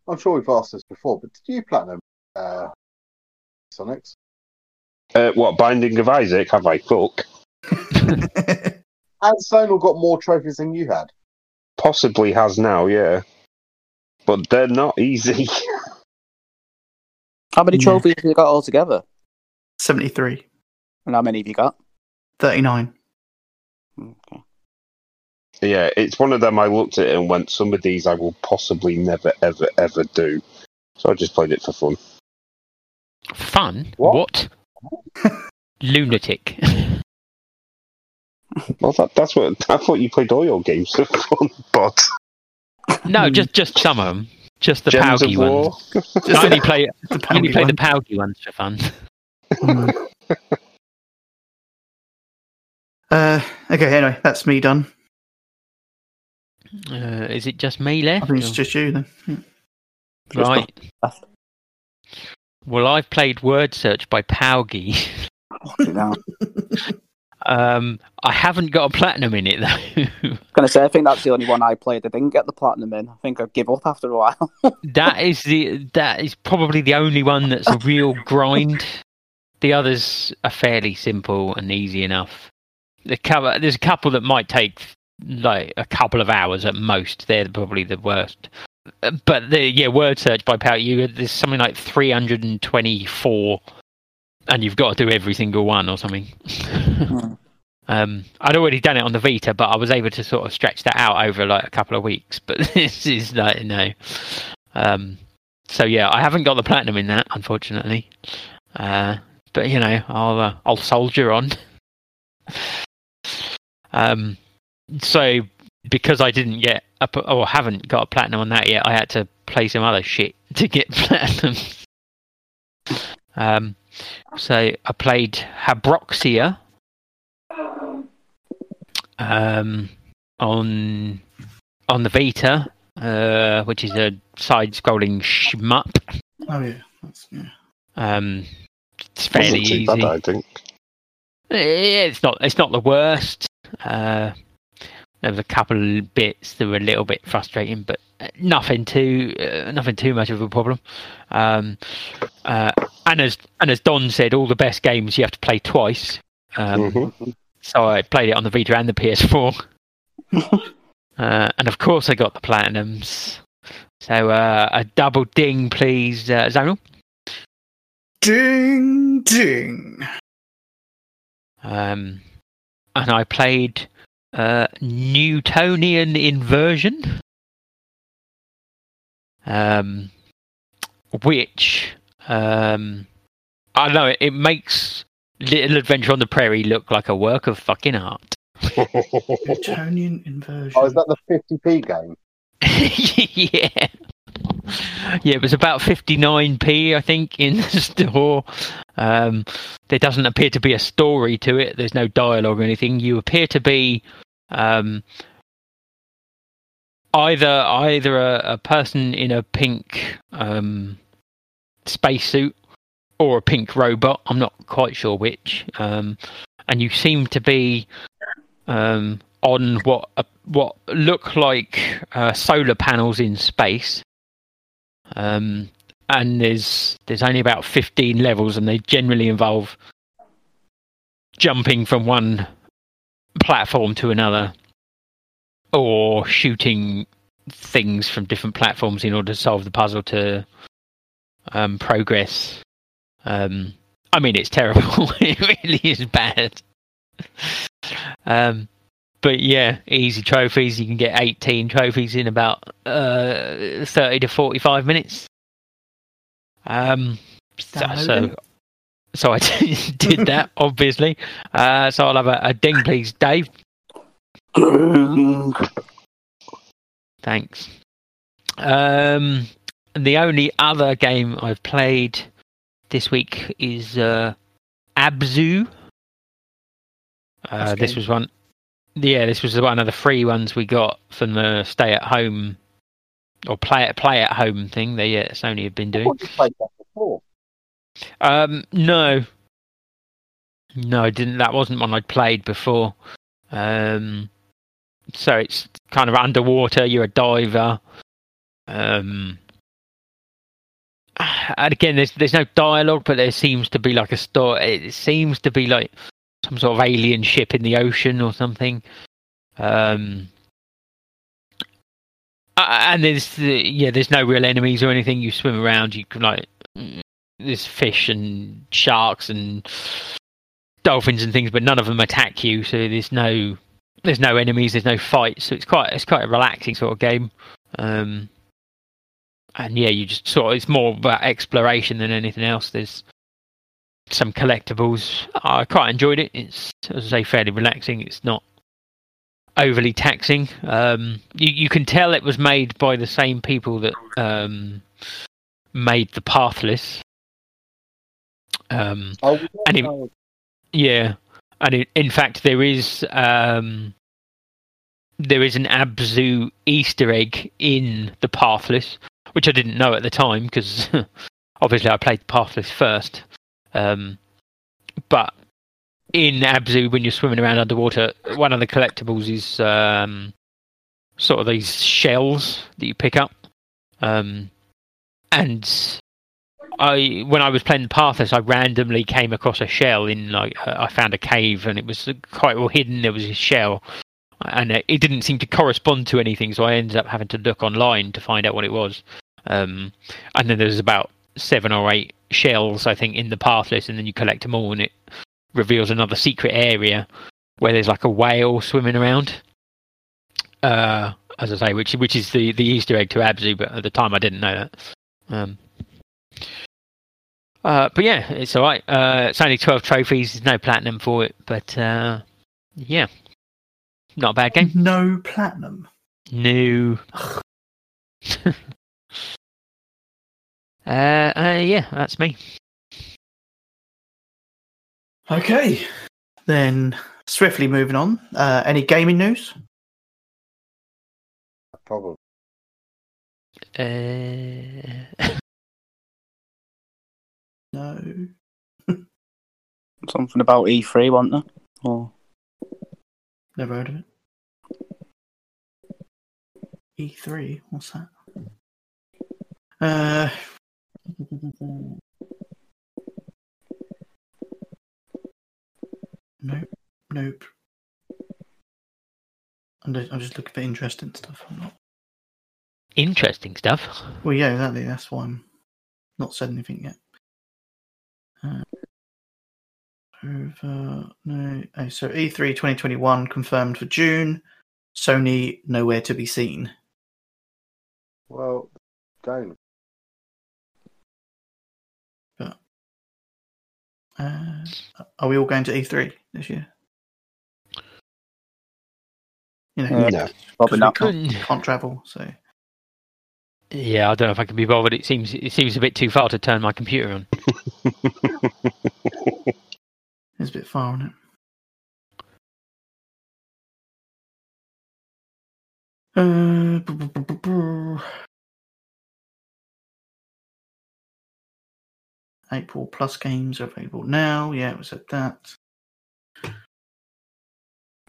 I'm sure we've asked this before, but did you platinum uh, Sonics? Uh, what Binding of Isaac? Have I fuck? And Zonal got more trophies than you had. Possibly has now, yeah. But they're not easy. How many Yeah. trophies have you got altogether? Seventy three. And how many have you got? 39. Okay. yeah, it's one of them. I looked at it and went, "Some of these I will possibly never, ever, ever do." So I just played it for fun. Fun? What? What? Lunatic. Well, that, that's what I thought you played all your games for fun, but no, just just some of them. Just the Gems of POWGI War. ones. I only play The I only POWGI play the one. POWGI ones for fun. Mm. uh, okay, anyway, that's me done. Uh, is it just me left? I left? think it's or- just you then. Just right. Well, I've played Word Search by POWGI. Um, I haven't got a platinum in it though. gonna say, I think that's the only one I played. I didn't get the platinum in. I think I'd give up after a while. that is the that is probably the only one that's a real grind. the others are fairly simple and easy enough. The cover, there's a couple that might take like a couple of hours at most. They're probably the worst. Uh, But the yeah, word search by POWGI there's something like 324, and you've got to do every single one or something. um, I'd already done it on the Vita, but I was able to sort of stretch that out over like a couple of weeks. But this is like no. Um, so yeah, I haven't got the platinum in that, unfortunately. Uh, but you know, I'll uh, I'll soldier on. um, so because I didn't get a, or haven't got a platinum on that yet, I had to play some other shit to get platinum. um, so I played Habroxia. Um, on on the Vita, uh, which is a side-scrolling shmup. Oh yeah, that's, yeah. Um, it's fairly easy. bad, I think. It's not. It's not the worst. Uh, there was a couple of bits that were a little bit frustrating, but uh, nothing too uh, nothing too much of a problem. Um, uh, and as and as Don said, all the best games you have to play twice. Um, Mhm. So I played it on the Vita and the PS4. uh, and of course, I got the platinums. So uh, a double ding, please, uh, Zonal. Ding ding. Um, and I played Newtonian Inversion, um, which um, I don't know it, it makes Little Adventure on the Prairie look like a work of fucking art. Newtonian inversion. Oh, is that the 50p game? yeah. Yeah, it was about 59p, I think, in the store. Um, there doesn't appear to be a story to it. There's no dialogue or anything. You appear to be um, either either a, a person in a pink um, spacesuit or a pink robot. I'm not quite sure which. Um, and you seem to be um, on what uh, what look like uh, solar panels in space. Um, and there's there's only about 15 levels, and they generally involve jumping from one platform to another, or shooting things from different platforms in order to solve the puzzle to um, progress. Um, I mean, it's terrible. it really is bad. Um, but yeah, easy trophies. You can get 18 trophies in about uh, 30 to 45 minutes. Um, so, so. So I did that, obviously. Uh, so I'll have a, a ding, please, Dave. Thanks. Um, the only other game I've played this week is uh, Abzu. Uh, this was one. Yeah, this was one of the free ones we got from the stay at home or play at play at home thing. They yeah, Sony have been I doing. thought you played that before. Um, no, no, I didn't. That wasn't one I'd played before. Um, so it's kind of underwater. You're a diver. Um, and again, there's there's no dialogue, but there seems to be like a story. It seems to be like some sort of alien ship in the ocean or something. Um, and there's the, yeah, there's no real enemies or anything. You swim around. You can like there's fish and sharks and dolphins and things, but none of them attack you. So there's no there's no enemies. There's no fights. So it's quite it's quite a relaxing sort of game. Um, and yeah, you just sort of it's more about exploration than anything else. There's some collectibles. I quite enjoyed it. It's as I say, fairly relaxing. It's not overly taxing. Um, you you can tell it was made by the same people that um, made the Pathless. Um, Oh, And know. yeah, and in, in fact, there is um, there is an Abzu Easter egg in the Pathless, which I didn't know at the time because obviously I played the Pathless first. Um, but in Abzu, when you're swimming around underwater, one of the collectibles is um, sort of these shells that you pick up, um, and I when I was playing Pathless, I randomly came across a shell in like uh, I found a cave and it was quite well hidden. There was a shell, and it, it didn't seem to correspond to anything, so I ended up having to look online to find out what it was. Um, and then there's about seven or eight shells, I think, in the Pathless, and then you collect them all, and it reveals another secret area where there's like a whale swimming around. Uh, as I say, which which is the the Easter egg to Abzu, but at the time I didn't know that. Um, uh, but yeah, it's all right. Uh, it's only twelve trophies. There's no platinum for it, but uh, yeah, not a bad game. No platinum. No. uh, uh, yeah, that's me. Okay. Then swiftly moving on. Uh, any gaming news? Probably. Uh, No. Something about E3, wasn't there? Or Never heard of it. E3, what's that? Uh, nope, nope. I'm just, I'm just looking for interesting stuff. I'm not. interesting stuff. Well, yeah, exactly. That's why I'm not said anything yet. Uh, over no. Oh, so E3 2021 confirmed for June. Sony nowhere to be seen. Well, don't. Uh, are we all going to E3 this year? You know, Yeah. No. probably 'cause not. can't, can't travel, so Yeah, I don't know if I can be bothered. It seems it seems a bit too far to turn my computer on. it's a bit far on it. Uh. April Plus games are available now. Yeah, we said that.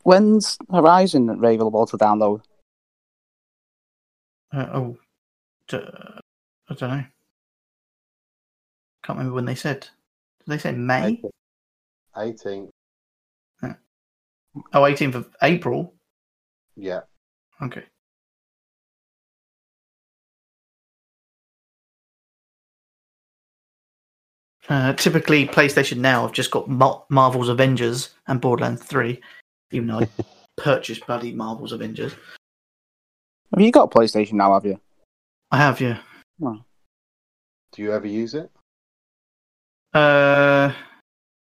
When's Horizon available to download? Uh, oh, d- I don't know. Can't remember when they said. Did they say May? 18. Oh, 18th of April. Yeah. Okay. Uh, typically, PlayStation Now have just got Mar- Marvel's Avengers and Borderlands 3, even though I purchased bloody Marvel's Avengers. Have you got a PlayStation now, have you? I have, yeah. Do you ever use it? Uh,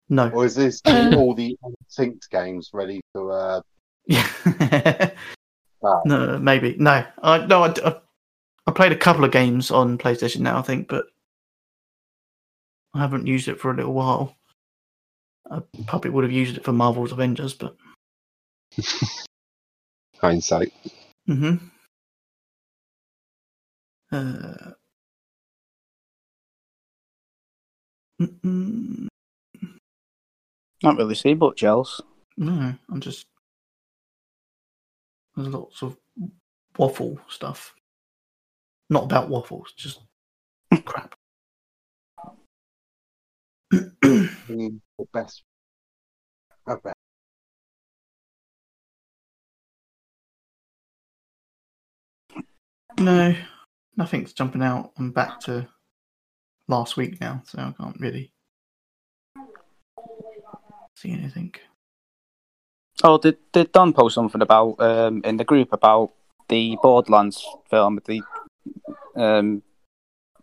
no. Or is this all the synced games ready to. Uh, Yeah. Ah. no, maybe. No. I, no, I, I, I played a couple of games on PlayStation Now, I think, but I haven't used it for a little while. I probably would have used it for Marvel's Avengers, but. Hindsight. hmm Uh, mm-mm, Not really see much else. no, I'm just. There's lots of waffle stuff. Not about waffles, just crap. the best. Okay. no, nothing's jumping out. I'm back to last week now, so I can't really see anything. Oh, did did Don post something about um in the group about the Borderlands film? The um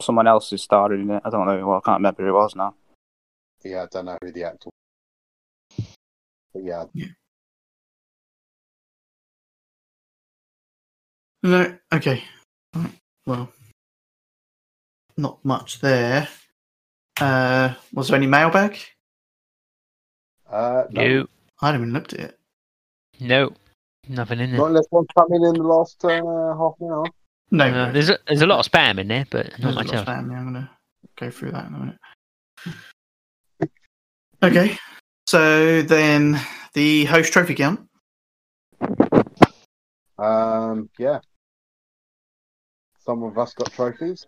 someone else is starring in it. I don't know. Well, I can't remember who it was now. Yeah, I don't know who the actor But yeah, No, okay. Right, Well, not much there. Uh, was there any mailbag? uh, no, No, I haven't even looked at it. no, nothing in there. not there. unless one come in in the last uh, half an hour. No, Uh, there's a, there's a lot of spam in there, but there's not a much lot of else. spam. Yeah, I'm gonna go through that in a minute. Okay, so then the host trophy count. Um, yeah. Some of us got trophies.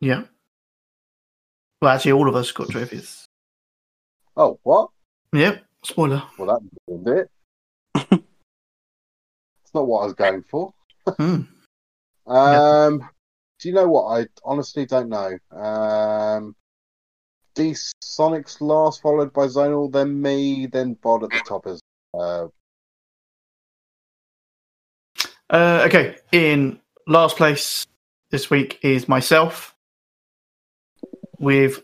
Yeah. Well, actually, all of us got trophies. Oh, what? Yep. Spoiler. Well, that ruined it. it's not what I was going for. Hmm. Um, do you know what? I honestly don't know. Um, D Sonic's last, followed by Zonal, then me, then Bod at the top is. uh, Uh, okay. In last place this week is myself with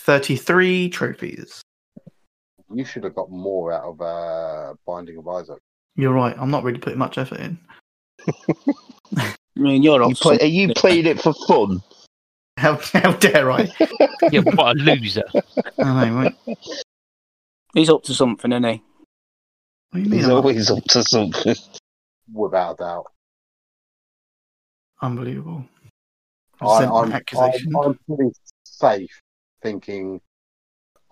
33 trophies. you should have got more out of uh, Binding of Isaac. You're right. I'm not really putting much effort in. I mean, you're You play, are you playing it for fun? How, how dare I? Yeah, what a loser. I know, right? He's up to something, isn't he? What do you mean? He's always up to something. Without a doubt. Unbelievable. I, Resent my I'm, accusation. I'm, I'm pretty safe thinking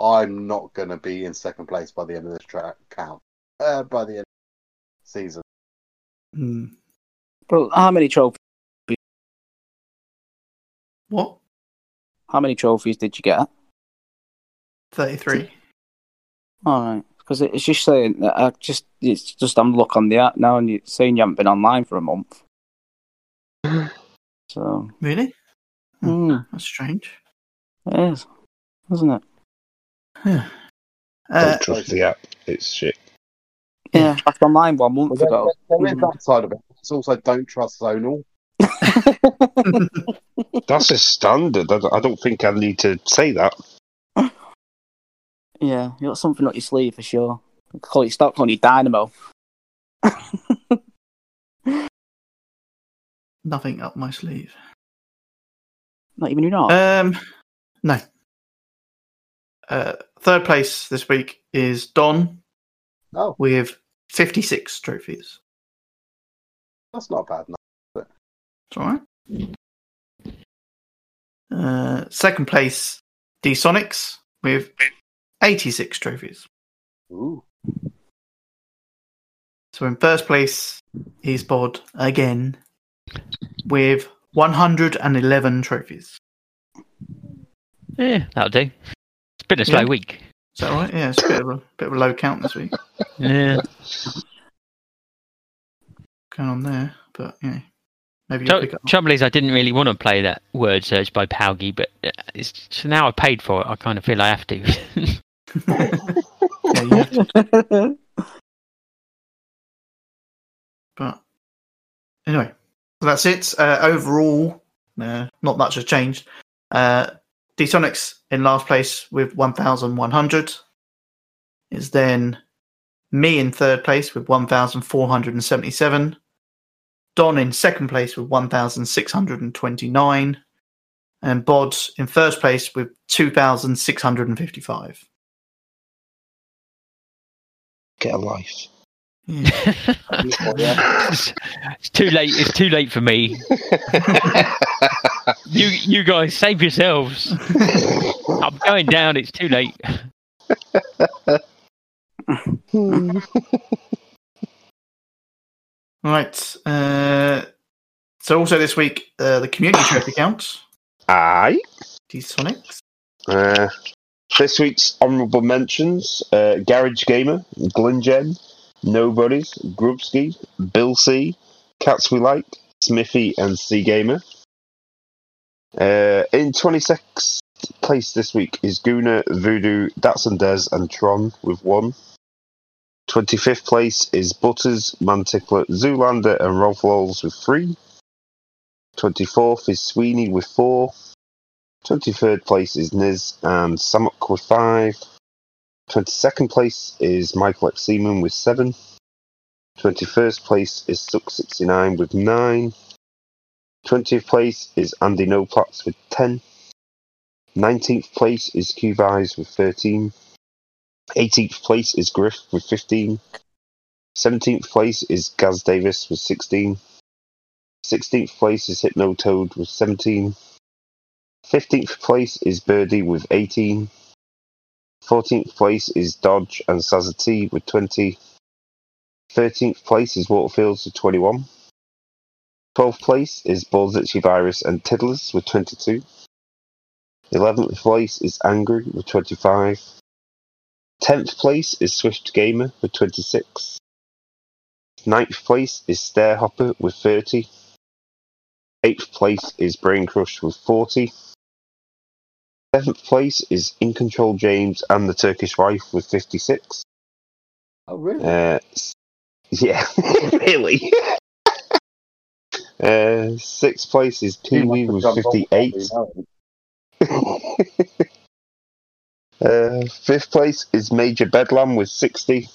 I'm not going to be in second place by the end of this track count. Uh, by the end of the season. Hmm. Well, how many trophies? What? How many trophies did you get? 33. All right, because it's just saying that I just it's just I'm looking on the app now, and you're saying you haven't been online for a month. So, Really? hmm, That's strange. it is, isn't it? Uh, Don't trust the app. It's shit. Yeah, I was online one month But there, ago. there is that side of it. It's also don't trust Zonal. That's a standard. I I don't think I need to say that. Yeah, you got something up your sleeve for sure. Call it stop calling you Dynamo. nothing up my sleeve. Not even your not. Um, no. Uh, third place this week is Don Oh, with 56 trophies. that's not bad. No. It's all right. Uh, second place, D Sonics with 86 trophies. Ooh. So in first place is Bod again with 111 trophies. Yeah, that'll do. It's been a slow Yeah. week. Is that right? Yeah, it's a bit of a bit of a low count this week Yeah. going on there, but you know, maybe you'll So, pick up. trouble is, I didn't really want to play that word search by POWGI, but uh, it's, so now I paid for it. I kind of feel I have to. yeah, you have to, but anyway, so that's it. Uh, overall, uh, not much has changed. Uh, Dsonics in last place with 1,100 is then me in third place with 1,477. Don in second place with 1,629. And Bod in first place with 2,655. Get a life. Yeah. it's, it's too late. It's too late for me. You, you guys, save yourselves. I'm going down. It's too late. Right. Uh, so also this week, uh, the community trophy count. Aye. Dsonics. Uh, this week's honourable mentions: uh, Garage Gamer, Glengen, Nobodies, Grubski, Bill C, Cats We Like, Smithy, and C Gamer. Uh, in 26th place this week is Guna, Voodoo, Datsun Des, and Tron with one. 25th place is Butters, Mantickler, Zoolander, and Rolf with three. 24th is Sweeney with four. 23rd place is Niz and Samuk with 5. 22nd place is Michael X. Seaman with 7. 21st place is Suck69 with 9. 20th place is Andy Noplatz with 10. 19th place is Cubeyes with 13. 18th place is Griff with 15. 17th place is Gaz Davis with 16. 16th place is Hypno Toad with 17. 15th place is Birdie with 18. 14th place is Dodge and Sazza T with 20. 13th place is Waterfields with 21. 12th place is Balls Virus and Tiddlers with 22. Eleventh place is Angry with 25. Tenth place is Swift Gamer with 26. Ninth place is Stairhopper with 30. Eighth place is Brain Crush with 40. Seventh place is In Control James and the Turkish Wife with 56. Oh, really? Uh, yeah, really. uh, sixth place is Pee with on 58. uh, fifth place is Major Bedlam with 60.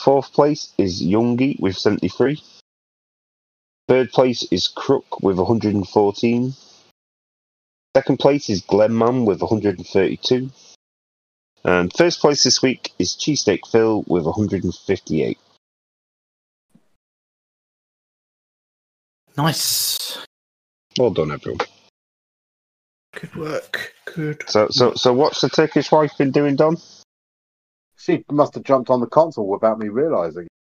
Fourth place is Youngie with 73. Third place is Crook with 114. Second place is Glen Glenman with 132. And first place this week is Cheesesteak Phil with 158. Nice. Well done, everyone. Good work. Good. So, so, so, what's the Turkish wife been doing, Don? She must have jumped on the console without me realizing.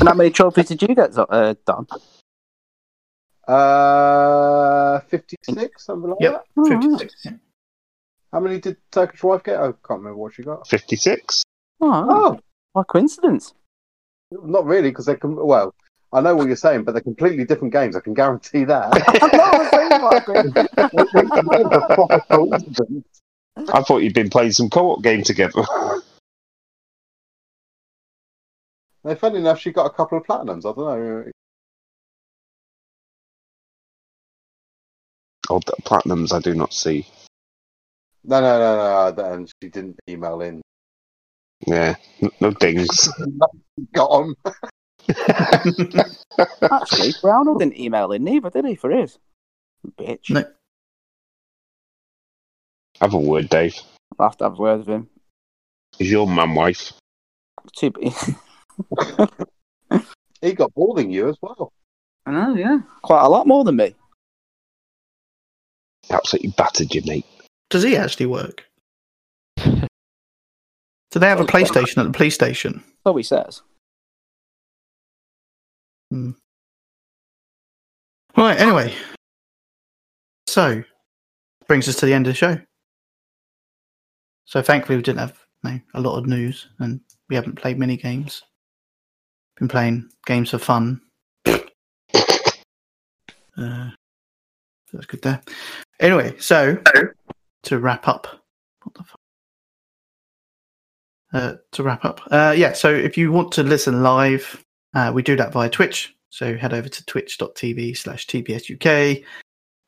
And how many trophies did you get, uh, Don? Uh, 56, something like Yep. that. Oh, wow. 56. How many did Turkish wife get? I can't remember what she got. 56. Oh, Oh, what coincidence. not really, because they can. Well, I know what you're saying, but they're completely different games. I can guarantee that. It's a proper coincidence. I thought you'd been playing some co-op game together. Now, funny enough, she got a couple of platinums. I don't know. Oh, the platinums I do not see. No, no, no, no. And she didn't email in. Yeah, no dings. Got on. Actually, Brownell didn't email in neither, did he, for his? Bitch. No. Have a word, Dave. I'll have to have a word with him. Is your mum wife? Too big. He got more than you as well. I know, yeah. Quite a lot more than me. Absolutely battered you, mate. Does he actually work? Do they have a PlayStation at the police station? So he says. Right, anyway. So, brings us to the end of the show. So, thankfully, we didn't have you know, a lot of news and we haven't played many games. Been playing games for fun. Uh, that's good there. Anyway, so to wrap up, what the fuck? Uh, to wrap up, uh, yeah. So if you want to listen live, uh, we do that via Twitch. So head over to twitch.tv slash tpsuk,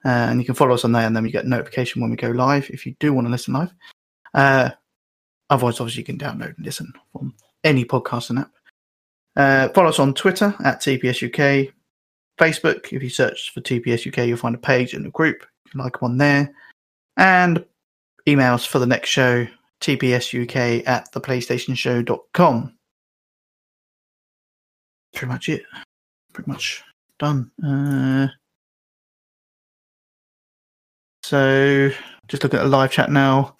uh, and you can follow us on there, and then you get notification when we go live. If you do want to listen live, uh, otherwise, obviously, you can download and listen from any podcasting app. Uh, follow us on Twitter at tpsuk. Facebook, if you search for TPS UK, you'll find a page and a group. You can like one there. And emails for the next show, tpsuk at theplaystationshow.com. Pretty much it. Pretty much done. Uh, so, just look at the live chat now.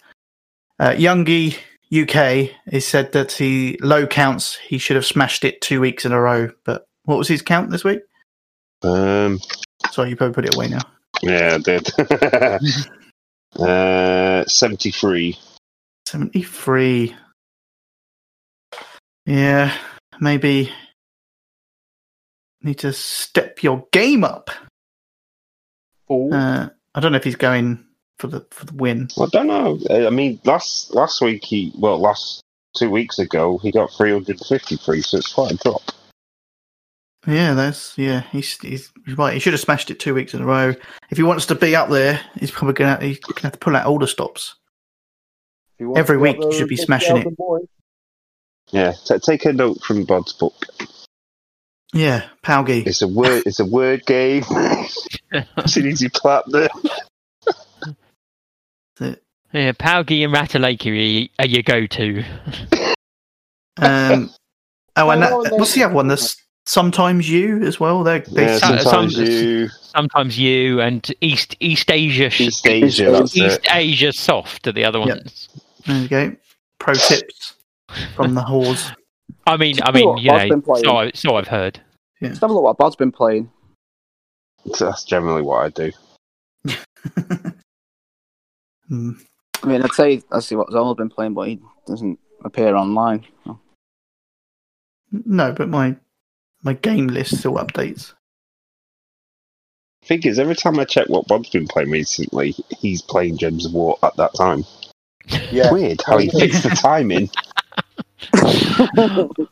Uh, Youngie UK has said that he low counts. He should have smashed it two weeks in a row. But what was his count this week? Um, Sorry, you probably put it away now. Yeah, I did. uh, 73. 73. Yeah, maybe need to step your game up. Uh, I don't know if he's going for the for the win. I don't know. Uh, I mean, last last week he well, last two weeks ago he got 353, so it's quite a drop. Yeah, that's yeah. He's he's, he's right. He should have smashed it two weeks in a row. If he wants to be up there, he's probably gonna he's gonna have to pull out all the stops. If you want every week up you there should be smashing it. Yeah, t- take a note from Bod's book. Yeah, POWGI. It's a word. It's a word game. it's an easy platinum. Yeah, POWGI and Ratalaika are your go-to. Um, oh, and that, no. what's the other one? There's sometimes you as well. They they Yeah, some- sometimes you Sometimes you and East East Asia East Asia. That's East. Asia soft are the other Yep. ones. there you go. Pro tips from the whores. I mean, I Do you know mean, what? you I've know, so, I, so I've heard. Just have a look what Bod's been playing. So That's generally what I do. Hmm. I mean, I'd say I see what Zola's been playing, but he doesn't appear online. No, but my my game list still updates. Thing is, every time I check what Bob's been playing recently, he's playing Gems of War at that time. Yeah. Weird how he fits the timing.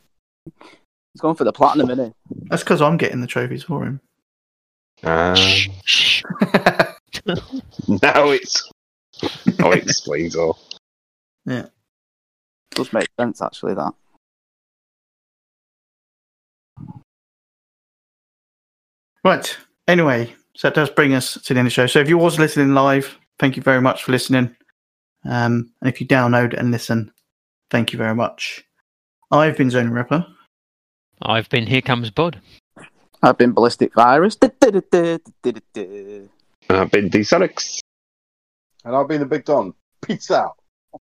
He's going for the platinum, isn't he? That's because I'm getting the trophies for him. Uh, Shh, shh. now it's. Oh, it explains all. he? Does make sense, actually, that. Right. Anyway, so that does bring us to the end of the show. So if you was listening live, thank you very much for listening. Um, and if you download and listen, thank you very much. I've been Zone Ripper. I've been Here Comes Bod. I've been Ballistic Virus. And I've been D-Sonics. And I've been the Big Don. Peace out. I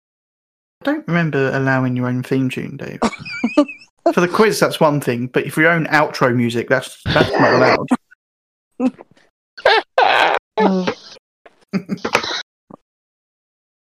don't remember allowing your own theme tune, Dave. for the quiz, that's one thing, but for your own outro music, that's that's not allowed. oh.